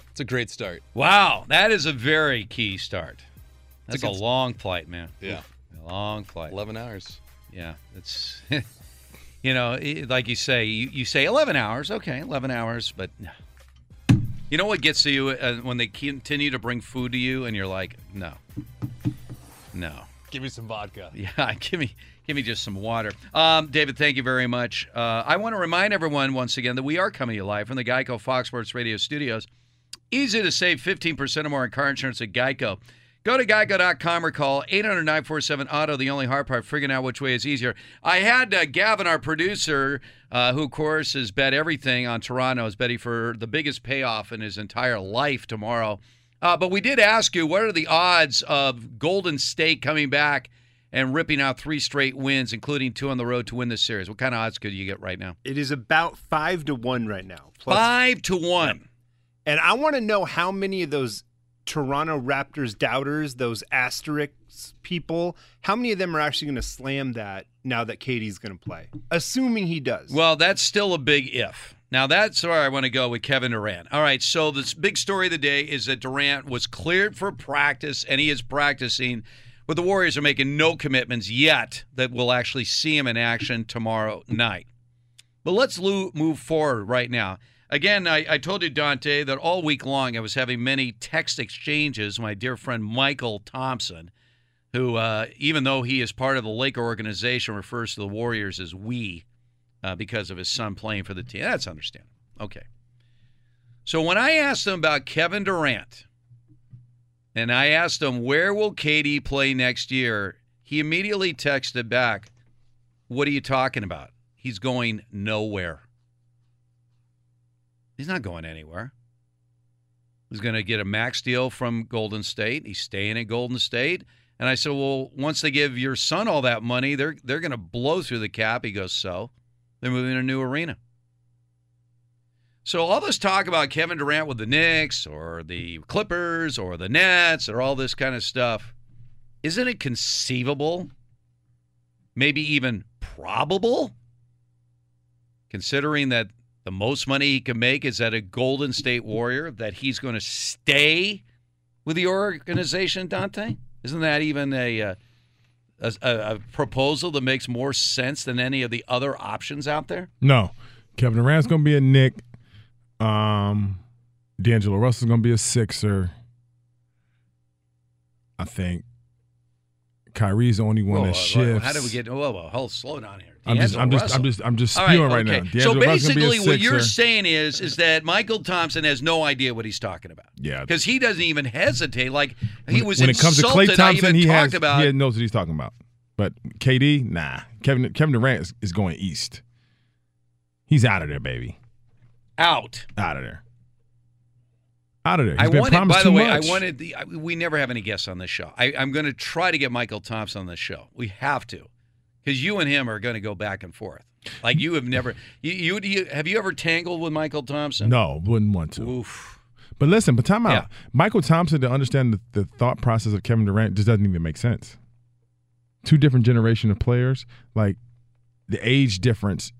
It's a great start. Wow, that is a very key start. It's That's a a, long flight, man. Yeah. A long flight. 11 hours. Yeah, it's you know, like you say, you, you say 11 hours. Okay, 11 hours, but no. You know what gets to you uh, when they continue to bring food to you and you're like, "No. No." Give me some vodka. Yeah, give me give me just some water. Um, David, thank you very much. Uh, I want to remind everyone once again that we are coming to you live from the Geico Fox Sports Radio studios. Easy to save 15% or more on car insurance at Geico. Go to geico.com or call 800 947 Auto. The only hard part, figuring out which way is easier. I had uh, Gavin, our producer, uh, who, of course, has bet everything on Toronto, is betting for the biggest payoff in his entire life tomorrow. Uh, but we did ask you, what are the odds of Golden State coming back and ripping out three straight wins, including two on the road to win this series? What kind of odds could you get right now? It is about five to one right now. Five to one. And I want to know how many of those Toronto Raptors doubters, those asterisks people, how many of them are actually going to slam that now that KD's going to play? Assuming he does. Well, that's still a big if. Now, that's where I want to go with Kevin Durant. All right, so this big story of the day is that Durant was cleared for practice, and he is practicing. But the Warriors are making no commitments yet that we'll actually see him in action tomorrow night. But let's move forward right now. Again, I, I told you, Dante, that all week long I was having many text exchanges with my dear friend Mychal Thompson, who, uh, even though he is part of the Laker organization, refers to the Warriors as we uh, because of his son playing for the team. That's understandable. Okay. So when I asked him about Kevin Durant, and I asked him where will KD play next year, he immediately texted back, "What are you talking about? He's going nowhere. He's not going anywhere. He's going to get a max deal from Golden State. He's staying at Golden State." And I said, "Well, once they give your son all that money, they're they're going to blow through the cap." He goes, "So." They're moving to a new arena. So all this talk about Kevin Durant with the Knicks or the Clippers or the Nets or all this kind of stuff, isn't it conceivable? Maybe even probable? Considering that the most money he can make is at a Golden State Warrior, that he's going to stay with the organization, Dante? Isn't that even a uh, a, a, a proposal that makes more sense than any of the other options out there? No, Kevin Durant's gonna be a Knick. Um, D'Angelo Russell's gonna be a Sixer. I think Kyrie's the only one Whoa, that whoa, whoa, shifts. How did we get? Whoa, whoa, hold, slow down here. I'm just, I'm just, I'm just, I'm just All spewing right, okay. now. So D'Angelo Russell's gonna be a basically, what you're saying is, is that Mychal Thompson has no idea what he's talking about. Yeah. because he doesn't even hesitate. Like he when, was when it comes to Klay Thompson, he talked has about. he knows what he's talking about. But KD, nah. Kevin Kevin Durant is, is going east. He's out of there, baby. out. Out of there. Out of there. He's I been wanted, promised by the too way, much. I wanted the. I- We never have any guests on this show. I, I'm going to try to get Mychal Thompson on this show. We have to, because you and him are going to go back and forth. Like you have never. You, you, you have you ever tangled with Mychal Thompson? No, wouldn't want to. Oof. But listen, but time out. Yeah. Mychal Thompson to understand the, the thought process of Kevin Durant just doesn't even make sense. Two different generation of players, like the age difference,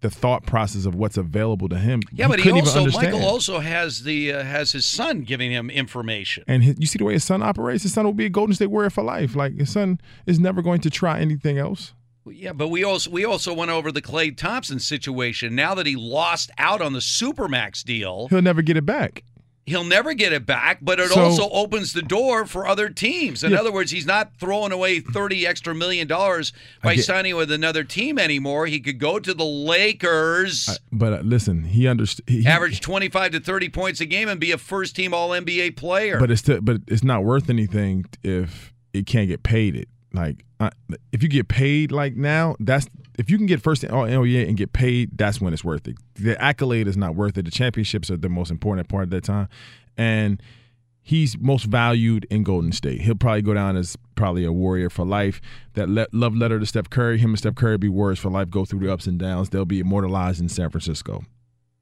the thought process of what's available to him. Yeah, but he also. Mychal also has the uh, has his son giving him information. And his, you see the way his son operates. His son will be a Golden State Warrior for life. Like his son is never going to try anything else. Yeah, but we also we also went over the Klay Thompson situation. Now that he lost out on the Supermax deal, He'll never get it back. he'll never get it back, but it So- also opens the door for other teams. In Yeah. other words, he's not throwing away 30 extra million dollars by get- signing with another team anymore. He could go to the Lakers, But uh, listen, he understood. He, average 25 to 30 points a game, and be a first team All NBA player. But it's but it's not worth anything if it can't get paid. It like uh, if you get paid like now, that's if you can get first in all NBA and get paid, that's when it's worth it. The accolade is not worth it. The championships are the most important part of that time, and he's most valued in Golden State. He'll probably go down as probably a warrior for life. That le- love letter to Steph Curry, him and Steph Curry be warriors for life. Go through the ups and downs. They'll be immortalized in San Francisco.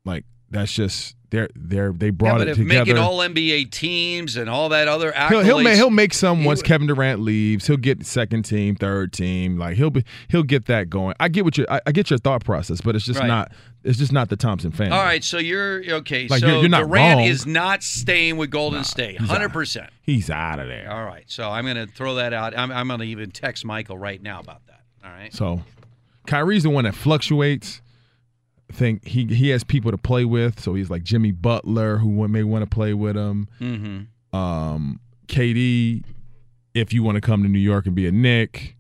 Like that's just they're they're they yeah, brought but it together. making All NBA teams and all that other accolades, He'll he'll make, he'll make some he once would- Kevin Durant leaves. He'll get second team, third team. Like he'll be he'll get that going. I get what you I, I get your thought process, but it's just Right. not it's just not the Thompson family. All right, so you're okay. Like, so you're- you're not Durant wrong. is not staying with Golden State, hundred percent. He's out of there. All right, so I'm going to throw that out. I'm, I'm to even text Mychal right now about that. All right. So Kyrie's the one that fluctuates. Think he he has people to play with, so he's like Jimmy Butler, who may want to play with him. Mm-hmm. Um, KD, if you want to come to New York and be a Knick.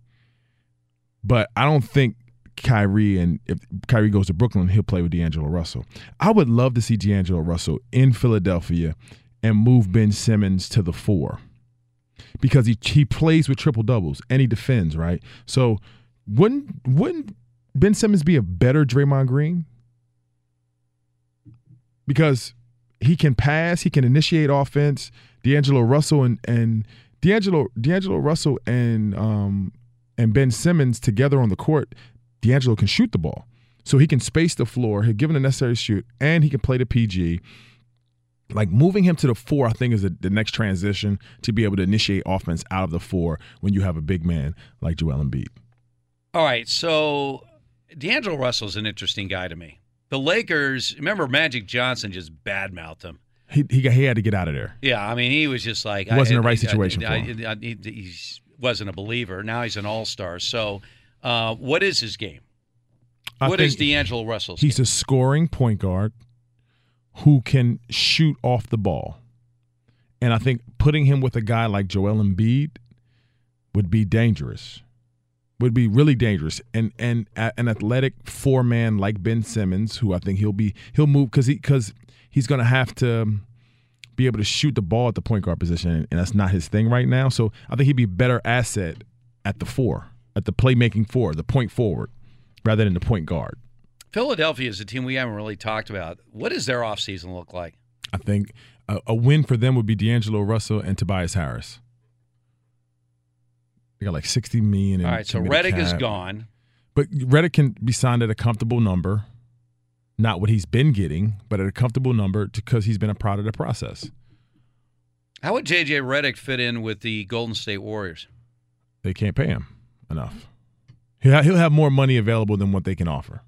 But I don't think Kyrie and if Kyrie goes to Brooklyn, he'll play with D'Angelo Russell. I would love to see D'Angelo Russell in Philadelphia and move Ben Simmons to the four because he he plays with triple doubles and he defends right. So wouldn't wouldn't Ben Simmons be a better Draymond Green? Because he can pass, he can initiate offense. D'Angelo Russell and and D'Angelo D'Angelo Russell and um and Ben Simmons together on the court, D'Angelo can shoot the ball. So he can space the floor, he'll give him the necessary shoot, and he can play the PG. Like moving him to the four, I think is the, the next transition to be able to initiate offense out of the four when you have a big man like Joel Embiid. All right, so D'Angelo Russell's an interesting guy to me. The Lakers, remember Magic Johnson just badmouthed him. He, he, he had to get out of there. Yeah, I mean, he was just like It wasn't I- the right I- situation I- for him. He he's- wasn't a believer. Now he's an all star. So, uh, what is his game? What is D'Angelo Russell's? He's a scoring point guard who can shoot off the ball. And I think putting him with a guy like Joel Embiid would be dangerous. Would be really dangerous. And and a- an athletic four man like Ben Simmons, who I think he'll be he'll move because he because he's gonna have to be able to shoot the ball at the point guard position, and that's not his thing right now. So I think he'd be a better asset at the four, at the playmaking four, the point forward, rather than the point guard. Philadelphia is a team we haven't really talked about. What does their offseason look like? I think a, a win for them would be D'Angelo Russell and Tobias Harris. They got like sixty million. In All right, so Redick is gone. but Redick can be signed at a comfortable number, not what he's been getting, but at a comfortable number because he's been a part of the process. How would JJ Redick fit in with the Golden State Warriors? They can't pay him enough. He'll have more money available than what they can offer.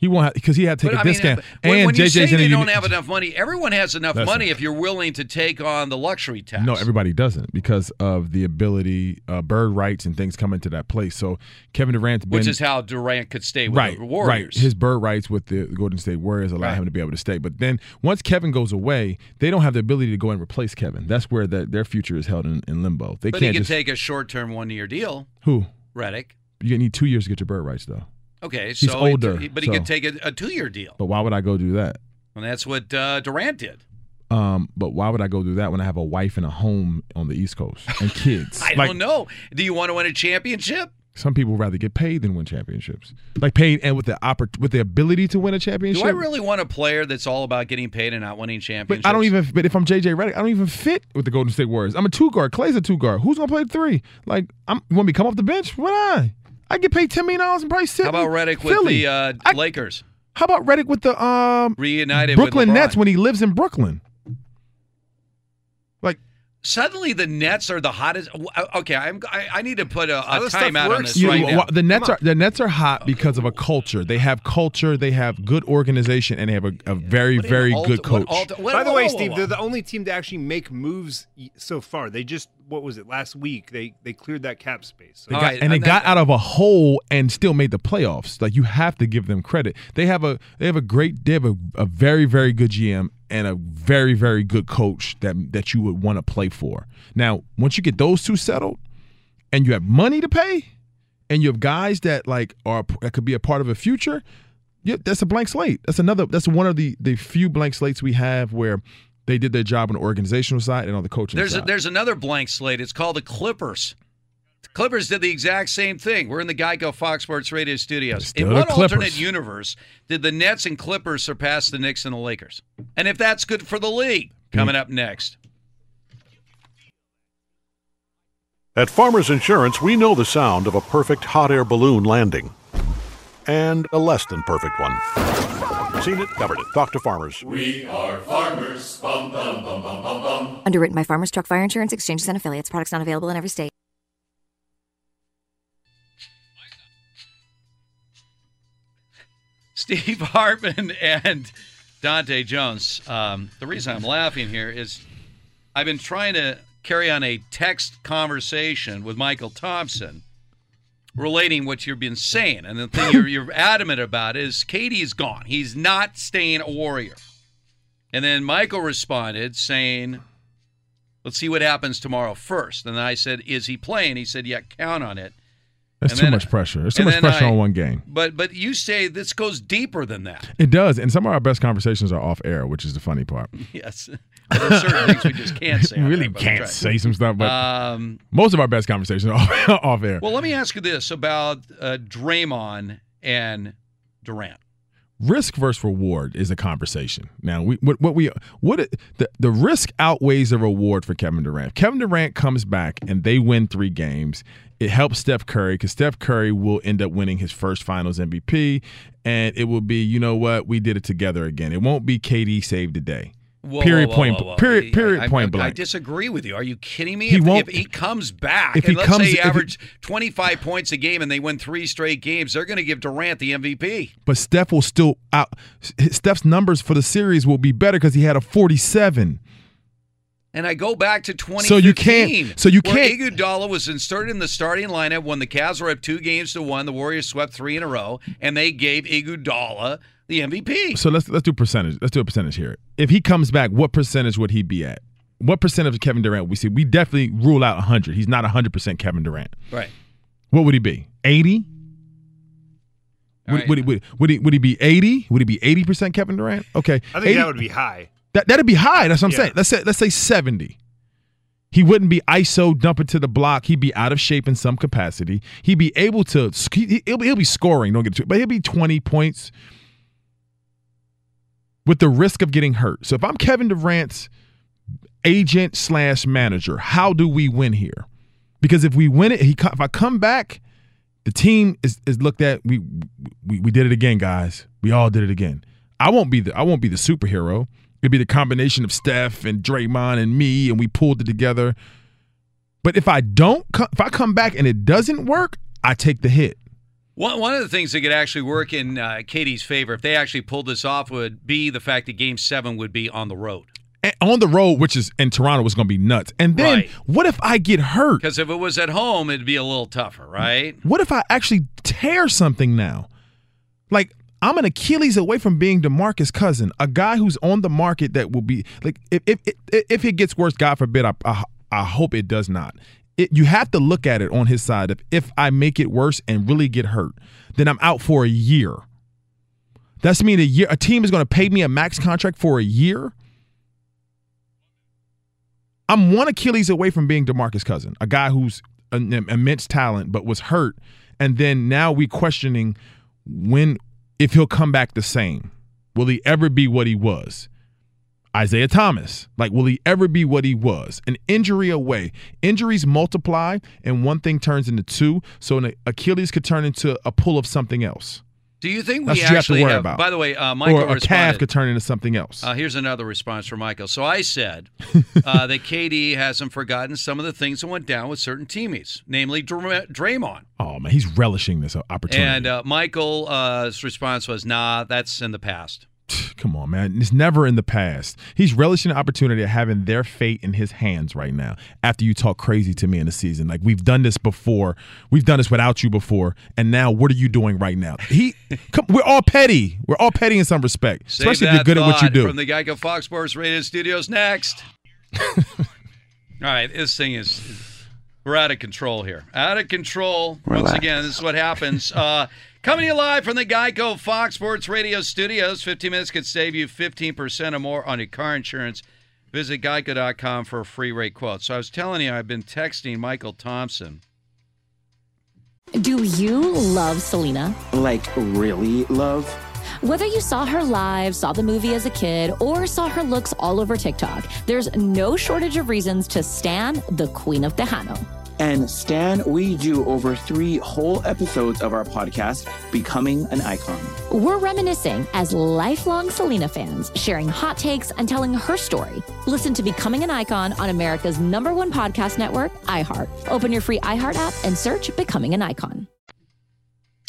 He won't have because he had to take But, a I mean, discount. when, and when you JJ's say in they don't have enough money, everyone has enough Listen. money if you're willing to take on the luxury tax. No, everybody doesn't because of the ability, uh, bird rights and things come into that place. So Kevin Durant's which is how Durant could stay with right, the Warriors. right. His bird rights with the Golden State Warriors allow Right. him to be able to stay. But then once Kevin goes away, they don't have the ability to go and replace Kevin. That's where the, their future is held in, in limbo. They but can't could just take a short-term one-year deal. who Reddick. you need two years to get your bird rights though. Okay, He's so he- older, but he so- could take a, a two-year deal, But why would I go do that? and that's what uh, Durant did. Um, but why would I go do that when I have a wife and a home on the East Coast and kids? I Like, don't know. Do you want to win a championship? Some people rather get paid than win championships. Like paid and with the oppor- with the ability to win a championship. Do I really want a player that's all about getting paid and not winning championships? But I don't even. But if I'm JJ Redick, I don't even fit with the Golden State Warriors. I'm a two guard. Klay's a two guard. Who's gonna play three? Like, I'm. You want me to come off the bench? Why not? I get paid ten million dollars and probably sit. How about Redick with Philly. the uh, I- Lakers? How about Redick with the um Reunited Brooklyn Nets when he lives in Brooklyn? Like Suddenly, the Nets are the hottest. Uh, okay, I'm, I, I need to put a, How a timeout on this you- right now. the Nets are the Nets are hot because of a culture. They have culture. They have good organization, and they have a, a very very Alt- good what coach. alt- what- By the way, whoa, whoa, Steve, whoa. they're the only team to actually make moves so far. They just what was it last week? They they cleared that cap space. So They got- right, and they and got out of a hole and still made the playoffs. Like you have to give them credit. They have a they have a great they have a, a very very good GM and a very very good coach that that you would want to play for. Now, once you get those two settled, and you have money to pay, and you have guys that like are that could be a part of a future, yeah, that's a blank slate. That's another. That's one of the the few blank slates we have where they did their job on the organizational side and on the coaching There's a, there's another blank slate. It's called the Clippers. The Clippers did the exact same thing. We're in the Geico Fox Sports Radio studios. In the what alternate universe did the Nets and Clippers surpass the Knicks and the Lakers? And if that's good for the league, coming up next. At Farmers Insurance, we know the sound of a perfect hot air balloon landing and a less than perfect one. Seen it, covered it. Talk to Farmers. We are farmers. Bum, bum, bum, bum, bum, bum. Underwritten by Farmers Truck Fire Insurance Exchanges and Affiliates. Products not available in every state. Steve Hartman and Dante Jones. Um, the reason I'm laughing here is I've been trying to carry on a text conversation with Mychal Thompson relating what you've been saying. And the thing you're, you're adamant about is KD's gone. He's not staying a warrior. And then Mychal responded saying, Let's see what happens tomorrow first. And then I said, Is he playing? He said, Yeah, count on it. That's And too then- much pressure. It's too much pressure I- on one game. But but you say this goes deeper than that. It does, and some of our best conversations are off air, which is the funny part. Yes. There's certain things we just can't say. we really can't say some stuff, but Um, most of our best conversations are off, off air. well, let me ask you this about uh, Draymond and Durant. risk versus reward is a conversation. Now, we what, what we what it, the the risk outweighs the reward for Kevin Durant. Kevin Durant comes back and they win three games. It helps Steph Curry because Steph Curry will end up winning his first Finals MVP, and it will be you know what we did it together again. It won't be KD saved the day. Whoa, period whoa, point whoa, period period I, I, point I, blank. disagree with you. Are you kidding me? He if, won't- if he comes back, if and he let's comes- say he averaged 25 points a game and they win three straight games, they're going to give Durant the MVP. but Steph will still out. Steph's numbers for the series will be better because he had a forty-seven. And I go back to 2015. So you can't- so you where can't- Iguodala was inserted in the starting lineup when the Cavs were up two games to one. The Warriors swept three in a row, and they gave Iguodala the MVP. So let's let's do percentage. Let's do a percentage here. If he comes back, what percentage would he be at? What percent of Kevin Durant we see? We definitely rule out 100. He's not 100% Kevin Durant. Right. What would he be? 80? Would, would, he, would, would he would he be 80? Would he be 80% Kevin Durant? Okay. I think 80 that would be high. That that'd be high. That's what I'm Yeah. saying. Let's say let's say 70. He wouldn't be ISO dumping to the block. He'd be out of shape in some capacity. He'd be able to. he- He'll be, he'll be scoring. Don't get it too, but he'll be 20 points with the risk of getting hurt. So if I'm Kevin Durant's agent slash manager, how do we win here? Because if we win it, he if I come back, the team is, is looked at. We, we we did it again, guys. We all did it again. I won't be the I won't be the superhero. It'd be the combination of Steph and Draymond and me, and we pulled it together. But if I don't, if I come back and it doesn't work, I take the hit. One, one of the things that could actually work in uh, KD's favor, if they actually pulled this off, would be the fact that Game Seven would be on the road. And on the road, which is in Toronto, was going to be nuts. And then, Right. what if I get hurt? Because if it was at home, it'd be a little tougher, right? What if I actually tear something now? Like I'm an Achilles away from being Demarcus Cousin, a guy who's on the market that will be like if if if, if it gets worse, God forbid, I, I I hope it does not. It, you have to look at it on his side. If if I make it worse and really get hurt, then I'm out for a year. That's mean a year. A team is going to pay me a max contract for a year. I'm one Achilles away from being Demarcus Cousin, a guy who's an immense talent but was hurt, and then now we questioning when if he'll come back the same. Will he ever be what he was? Isaiah Thomas, like, will he ever be what he was? An injury away. Injuries multiply, and one thing turns into two. So an Achilles could turn into a pull of something else. Do you think That's we what you have to actually worry have? about. By the way, uh, Mychal or a calf could turn into something else. Uh, here's another response from Mychal. So I said uh, that KD hasn't forgotten some of the things that went down with certain teammates, namely Dr- Draymond. oh man, he's relishing this opportunity. And uh, Mychal's response was, "Nah, that's in the past." Come on, man. It's never in the past. He's relishing the opportunity of having their fate in his hands right now after you talk crazy to me in the season. Like, we've done this before. We've done this without you before. And now, what are you doing right now? He, come, we're all petty. We're all petty in some respect, Save especially if you're good at what you do. From the Geico Fox Sports Radio studios next. All right, this thing is we're out of control here. Out of control. Once again, this is what happens. Uh, coming to you live from the Geico Fox Sports Radio studios. 15 minutes could save you 15% or more on your car insurance. Visit geico.com for a free rate quote. So I was telling you, I've been texting Mychal Thompson. Do you love Selena? Like, really love? Whether you saw her live, saw the movie as a kid, or saw her looks all over TikTok, there's no shortage of reasons to stan the Queen of Tejano. And Stan, we do over three whole episodes of our podcast, Becoming an Icon. We're reminiscing as lifelong Selena fans, sharing hot takes and telling her story. Listen to Becoming an Icon on America's number one podcast network, iHeart. Open your free iHeart app and search Becoming an Icon.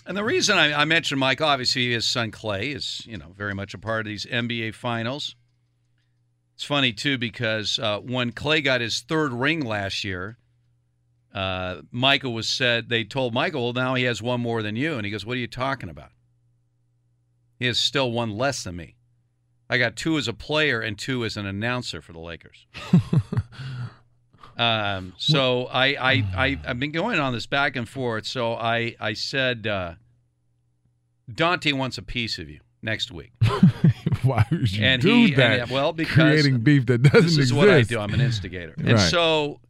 And the reason I, I mentioned Mike, obviously, his son Klay is, you know, very much a part of these NBA finals. It's funny too because uh, when Klay got his third ring last year, uh, Mychal was said they told Mychal, well, now he has one more than you, and he goes, "What are you talking about? He has still one less than me. I got two as a player and two as an announcer for the Lakers." Um, so I, I, I, I've been going on this back and forth. So I, I said, uh, Dante wants a piece of you next week. Why would you and do he, that? and- well, because creating beef that doesn't this is exist. what I do. I'm an instigator. And Right. so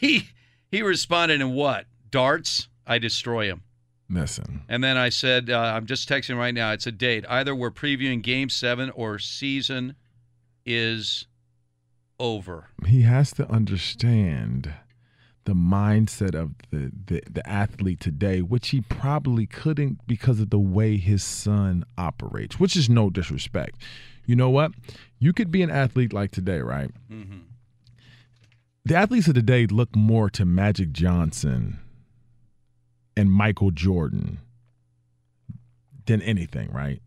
he, he responded in what? Darts? I destroy him. Listen, And then I said, uh, I'm just texting right now. It's a date. Either we're previewing Game Seven or season is over. he has to understand the mindset of the, the the athlete today, which he probably couldn't because of the way his son operates, which is no disrespect. You know what? You could be an athlete like today, right? Mm-hmm. The athletes of today look more to Magic Johnson and Michael Jordan than anything, right?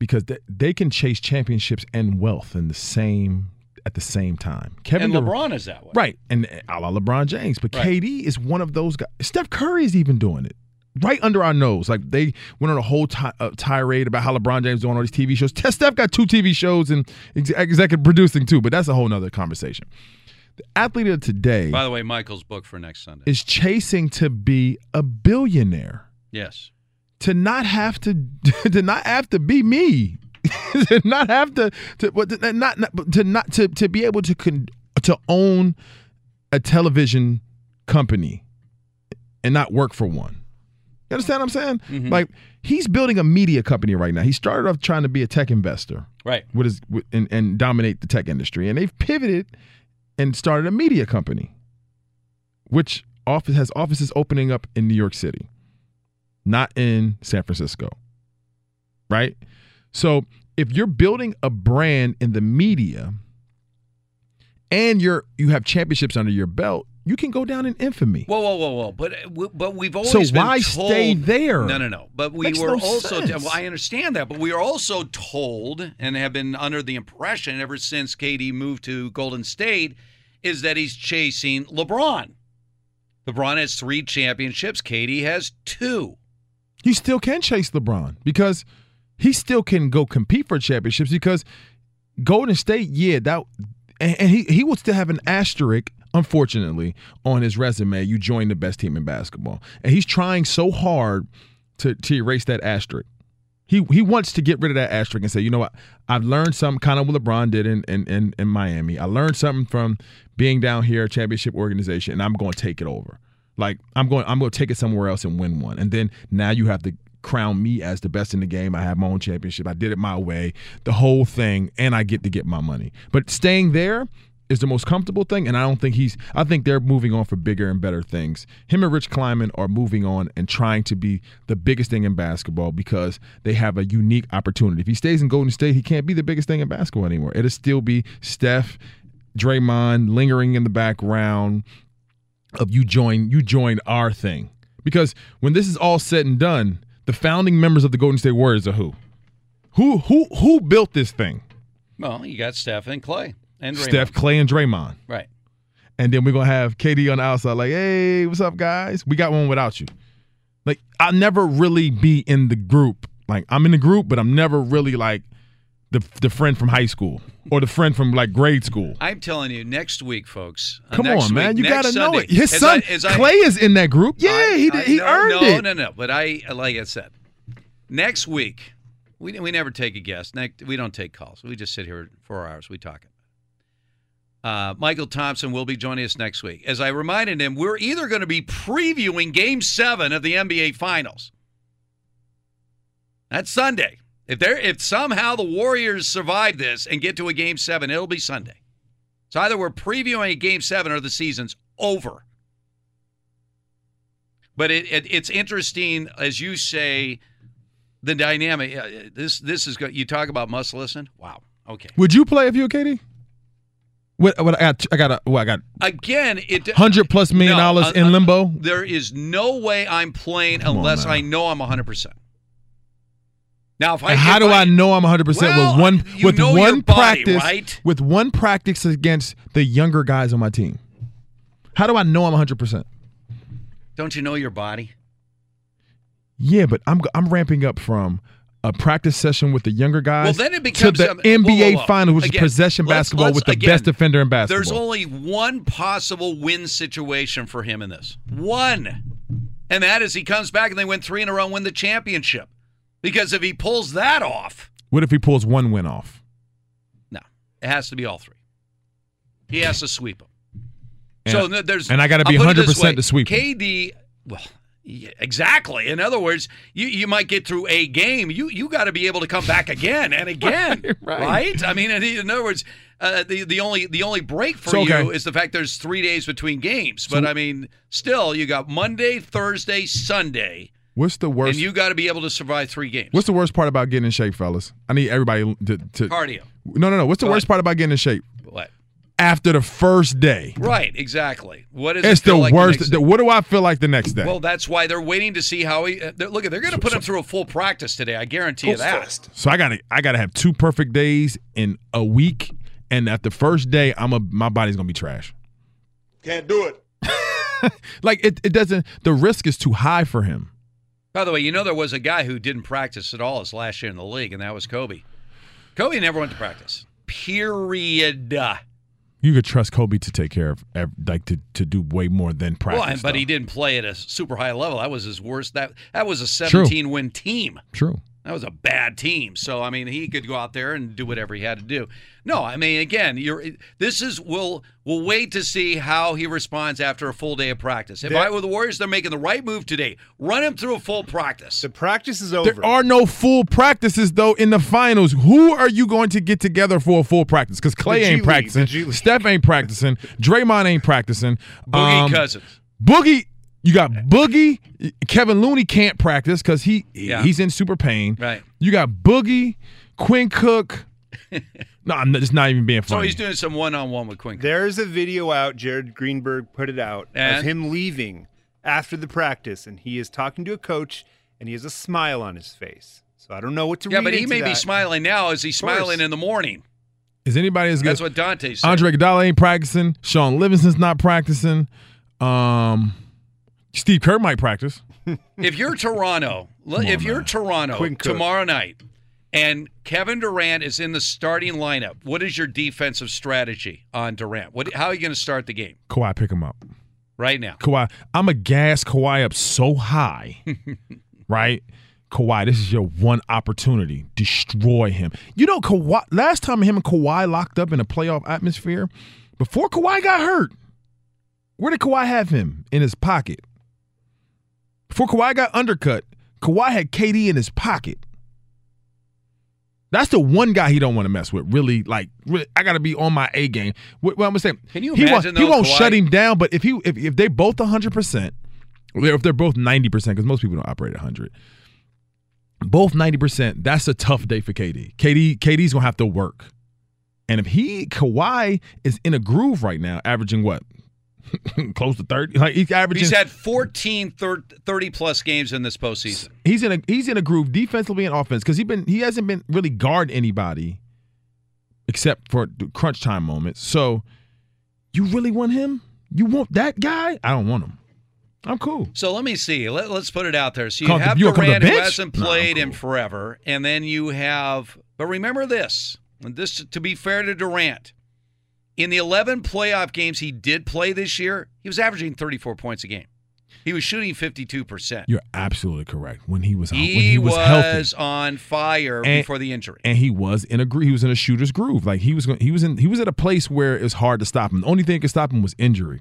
Because they, they can chase championships and wealth in the same at the same time. and Dur- LeBron is that way. Right. And a la LeBron James. But Right. KD is one of those guys. Steph Curry is even doing it. Right under our nose. Like they went on a whole ti- uh, tirade about how LeBron James is doing all these TV shows. Steph got two TV shows and ex- executive producing too, but that's a whole nother conversation. The athlete of today By the way, Mychal's book for next Sunday. is chasing to be a billionaire. Yes. To not have to to not have to be me. to not have to to not, not to not to to be able to con, to own a television company and not work for one. You understand what I'm saying? Mm-hmm. Like he's building a media company right now. He started off trying to be a tech investor, Right. with his with, and, and dominate the tech industry, and they've pivoted and started a media company, which office has offices opening up in New York City, not in San Francisco. Right? So if you're building a brand in the media and you're you have championships under your belt, you can go down in infamy. Whoa, whoa, whoa, whoa! But uh, but we've always So why told, stay there? No, no, no. But we Makes were no also. Well, I understand that, but we are also told and have been under the impression ever since KD moved to Golden State is that he's chasing LeBron. LeBron has three championships. KD has two. He still can chase LeBron because he still can go compete for championships because Golden State, yeah, that and, and he he will still have an asterisk, unfortunately, on his resume. You joined the best team in basketball, and he's trying so hard to to erase that asterisk. He he wants to get rid of that asterisk and say, you know what, I've learned something, kind of what LeBron did in in in, in Miami. I learned something from being down here, championship organization, and I'm going to take it over. Like I'm going, I'm going to take it somewhere else and win one. And then now you have to crown me as the best in the game. I have my own championship. I did it my way, the whole thing, and I get to get my money. But staying there is the most comfortable thing, and I don't think he's. I think they're moving on for bigger and better things. Him and Rich Kleiman are moving on and trying to be the biggest thing in basketball because they have a unique opportunity. If he stays in Golden State, he can't be the biggest thing in basketball anymore. It'll still be Steph, Draymond lingering in the background of you join you join our thing. Because when this is all said and done, the founding members of the Golden State Warriors are who? Who who who built this thing? Well, you got Steph and Klay and Draymond. Steph, Klay, and Draymond. Right. And then we're gonna have KD on the outside, like, hey, what's up, guys? We got one without you. Like, I'll never really be in the group. Like, I'm in the group, but I'm never really like the the friend from high school or the friend from like grade school. I'm telling you, next week, folks. uh, Come next on, man. You gotta know it. His as son I- as I- Klay is in that group. Yeah, I- he did, he no, earned no, it. No, no, no. But I, like I said, next week we we never take a guest. Next, we don't take calls. We just sit here for hours. We talk. Uh, Mychal Thompson will be joining us next week. As I reminded him, we're either going to be previewing Game Seven of the NBA Finals. That's Sunday. If there, if somehow the Warriors survive this and get to a Game Seven, it'll be Sunday. So either we're previewing a Game Seven or the season's over. But it, it it's interesting, as you say, the dynamic. uh, This this is. You talk about must listen. Wow. Okay. Would you play if you were KD? What, what I got? I got a. What I got? Again, it Hundred plus million No, dollars uh, in uh, limbo. There is no way I'm playing Come unless. I know I'm 100. percent Now, if I how do I, know I'm 100 percent with one with one body, practice right? with one practice against the younger guys on my team? How do I know I'm 100 percent? Don't you know your body? Yeah, but I'm I'm ramping up from a practice session with the younger guys Well, then it becomes to the um, NBA whoa, whoa. final, which Again, is possession let's- basketball let's- with the again, best defender in basketball. There's only one possible win situation for him in this. One. And that is he comes back and they win three in a row and win the championship. Because if he pulls that off, what if he pulls one win off? no, it has to be all three. He has to sweep them. so And- th- there's and I be put it this 100% way. to sweep. KD, well, exactly. In other words, you, you might get through a game. You you got to be able to come back again and again, Right, right? right. I mean, in, other words, uh, the the only the only break for So, okay. you is the fact there's three days between games. But I mean, still, you got Monday, Thursday, Sunday, What's the worst? and you got to be able to survive three games. What's the worst part about getting in shape, fellas? I need everybody to. to Cardio. No, no, no. What's the Go worst part about getting in shape? What? After the first day, Right, exactly. What is it's it feel the like worst. the- what do I feel like the next day? Well, that's why they're waiting to see how he. Uh, they're, look, they're going to put him through a full practice today. I guarantee you that. So I gotta I gotta have two perfect days in a week, and at the first day, I'm a my body's gonna be trash. Can't do it. Like it, it doesn't. The risk is too high for him. By the way, you know there was a guy who didn't practice at all his last year in the league, and that was Kobe. Kobe never went to practice. Period. You could trust Kobe to take care of like to to do way more than practice. well, but he didn't play at a super high level. That was his worst. That that was a 17 win team. True. That was a bad team. So I mean, he could go out there and do whatever he had to do. No, I mean, again, you're. This is we'll we'll wait to see how he responds after a full day of practice. If There- I were the Warriors, they're making the right move today. Run him through a full practice. The practice is over. There are no full practices though in the finals. Who are you going to get together for a full practice? Because Klay ain't practicing, the G League. Steph ain't practicing, Draymond ain't practicing. Boogie Um, Cousins. Boogie, you got Boogie. Kevin Looney can't practice because he Yeah. he's in super pain. Right. You got Boogie, Quinn Cook. no, I'm not, it's not even being funny. So funny. he's doing some one on one with Quinn. There's a video out. Jared Greenberg put it out And? of him leaving after the practice, and he is talking to a coach, and he has a smile on his face. So I don't know what to Yeah, read but he into may be smiling now. Is he smiling in the morning? Is anybody as good? That's what Dante said. Andre Iguodala ain't practicing. Shaun Livingston's not practicing. Um, Steve Kerr might practice. if you're Toronto, l- if you're Toronto tomorrow night, and Kevin Durant is in the starting lineup, what is your defensive strategy on Durant? What? How are you going to start the game Kawhi, pick him up. right now? Kawhi, I'm a gas Kawhi up so high, right? Kawhi, this is your one opportunity. Destroy him. You know, Kawhi. Last time him and Kawhi locked up in a playoff atmosphere, before Kawhi got hurt, where did Kawhi have him in his pocket? Before Kawhi got undercut, Kawhi had KD in his pocket. That's the one guy he don't want to mess with. Really, like, really, I got to be on my A game. What, what I'm gonna say? Can you he won't, he won't Kawhi- shut him down, but if he if, if they both 100 percent, if they're both 90 percent, because most people don't operate at 100, both 90 percent, that's a tough day for KD. KD KD's gonna have to work, and if he Kawhi is in a groove right now, averaging what close to 30. Like he's averaging. He's had 14 30 plus games in this postseason. he's in a he's in a groove defensively and offense because he been he hasn't been really guard anybody except for crunch time moments. So you really want him? You want that guy? I don't want him. I'm cool. So let me see. Let, us put it out there. So you Come- have Durant who hasn't No, I'm played in forever, and then you have. But remember this. And this to be fair to Durant, in the 11 playoff games he did play this year, he was averaging 34 points a game. He was shooting 52 percent. You're absolutely correct. When he was when He, he was, was, healthy on fire And- before the injury. and he was in a he was in a shooter's groove. Like he was going, he was in he was at a place where it was hard to stop him. The only thing that could stop him was injury.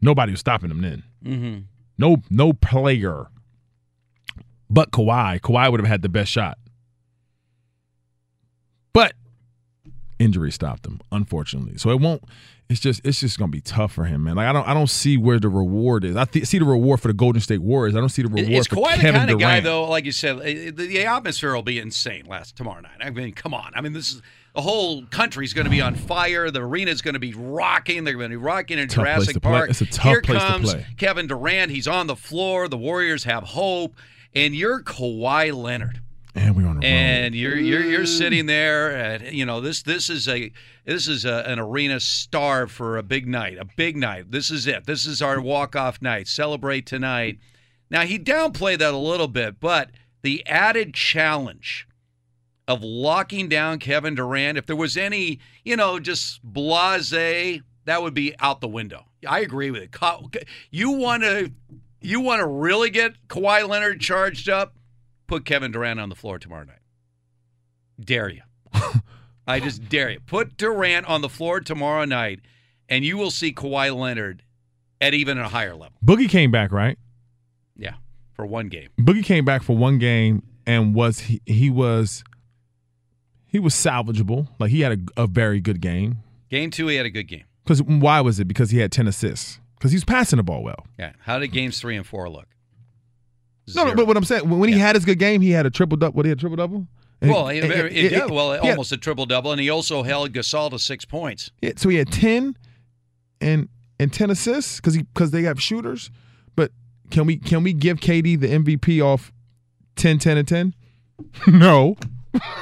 Nobody was stopping him then. Mm-hmm. No no player. But Kawhi, Kawhi would have had the best shot. But injury stopped him, unfortunately. So it won't. It's just it's just gonna be tough for him, man. Like I don't I don't see where the reward is. I th- see the reward for the Golden State Warriors. I don't see the reward Is for the Kevin kind of guy, though? Like you said, eh, the, the atmosphere will be insane last tomorrow night. I mean, come on. I mean, this is the whole country's going to be on fire. The arena's going to be rocking. They're going to be rocking in Tough Jurassic. Park. It's a tough Here place to comes play. Kevin Durant. He's on the floor. The Warriors have hope, and you're Kawhi Leonard. And we're on and you're you're you're sitting there at you know this this is a this is a, an arena star for a big night a big night. This is it. This is our walk off night. Celebrate tonight. Now he downplayed that a little bit but the added challenge of locking down Kevin Durant if there was any you know just blase that would be out the window. I agree with it. You want to you want to really get Kawhi Leonard charged up put Kevin Durant on the floor tomorrow night. Dare you. I just dare you. Put Durant on the floor tomorrow night, and you will see Kawhi Leonard at even a higher level. Boogie came back, right? Yeah, for one game. Boogie came back for one game and was he, he was he was salvageable. Like he had a, a very good game. Game two, he had a good game. Because why was it? Because he had ten assists. Because he was passing the ball well. Yeah. How did games three and four look? No, no, but what I'm saying when, he had his good game, he had a triple double. What he had triple double? Well, it, it, it, yeah, well, had- almost a triple double, and he also held Gasol to six points. Yeah, so he had ten and and ten assists because he because they have shooters. But can we can we give KD the MVP off 10, 10, and ten? no.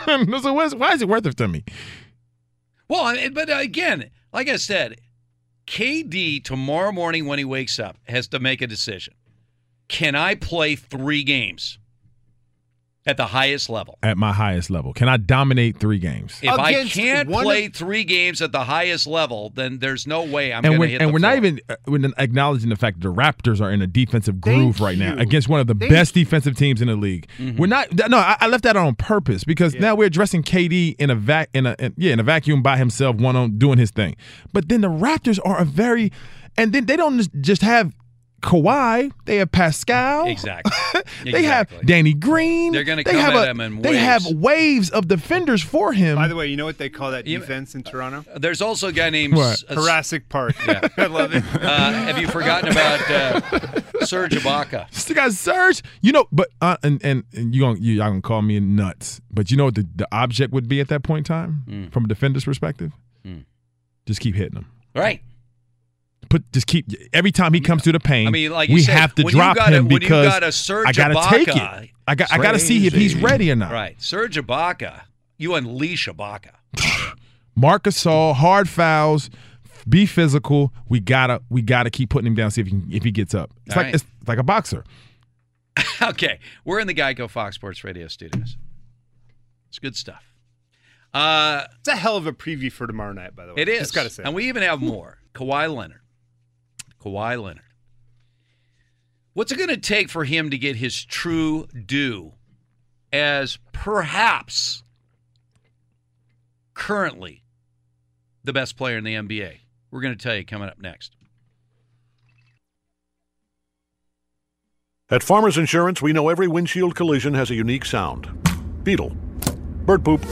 so why is, why is it worth it to me? Well, but again, like I said, KD tomorrow morning when he wakes up has to make a decision. Can I play three games at the highest level? At my highest level, can I dominate three games? If I can't play of- three games at the highest level, then there's no way I'm and going to we're, hit and the we're not even uh, we're acknowledging the fact that the Raptors are in a defensive groove right now against one of the Thank best defensive teams in the league. Mm-hmm. We're not no, I, I left that on purpose because now we're addressing KD in a vac in a in, yeah in a vacuum by himself, one on doing his thing. But then the Raptors are a very and then they don't just- just have Kawhi, they have Pascal. Exactly. they have Danny Green. They're gonna They come have at a- him in They have waves. waves of defenders for him. By the way, you know what they call that defense in Toronto? There's also a guy named What? uh, Jurassic Park. Yeah. I love it. Uh, have you forgotten about uh, Serge Ibaka? Still got Serge. You know, but uh, and and, and you gonna you y'all gonna call me nuts. But you know what the, the object would be at that point in time Mm. from a defender's perspective? Mm. Just keep hitting them. Right. Put just keep every time he comes through the pain. I mean, like you we said, have to drop got a- him because got a Serge I gotta take it. I got I gotta see if he's ready or not. Right. Serge Ibaka, you unleash Ibaka. Marc Gasol, hard fouls, be physical. We gotta we gotta keep putting him down. See if he if he gets up. It's All like right. it's like a boxer. okay, we're in the Geico Fox Sports Radio studios. It's good stuff. Uh, It's a hell of a preview for tomorrow night, by the way. it is. Just gotta say. and we even have more. Kawhi Leonard. Kawhi Leonard. What's it going to take for him to get his true due as perhaps currently the best player in the NBA? We're going to tell you coming up next. At Farmers Insurance, we know every windshield collision has a unique sound. Beetle. Bird poop.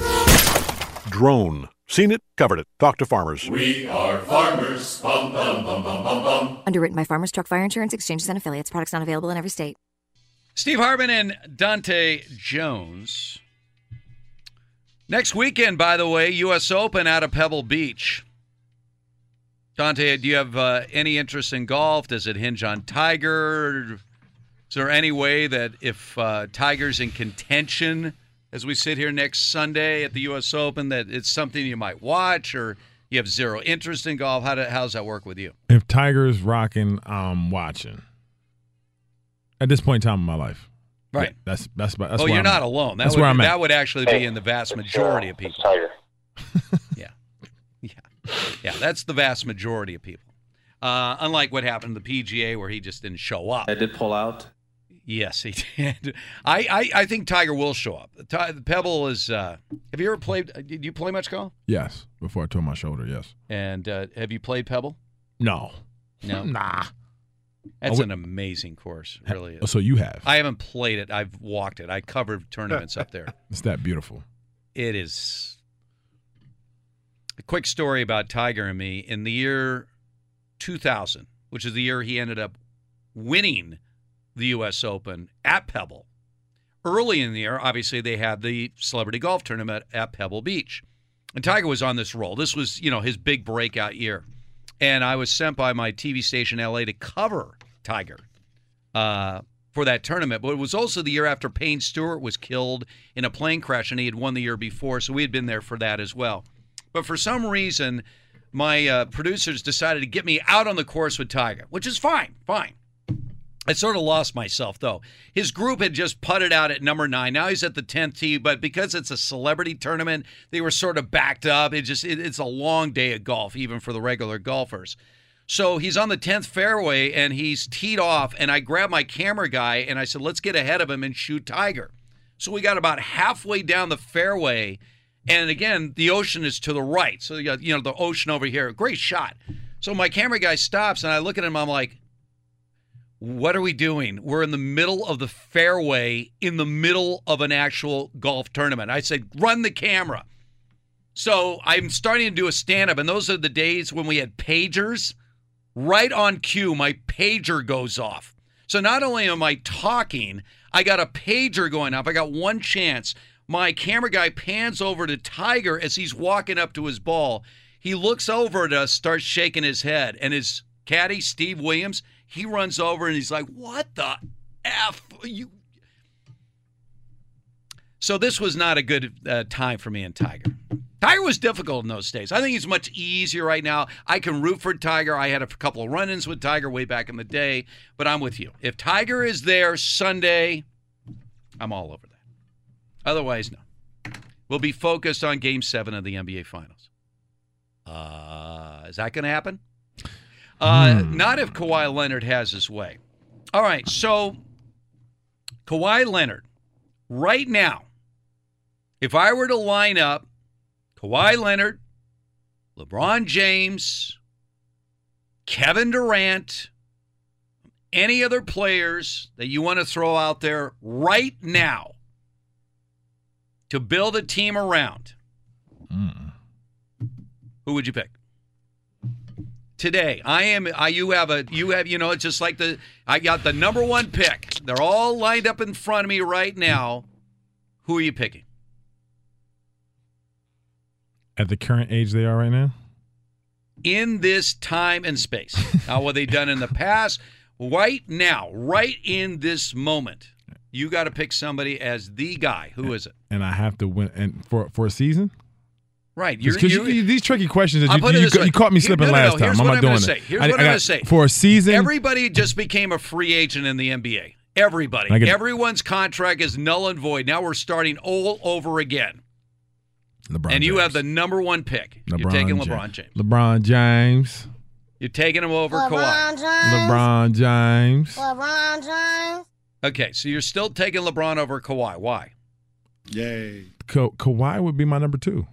Drone. Seen it, covered it. Talk to Farmers. We are farmers. Bum, bum, bum, bum, bum, bum. Underwritten by Farmers Truck Fire Insurance Exchanges and Affiliates. Products not available in every state. Steve Hartman and Dante Jones. Next weekend, by the way, U.S. Open out of Pebble Beach. Dante, do you have uh, any interest in golf? Does it hinge on Tiger? Is there any way that if uh, Tiger's in contention as we sit here next Sunday at the U.S. Open, that it's something you might watch, or you have zero interest in golf? How, do, how does that work with you? If Tiger's rocking, I'm watching. At this point in time in my life, Right. That's that's that's. oh, where you're I'm not at. alone. That that's would, where I'm at. That would actually be in the vast majority of people. yeah. Yeah. Yeah. That's the vast majority of people. Uh, unlike what happened to the PGA where he just didn't show up. I did pull out. Yes, he did. I, I, I think Tiger will show up. Pebble is. Uh, have you ever played? Did you play much golf? Yes, before I tore my shoulder. Yes. And uh, have you played Pebble? No. No. nah. That's Oh, an amazing course. Really is. So you have. I haven't played it. I've walked it. I covered tournaments up there. It's that beautiful. It is. A quick story about Tiger and me. In the year 2000, which is the year he ended up winning the U.S. Open at Pebble, early in the year, obviously, they had the celebrity golf tournament at Pebble Beach. And Tiger was on this roll. This was, you know, his big breakout year. And I was sent by my TV station LA to cover Tiger uh, for that tournament. But it was also the year after Payne Stewart was killed in a plane crash, and he had won the year before. So we had been there for that as well. But for some reason, my uh, producers decided to get me out on the course with Tiger, which is fine, fine. I sort of lost myself though. His group had just putted out at number nine. Now he's at the tenth tee, but because it's a celebrity tournament, they were sort of backed up. It just it, it's a long day of golf, even for the regular golfers. So he's on the tenth fairway and he's teed off, and I grabbed my camera guy and I said, "Let's get ahead of him and shoot Tiger." So we got about halfway down the fairway, and again, the ocean is to the right. So you got you know the ocean over here. Great shot. So my camera guy stops and I look at him. I'm like, what are we doing? We're in the middle of the fairway, in the middle of an actual golf tournament. I said, run the camera. So I'm starting to do a stand up, and those are the days when we had pagers. Right on cue, my pager goes off. So not only am I talking, I got a pager going off. I got one chance. My camera guy pans over to Tiger as he's walking up to his ball. He looks over at us, starts shaking his head, and his caddy, Steve Williams, he runs over and he's like, What the F? You. So this was not a good uh, time for me and Tiger. Tiger was difficult in those days. I think he's much easier right now. I can root for Tiger. I had a couple of run ins with Tiger way back in the day, but I'm with you. If Tiger is there Sunday, I'm all over that. Otherwise, no. We'll be focused on game seven of the NBA Finals. Uh, is that going to happen? Uh, Not if Kawhi Leonard has his way. All right, so Kawhi Leonard, right now, if I were to line up Kawhi Leonard, LeBron James, Kevin Durant, any other players that you want to throw out there right now to build a team around, who would you pick? Today, I am. I you have a you have you know it's just like the I got the number one pick. They're all lined up in front of me right now. Who are you picking? At the current age they are right now, in this time and space. now, what they done in the past, right now, right in this moment, you got to pick somebody as the guy. Who is it? and I have to win and for for a season. Right. Because You're, you, you, these tricky questions that you, you, you, caught me Here- slipping no, no, no, last time. I'm not I'm doing gonna it. say. Here's I- what I I'm gonna say. For a season, Everybody just became a free agent in the NBA. Everybody. Get- Everyone's contract is null and void. Now we're starting all over again. LeBron and you James. have the number one pick. LeBron You're taking James. LeBron James. LeBron James. You're taking him over Kawhi. LeBron James. LeBron James. Okay, so you're still taking LeBron over Kawhi. Why? Yay. Ka- Kawhi would be my number two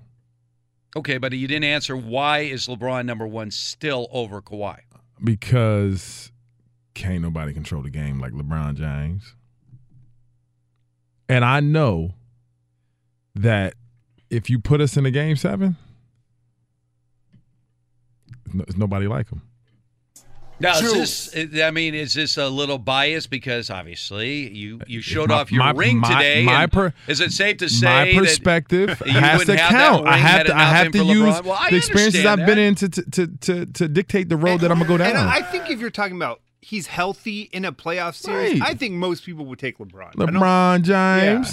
Okay, but you didn't answer why is LeBron number one still over Kawhi? because can't nobody control the game like LeBron James. And I know that if you put us in a game seven, there's nobody like him. Now, is this? I mean, is this a little biased because obviously you you showed My- off your my- ring my- today? my per- is it safe to say my perspective has to count. I have to I have to use Well, the experiences I've been in to, to to to dictate the road that I'm gonna go And down. I think if you're talking about he's healthy in a playoff series, Right. I think most people would take LeBron. LeBron James.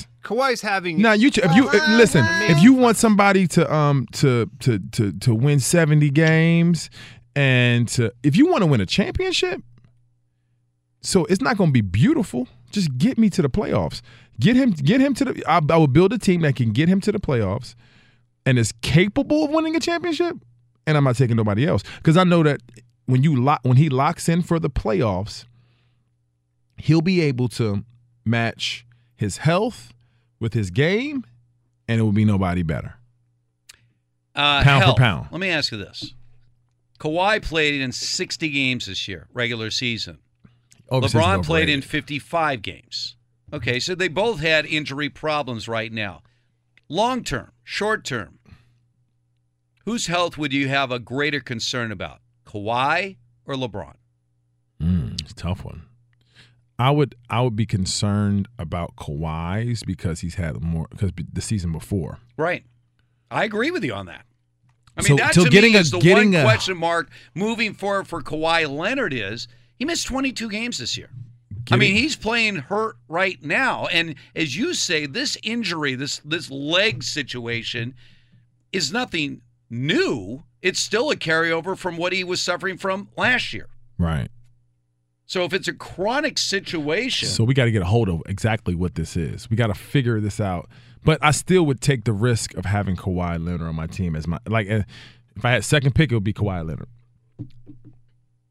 Yeah. Kawhi's having Now you if you if- listen if you want somebody to um to to to to win 70 games and to if you want to win a championship so it's not going to be beautiful. Just get me to the playoffs. Get him get him to the I, I will build a team that can get him to the playoffs and is capable of winning a championship and I'm not taking nobody else. Cuz I know that when you lock when he locks in for the playoffs he'll be able to match his health with his game, and it will be nobody better. Uh, Pound for pound. Let me ask you this: Kawhi played in 60 games this year, regular season. Overseas LeBron played in 55 games. Okay, so they both had injury problems right now. Long term, short term, whose health would you have a greater concern about, Kawhi or LeBron? Mm, it's a tough one. I would I would be concerned about Kawhi's because he's had more because the season before. Right. I agree with you on that. I mean, So- that so to getting me a- is the getting one question mark moving forward for Kawhi Leonard is he missed 22 games this year. I mean, he's playing hurt right now, and as you say, this injury, this this leg situation, is nothing new. It's still a carryover from what he was suffering from last year. Right. So if it's a chronic situation, So we got to get a hold of exactly what this is. We got to figure this out. But I still would take the risk of having Kawhi Leonard on my team as my like. uh, If I had second pick, it would be Kawhi Leonard.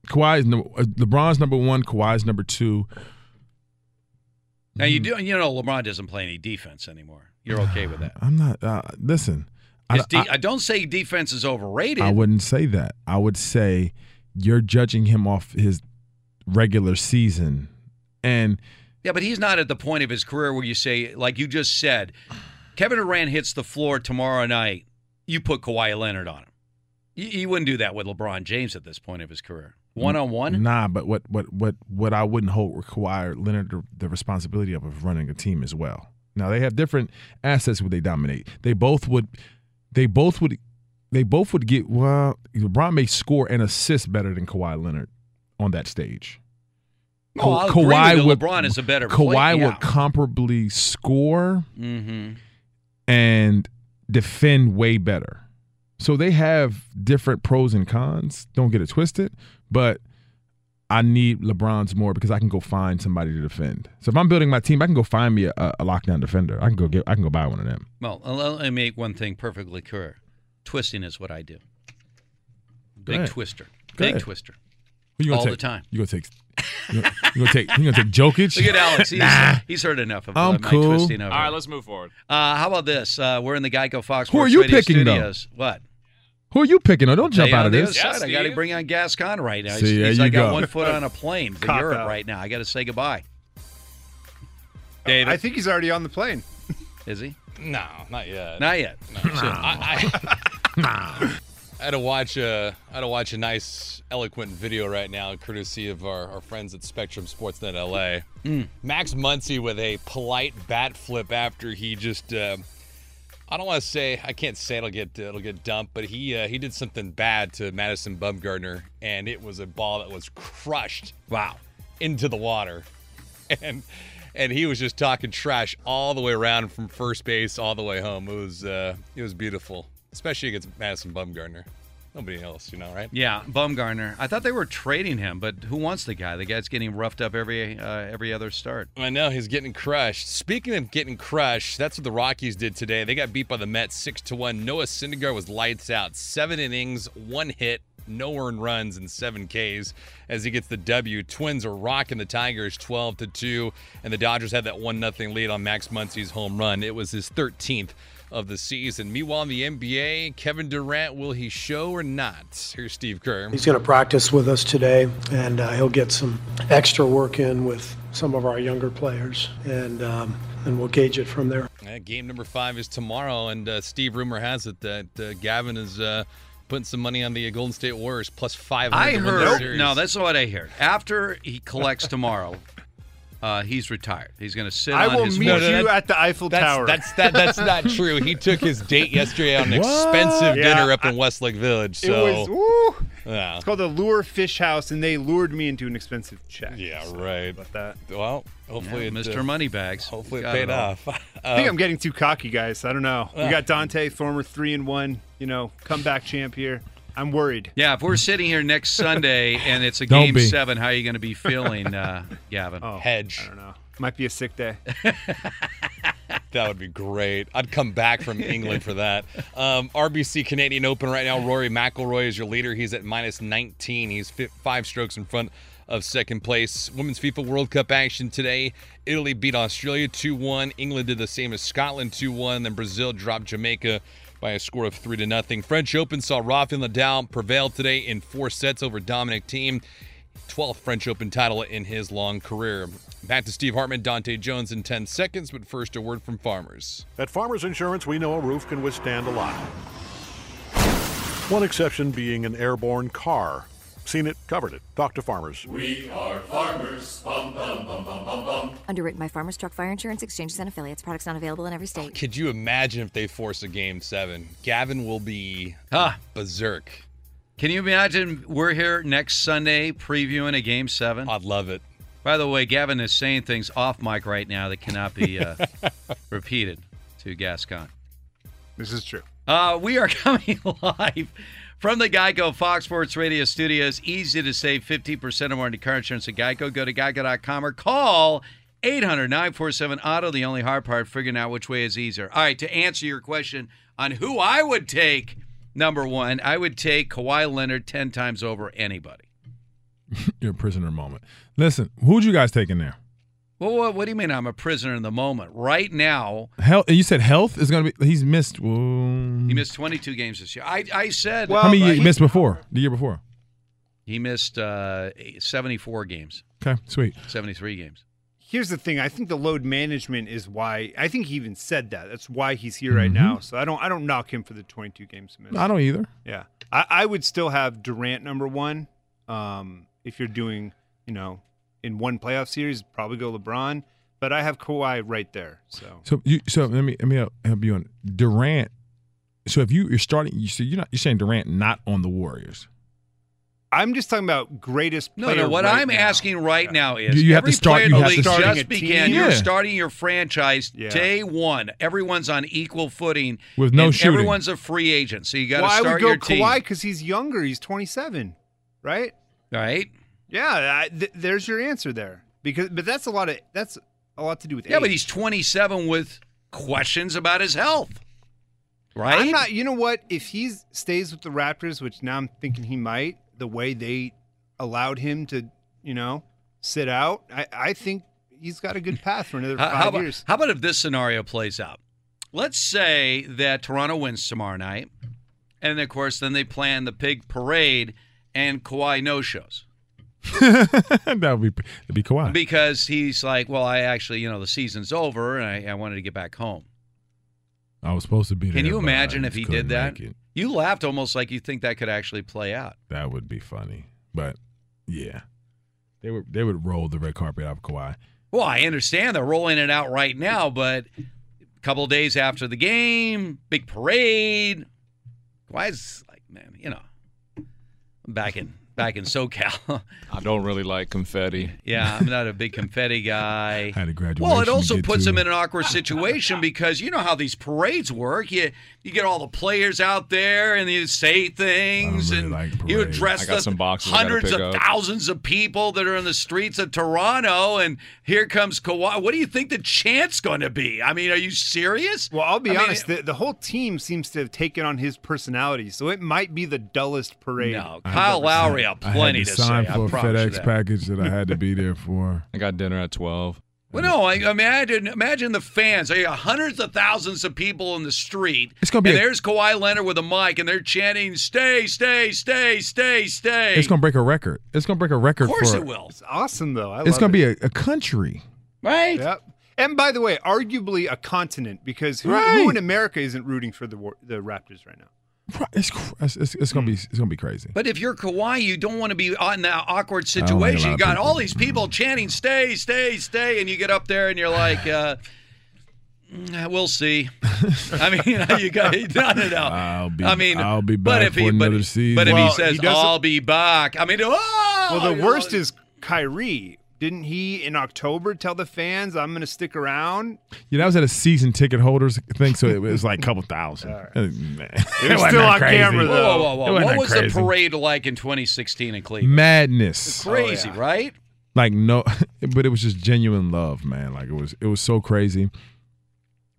Kawhi is number, uh, LeBron's number one. Kawhi's number two. now you do you know LeBron doesn't play any defense anymore. You're okay with that? I'm not. Uh, listen, I, de- I, don't say defense is overrated. I wouldn't say that. I would say you're judging him off his regular season, and Yeah, but he's not at the point of his career where you say, like you just said, Kevin Durant hits the floor tomorrow night. You put Kawhi Leonard on him. You, you wouldn't do that with LeBron James at this point of his career. One on one. Nah, but what what what what I wouldn't hold Kawhi Leonard the, the responsibility of, of running a team as well. Now they have different assets where they dominate. They both would they both would they both would get well LeBron may score and assist better than Kawhi Leonard on that stage. I'll Ka- you. would LeBron is a better Kawhi yeah. would comparably score Mm-hmm. and defend way better. So they have different pros and cons. Don't get it twisted, but I need LeBron's more because I can go find somebody to defend. So if I'm building my team, I can go find me a, a lockdown defender. I can go get. I can go buy one of them. Well, let me make one thing perfectly clear. Twisting is what I do. Go Big ahead. twister. Go Big ahead. twister. Who you All take? the time. You gonna take? You gonna, gonna take? You gonna take Jokic? Look at Alex. He's, nah. he's heard enough of I'm uh, my cool. twisting over. All right, let's move forward. Uh, how about this? Uh, we're in the Geico Fox Who are you Radio picking, though? What? Who are you picking? Oh, don't jump out of this. other. I got to bring on Gascon right now. See, he's there he's you like got go. one foot on a plane for Cop Europe out. right now. I got to say goodbye. David, I think he's already on the plane. Is he? No, not yet. Not yet. No. So I, I, I had to watch a, I had to watch a nice, eloquent video right now, courtesy of our, our friends at Spectrum Sportsnet LA. Mm. Max Muncy with a polite bat flip after he just, uh, I don't want to say, I can't say it'll get it'll get dumped, but he uh, he did something bad to Madison Bumgarner, and it was a ball that was crushed. Wow. Into the water, and and he was just talking trash all the way around from first base all the way home. It was uh, it was beautiful, especially against Madison Bumgarner. Nobody else, you know, right? Yeah, Bumgarner. I thought they were trading him, but who wants the guy? The guy's getting roughed up every uh, every other start. I know he's getting crushed. Speaking of getting crushed, that's what the Rockies did today. They got beat by the Mets six to one. Noah Syndergaard was lights out. Seven innings, one hit, no earned runs, and seven Ks as he gets the W. Twins are rocking the Tigers twelve to two, and the Dodgers had that one nothing lead on Max Muncy's home run. It was his thirteenth of the season. Meanwhile, in the NBA, Kevin Durant will he show or not? Here's Steve Kerr. He's going to practice with us today, and uh, he'll get some extra work in with some of our younger players, and um, and we'll gauge it from there. Uh, game number five is tomorrow, and uh, Steve, rumor has it that uh, Gavin is uh, putting some money on the Golden State Warriors plus five. I to win the heard. No, that's not what I heard. After he collects tomorrow, uh, he's retired. He's going to sit I on will his meet horse. you at the Eiffel that's, Tower. That's that. That's not true. He took his date yesterday on an expensive Yeah, dinner up in Westlake Village. So it was. Woo, yeah. It's called the Lure Fish House, and they lured me into an expensive check. Yeah, So, right. About that. Well, hopefully, Yeah, it, Mr. uh, Moneybags. Hopefully, it paid it all. off. I think Uh, I'm getting too cocky, guys. I don't know. We got Dante, former three and one, you know, comeback champ here. I'm worried. Yeah, if we're sitting here next Sunday and it's a Don't game be. seven, how are you going to be feeling, uh, Gavin? Oh, hedge. I don't know. Might be a sick day. That would be great. I'd come back from England for that. Um, RBC Canadian Open right now. Rory McIlroy is your leader. He's at minus 19. He's fi- five strokes in front of second place. Women's FIFA World Cup action today. Italy beat Australia 2-1. England did the same as Scotland 2-1. Then Brazil dropped Jamaica by a score of 3 to nothing. French Open saw Rafael Nadal prevail today in four sets over Dominic Thiem. 12th French Open title in his long career. Back to Steve Hartman, Dante Jones in 10 seconds, but first a word from farmers. At Farmers Insurance, we know a roof can withstand a lot. One exception being an airborne car. Seen it, covered it. Talk to farmers. We are farmers. Bum, bum, bum, bum, bum, bum. Underwritten by Farmers Truck Fire Insurance Exchanges and Affiliates. Products not available in every state. Could you imagine if they force a game seven? Gavin will be Huh. berserk. Can you imagine we're here next Sunday previewing a game seven? I'd love it. By the way, Gavin is saying things off mic right now that cannot be uh, repeated to Gascon. This is true. Uh, we are coming live from the Geico Fox Sports Radio studios. Easy to save 50% or more on car insurance at Geico. Go to geico.com or call 800 947 Auto. The only hard part, figuring out which way is easier. All right, to answer your question on who I would take, number one, I would take Kawhi Leonard 10 times over anybody. You're prisoner moment. Listen, who'd you guys take in there? Well, what, what do you mean I'm a prisoner in the moment? Right now, Health. You said health is going to be. He's missed. Well, he missed 22 games this year. I, I said. how many uh, you he- missed before? The year before. He missed uh, 74 games, Okay, sweet. 73 games. Here's the thing. I think the load management is why. I think he even said that. That's why he's here right Mhm. now. So I don't. I don't knock him for the 22 games missed. I don't either. Yeah, I, I would still have Durant number one. Um, if you're doing, you know, in one playoff series, probably go LeBron. But I have Kawhi right there. So So you. So let me let me help help you on Durant. So if you you're starting, you so you're not you're saying Durant not on the Warriors. I'm just talking about greatest. No, player no. What right I'm now. asking right now is You- you have to start- you have to start- just Starting a began. team. You're starting your franchise Yeah. day one. Everyone's on equal footing With no and shooting. Everyone's a free agent, so you got to Well, I start would go your. Kawhi because he's younger. He's 27, right? Right? Yeah, I, th- there's your answer there. Because, but that's a lot of that's a lot to do with Yeah, age. but he's 27 with questions about his health. Right? I'm not. You know what? If he stays with the Raptors, which now I'm thinking he might, the way they allowed him to, you know, sit out, I, I think he's got a good path for another five how about, years. how about if this scenario plays out? Let's say that Toronto wins tomorrow night, and of course, then they plan the big parade, and Kawhi no shows that would be that'd be Kawhi. because he's like, "Well, I actually, you know, the season's over, and I, I wanted to get back home." I was supposed to be there. Can you imagine if he did that? You laughed almost like you think that could actually play out. That would be funny. But yeah, they would they would roll the red carpet out of Kawhi. Well, I understand they're rolling it out right now, but a couple days after the game, big parade. Kawhi's like, man, you know, I'm back in back in SoCal. I don't really like confetti. yeah, I'm not a big confetti guy. Had a graduation. Well, it also puts to. him in an awkward situation because you know how these parades work. You you get all the players out there and you say things really and like you address I got the some boxes I hundreds pick of up. thousands of people that are in the streets of Toronto. And here comes Kawhi. What do you think the chant's going to be? I mean, are you serious? Well, I'll be I mean, honest. the, the whole team seems to have taken on his personality, so it might be the dullest parade. No, Kyle Lowry, I have had plenty to to sign say. For a FedEx that. package that I had to be there for. I got dinner at 12. Well, no, I imagine imagine the fans. There are hundreds of thousands of people in the street. It's gonna be and a- there's Kawhi Leonard with a mic, and they're chanting, "Stay, stay, stay, stay, stay." It's gonna break a record. It's gonna break a record Of course for. it will. It's awesome though. I It's love gonna it. be a, a country. Right? Yep. And by the way, arguably a continent because who, Right. who in America isn't rooting for the the Raptors right now? It's it's, it's, it's gonna be it's gonna be crazy. But if you're Kawhi, you don't want to be in that awkward don't like a lot situation. You got people. all these people chanting, "Stay, stay, stay," and you get up there and you're like, uh, "Mm, "We'll see." I mean, you got no, no, no. I'll be I mean, I'll be back but back if for he, but, season. but if Well, he says, he "I'll be back," I mean, oh, Well, the you know, worst is Kyrie. Didn't he in October tell the fans, "I'm going to stick around"? Yeah, that was at a season ticket holders thing, so it was like a couple thousand. Uh, man. It was still on crazy. camera, though. whoa, whoa, whoa. What that was the parade like in 2016 in Cleveland? Madness. Crazy, Oh, right? like no but it was just genuine love man like it was it was so crazy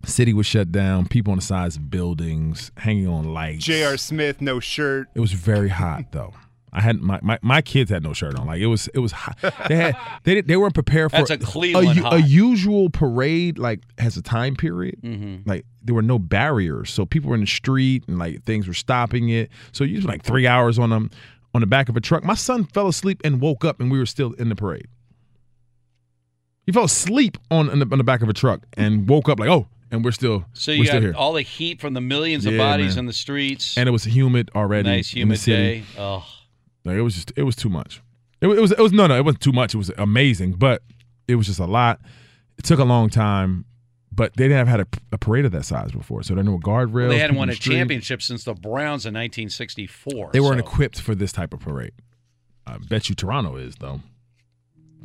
city was shut down people on the sides of buildings hanging on lights J.R. Smith, no shirt. it was very hot though I had my, my, my kids had no shirt on. Like it was it was hot. They had they they weren't prepared for That's a Cleveland u- hot. a usual parade like has a time period. Mhm. Like there were no barriers, so people were in the street and like things were stopping it. So you like three hours on them on the back of a truck. My son fell asleep and woke up, and we were still in the parade. He fell asleep on on the, on the back of a truck and woke up like oh, and we're still So we're you still got here. all the heat from the millions of Yeah, bodies man. in the streets. and it was humid already. nice in the humid city. day. Oh, Like it was just it was too much. It, it was it was no no it wasn't too much. It was amazing, but it was just a lot. It took a long time, but they didn't have had a, a parade of that size before, so there were no guardrails. they hadn't won a street. championship since the Browns in 1964. They weren't so- equipped for this type of parade. I bet you Toronto is though.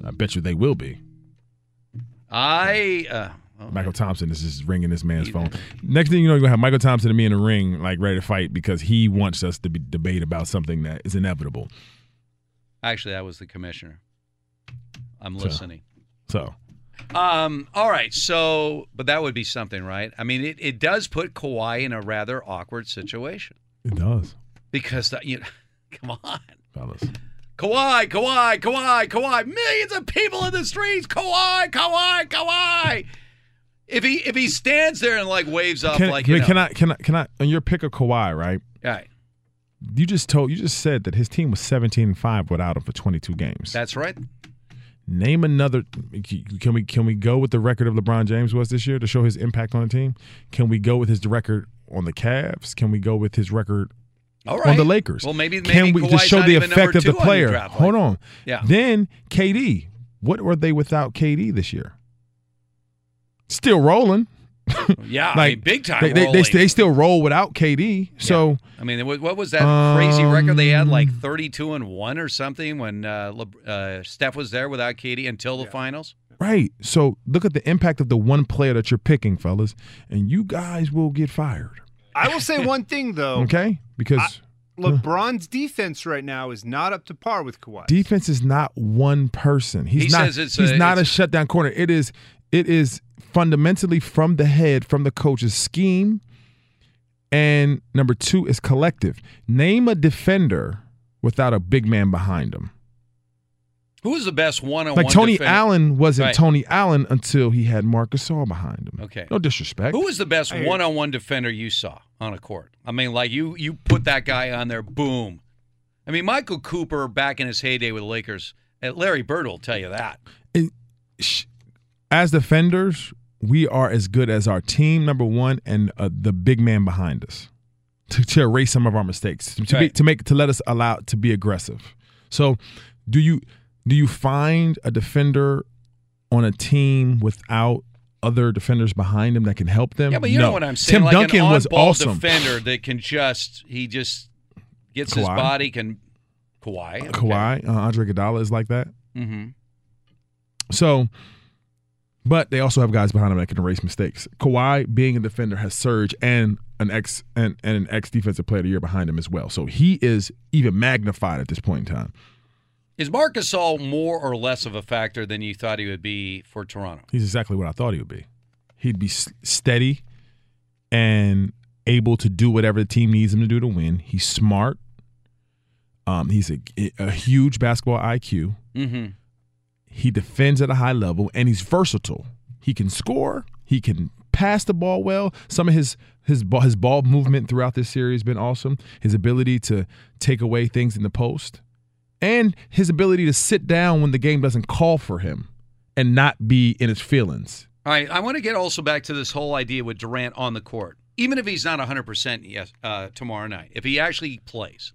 I bet you they will be. I. Uh, oh, Mychal Thompson is just ringing this man's phone. Next thing you know, you're gonna have Mychal Thompson and me in the ring, like ready to fight because he wants us to be debate about something that is inevitable. actually, I was the commissioner. I'm listening. So Um. All right. So, but that would be something, right? I mean, it, it does put Kawhi in a rather awkward situation it does, because that, you know, come on, fellas. Kawhi, Kawhi, Kawhi, Kawhi, millions of people in the streets, Kawhi, Kawhi, Kawhi. If he if he stands there and like waves up Can, like can, you know, can I can I can I on your pick of Kawhi, right? All right, You just told you just said that his team was 17 and 5 without him for 22 games. that's right. Name another can we can we go with the record of LeBron James was this year to show his impact on the team? Can we go with his record on the Cavs? Can we go with his record All on the Lakers? Well, maybe- can maybe we just show the effect of the two on player? draft Hold on. Yeah. Then KD. What were they without KD this year? Still rolling. Yeah, I like mean, big time They, they, they, they still roll without KD. So I mean, what what was that crazy record they had, Um, like thirty-two and one or something, when uh, Le- uh, Steph was there without KD until the finals? Right. So look at the impact of the one player that you're picking, fellas, and you guys will get fired. I will say one thing though. Okay? Because LeBron's defense right now is not up to par with Kawhi. defense is not one person. He's He not says it's he's a- not a shutdown corner. It is it is fundamentally from the head, from the coach's scheme. And number two is collective. Name a defender without a big man behind him. Who was the best one-on-one? Like Tony defender? Allen wasn't Right. Tony Allen until he had Marc Gasol behind him. Okay. No disrespect. Who was the best one-on-one defender you saw on a court? I mean, like you you put that guy on there, boom. I mean, Michael Cooper back in his heyday with the Lakers, uh, Larry Bird will tell you that. as defenders, we are as good as our team number one and uh, the big man behind us to, to erase some of our mistakes to, to, be, to make to let us allow to be aggressive. So, do you do you find a defender on a team without other defenders behind him that can help them? Yeah, but you No. know what I'm saying. Tim like Duncan an was awesome. defender that can just he just gets his body can Kawhi. okay. Kawhi, uh, Andre Iguodala is like that. Mhm. So, but they also have guys behind them that can erase mistakes. Kawhi, being a defender, has surged and an ex and, and an ex defensive player of the year behind him as well. So he is even magnified at this point in time. Is Marc Gasol more or less of a factor than you thought he would be for Toronto? He's exactly what I thought he would be. He'd be steady and able to do whatever the team needs him to do to win. He's smart. Um, he's a, a huge basketball IQ. Mm-hmm. He defends at a high level and he's versatile. He can score. He can pass the ball well. Some of his his ball, his ball movement throughout this series has been awesome. His ability to take away things in the post, and his ability to sit down when the game doesn't call for him, and not be in his feelings. All right, I want to get also back to this whole idea with Durant on the court. even if he's not 100% yes, uh, tomorrow night, if he actually plays,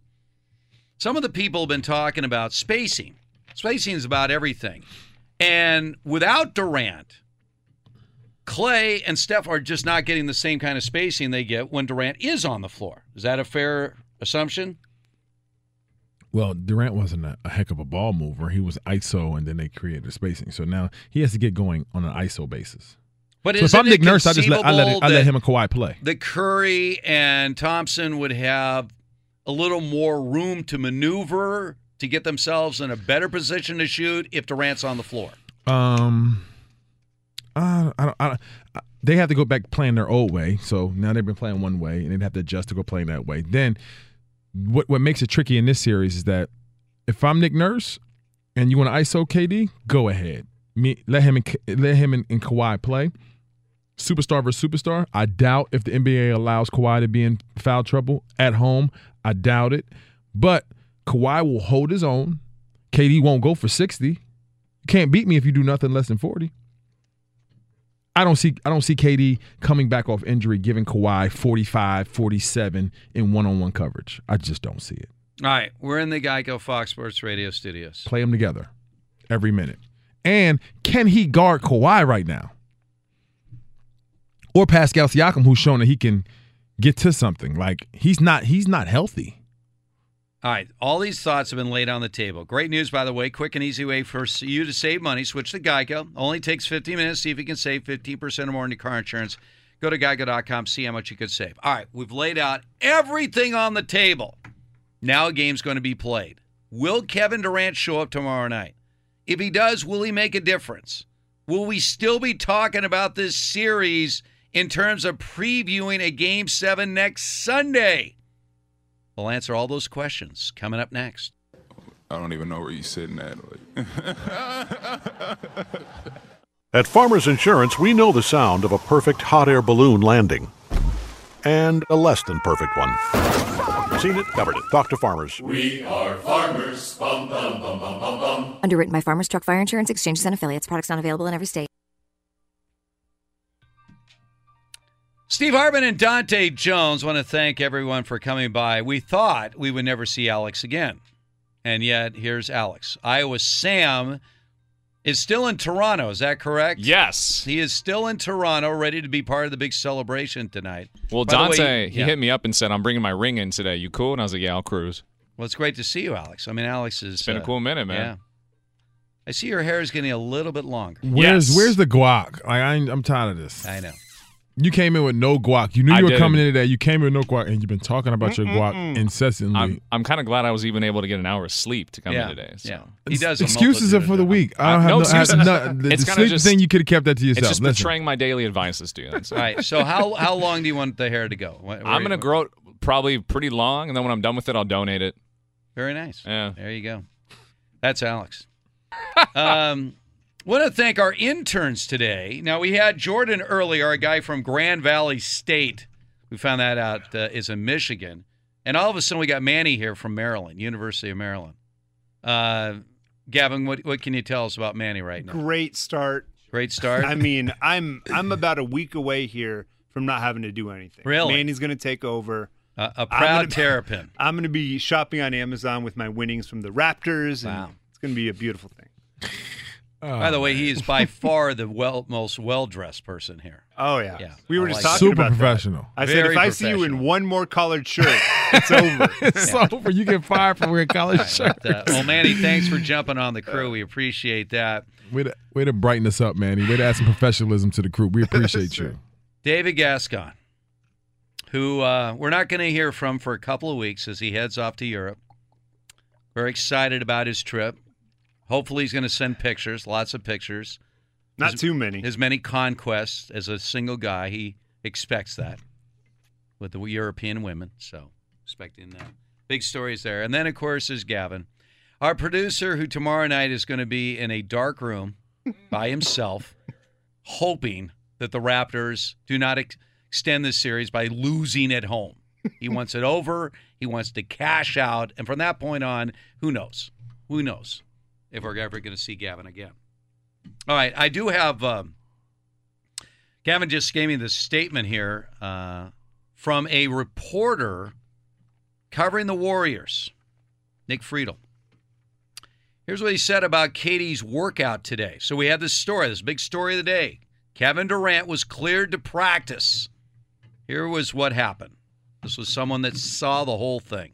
some of the people have been talking about spacing. Spacing is about everything. And without Durant, Klay and Steph are just not getting the same kind of spacing they get when Durant is on the floor. Is that a fair assumption? Well, Durant wasn't a, heck of a ball mover. He was ISO, and then they created spacing. So now he has to get going on an ISO basis. But so if I'm Nick Nurse, I just let I let, it, I let him and Kawhi play. that Curry and Thompson would have a little more room to maneuver to get themselves in a better position to shoot if Durant's on the floor. Um, I, I don't. I, don't- I, they have to go back playing their old way. So now they've been playing one way, and they'd have to adjust to go playing that way. Then, what what makes it tricky in this series is that if I'm Nick Nurse and you want to ISO KD, go ahead. Me let him and, let him and, and Kawhi play. Superstar versus superstar. I doubt if the NBA allows Kawhi to be in foul trouble at home. I doubt it. But Kawhi will hold his own. KD won't go for 60. You can't beat me if you do nothing less than 40. I don't see I don't see KD coming back off injury giving Kawhi 45, 47 in one-on-one coverage. I just don't see it. All right, we're in the Geico Fox Sports Radio studios. Play them together every minute. And can he guard Kawhi right now? Or Pascal Siakam who's shown that he can get to something. Like he's not he's not healthy. All right, all these thoughts have been laid on the table. Great news, by the way. Quick and easy way for you to save money. Switch to Geico. Only takes 15 minutes. See if you can save 15% or more on your car insurance. Go to geico.com, see how much you could save. All right, we've laid out everything on the table. Now a game's going to be played. Will Kevin Durant show up tomorrow night? If he does, will he make a difference? Will we still be talking about this series in terms of previewing a game seven next Sunday? We'll answer all those questions coming up next. I don't even know where you're sitting at. At Farmers Insurance, we know the sound of a perfect hot air balloon landing and a less than perfect one. Seen it, covered it. Talk to Farmers. We are farmers. Bum, bum, bum, bum, bum, bum. Underwritten by Farmers Truck Fire Insurance Exchanges and Affiliates. Products not available in every state. Steve Hartman and Dante Jones want to thank everyone for coming by. We thought we would never see Alex again. And yet, here's Alex. Iowa Sam is still in Toronto. Is that correct? Yes. He is still in Toronto, ready to be part of the big celebration tonight. Well, By the way, Dante, he yeah. hit me up and said, I'm bringing my ring in today. You cool? And I was like, yeah, I'll cruise. Well, it's great to see you, Alex. I mean, Alex is. It's been a uh, cool minute, man. Yeah. I see your hair is getting a little bit longer. Where's Yes. where's the guac? I I'm tired of this. I know. You came in with no guac. You knew I you were didn't. coming in today. You came in with no guac, and you've been talking about your guac incessantly. I'm, I'm kind of glad I was even able to get an hour of sleep to come Yeah, in today. So. yeah. He does. Excuses are for the them. week. I Uh, don't have no no, I have excuses. no- the, It's the kinda sleep just- thing you could have kept that to yourself. It's yourself. just Listen. betraying my daily advices to you. That's All right. So how how long do you want the hair to go? Where- I'm going to grow it probably pretty long, and then when I'm done with it, I'll donate it. Very nice. Yeah. There you go. That's Alex. um, want to thank our interns today. Now we had Jordan earlier, a guy from Grand Valley State. We found that out uh, is in Michigan, and all of a sudden we got Manny here from Maryland, University of Maryland. Uh, Gavin, what what can you tell us about Manny right now? Great start. Great start. I mean, I'm I'm about a week away here from not having to do anything. Really? Manny's going to take over. Uh, a I'm proud gonna be- terrapin. I'm going to be shopping on Amazon with my winnings from the Raptors. And Wow. It's going to be a beautiful thing. By the way, he is by far the well most well dressed person here. Oh yeah. Yeah. We were I just like talking Super about that. professional. I said if I see you in one more collared shirt, it's over. it's over. You get fired for wearing college shirt. But, uh, well, Manny, thanks for jumping on the crew. We appreciate that. Way to, way to brighten us up, Manny. Way to add some professionalism to the crew. We appreciate you. David Gascon, who uh, we're not going to hear from for a couple of weeks as he heads off to Europe. Very excited about his trip. Hopefully, he's going to send pictures, lots of pictures. Not His- too many. As many conquests as a single guy. He expects that with the European women. So, expecting that. Big stories there. And then, of course, is Gavin, our producer, who tomorrow night is going to be in a dark room by himself, hoping that the Raptors do not ex- extend this series by losing at home. He wants it over. He wants to cash out. And from that point on, who knows? Who knows if we're ever going to see Gavin again? All right. I do have. Um, Gavin just gave me this statement here uh, from a reporter covering the Warriors, Nick Friedel. Here's what he said about KD's workout today. So we have this story, this big story of the day. Kevin Durant was cleared to practice. Here was what happened. This was someone that saw the whole thing.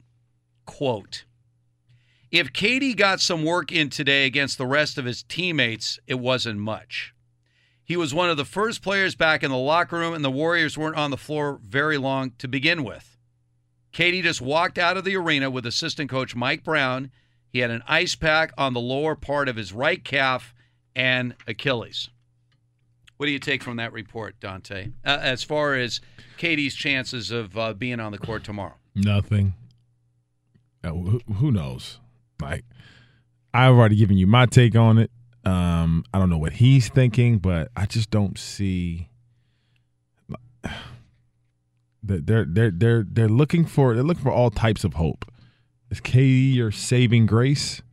Quote If KD got some work in today against the rest of his teammates, it wasn't much. He was one of the first players back in the locker room, and the Warriors weren't on the floor very long to begin with. KD just walked out of the arena with assistant coach Mike Brown. He had an ice pack on the lower part of his right calf and Achilles. What do you take from that report, Dante, uh, as far as KD's chances of uh, being on the court tomorrow? Nothing. Uh, who, who knows? Like, I've already given you my take on it. Um, I don't know what he's thinking, but I just don't see. That they're they're they're they're looking for they're looking for all types of hope. Is KD your saving grace?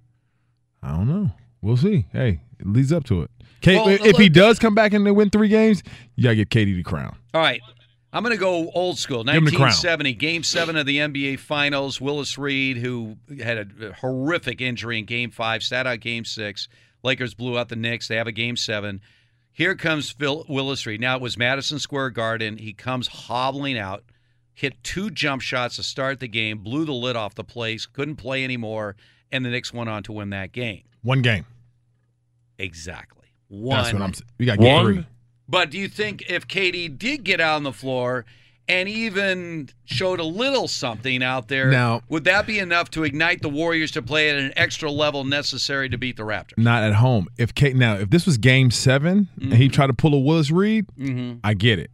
I don't know. We'll see. Hey, it leads up to it. Kate, Well, if look- he does come back and they win three games, you gotta get KD the crown. All right. I'm going to go old school. Give him the crown. 1970, Game 7 of the NBA Finals. Willis Reed, who had a horrific injury in Game 5, sat out Game 6. Lakers blew out the Knicks. They have a Game 7. Here comes Phil Willis Reed. Now, it was Madison Square Garden. He comes hobbling out, hit two jump shots to start the game, blew the lid off the place, couldn't play anymore, and the Knicks went on to win that game. One game. Exactly. One. That's what I'm saying. We got game three. But do you think if KD did get out on the floor and even showed a little something out there, Now- would that be enough to ignite the Warriors to play at an extra level necessary to beat the Raptors? Not at home. If Kate now, if this was game 7 and he tried to pull a Willis Reed, Mhm. I get it.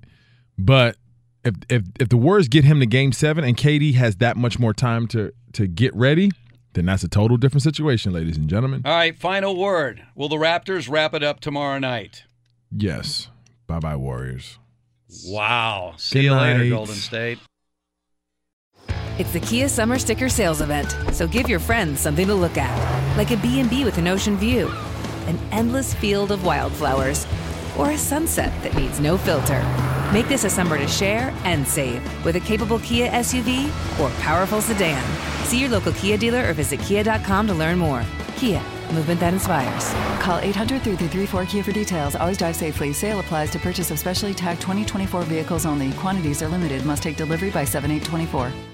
But if if if the Warriors get him to game seven and KD has that much more time to to get ready, then that's a total different situation, ladies and gentlemen. All right, final word. Will the Raptors wrap it up tomorrow night? Yes. Bye bye, Warriors. Wow. See Good you later. Golden State. It's the Kia Summer Sticker Sales Event, so give your friends something to look at, like a B&B with an ocean view, an endless field of wildflowers, or a sunset that needs no filter. Make this a summer to share and save with a capable Kia SUV or powerful sedan. See your local Kia dealer or visit kia.com to learn more. Kia, movement that inspires. Call 800 334 Kia for details. Always drive safely. Sale applies to purchase of specially tagged 2024 vehicles only. Quantities are limited. Must take delivery by 7824.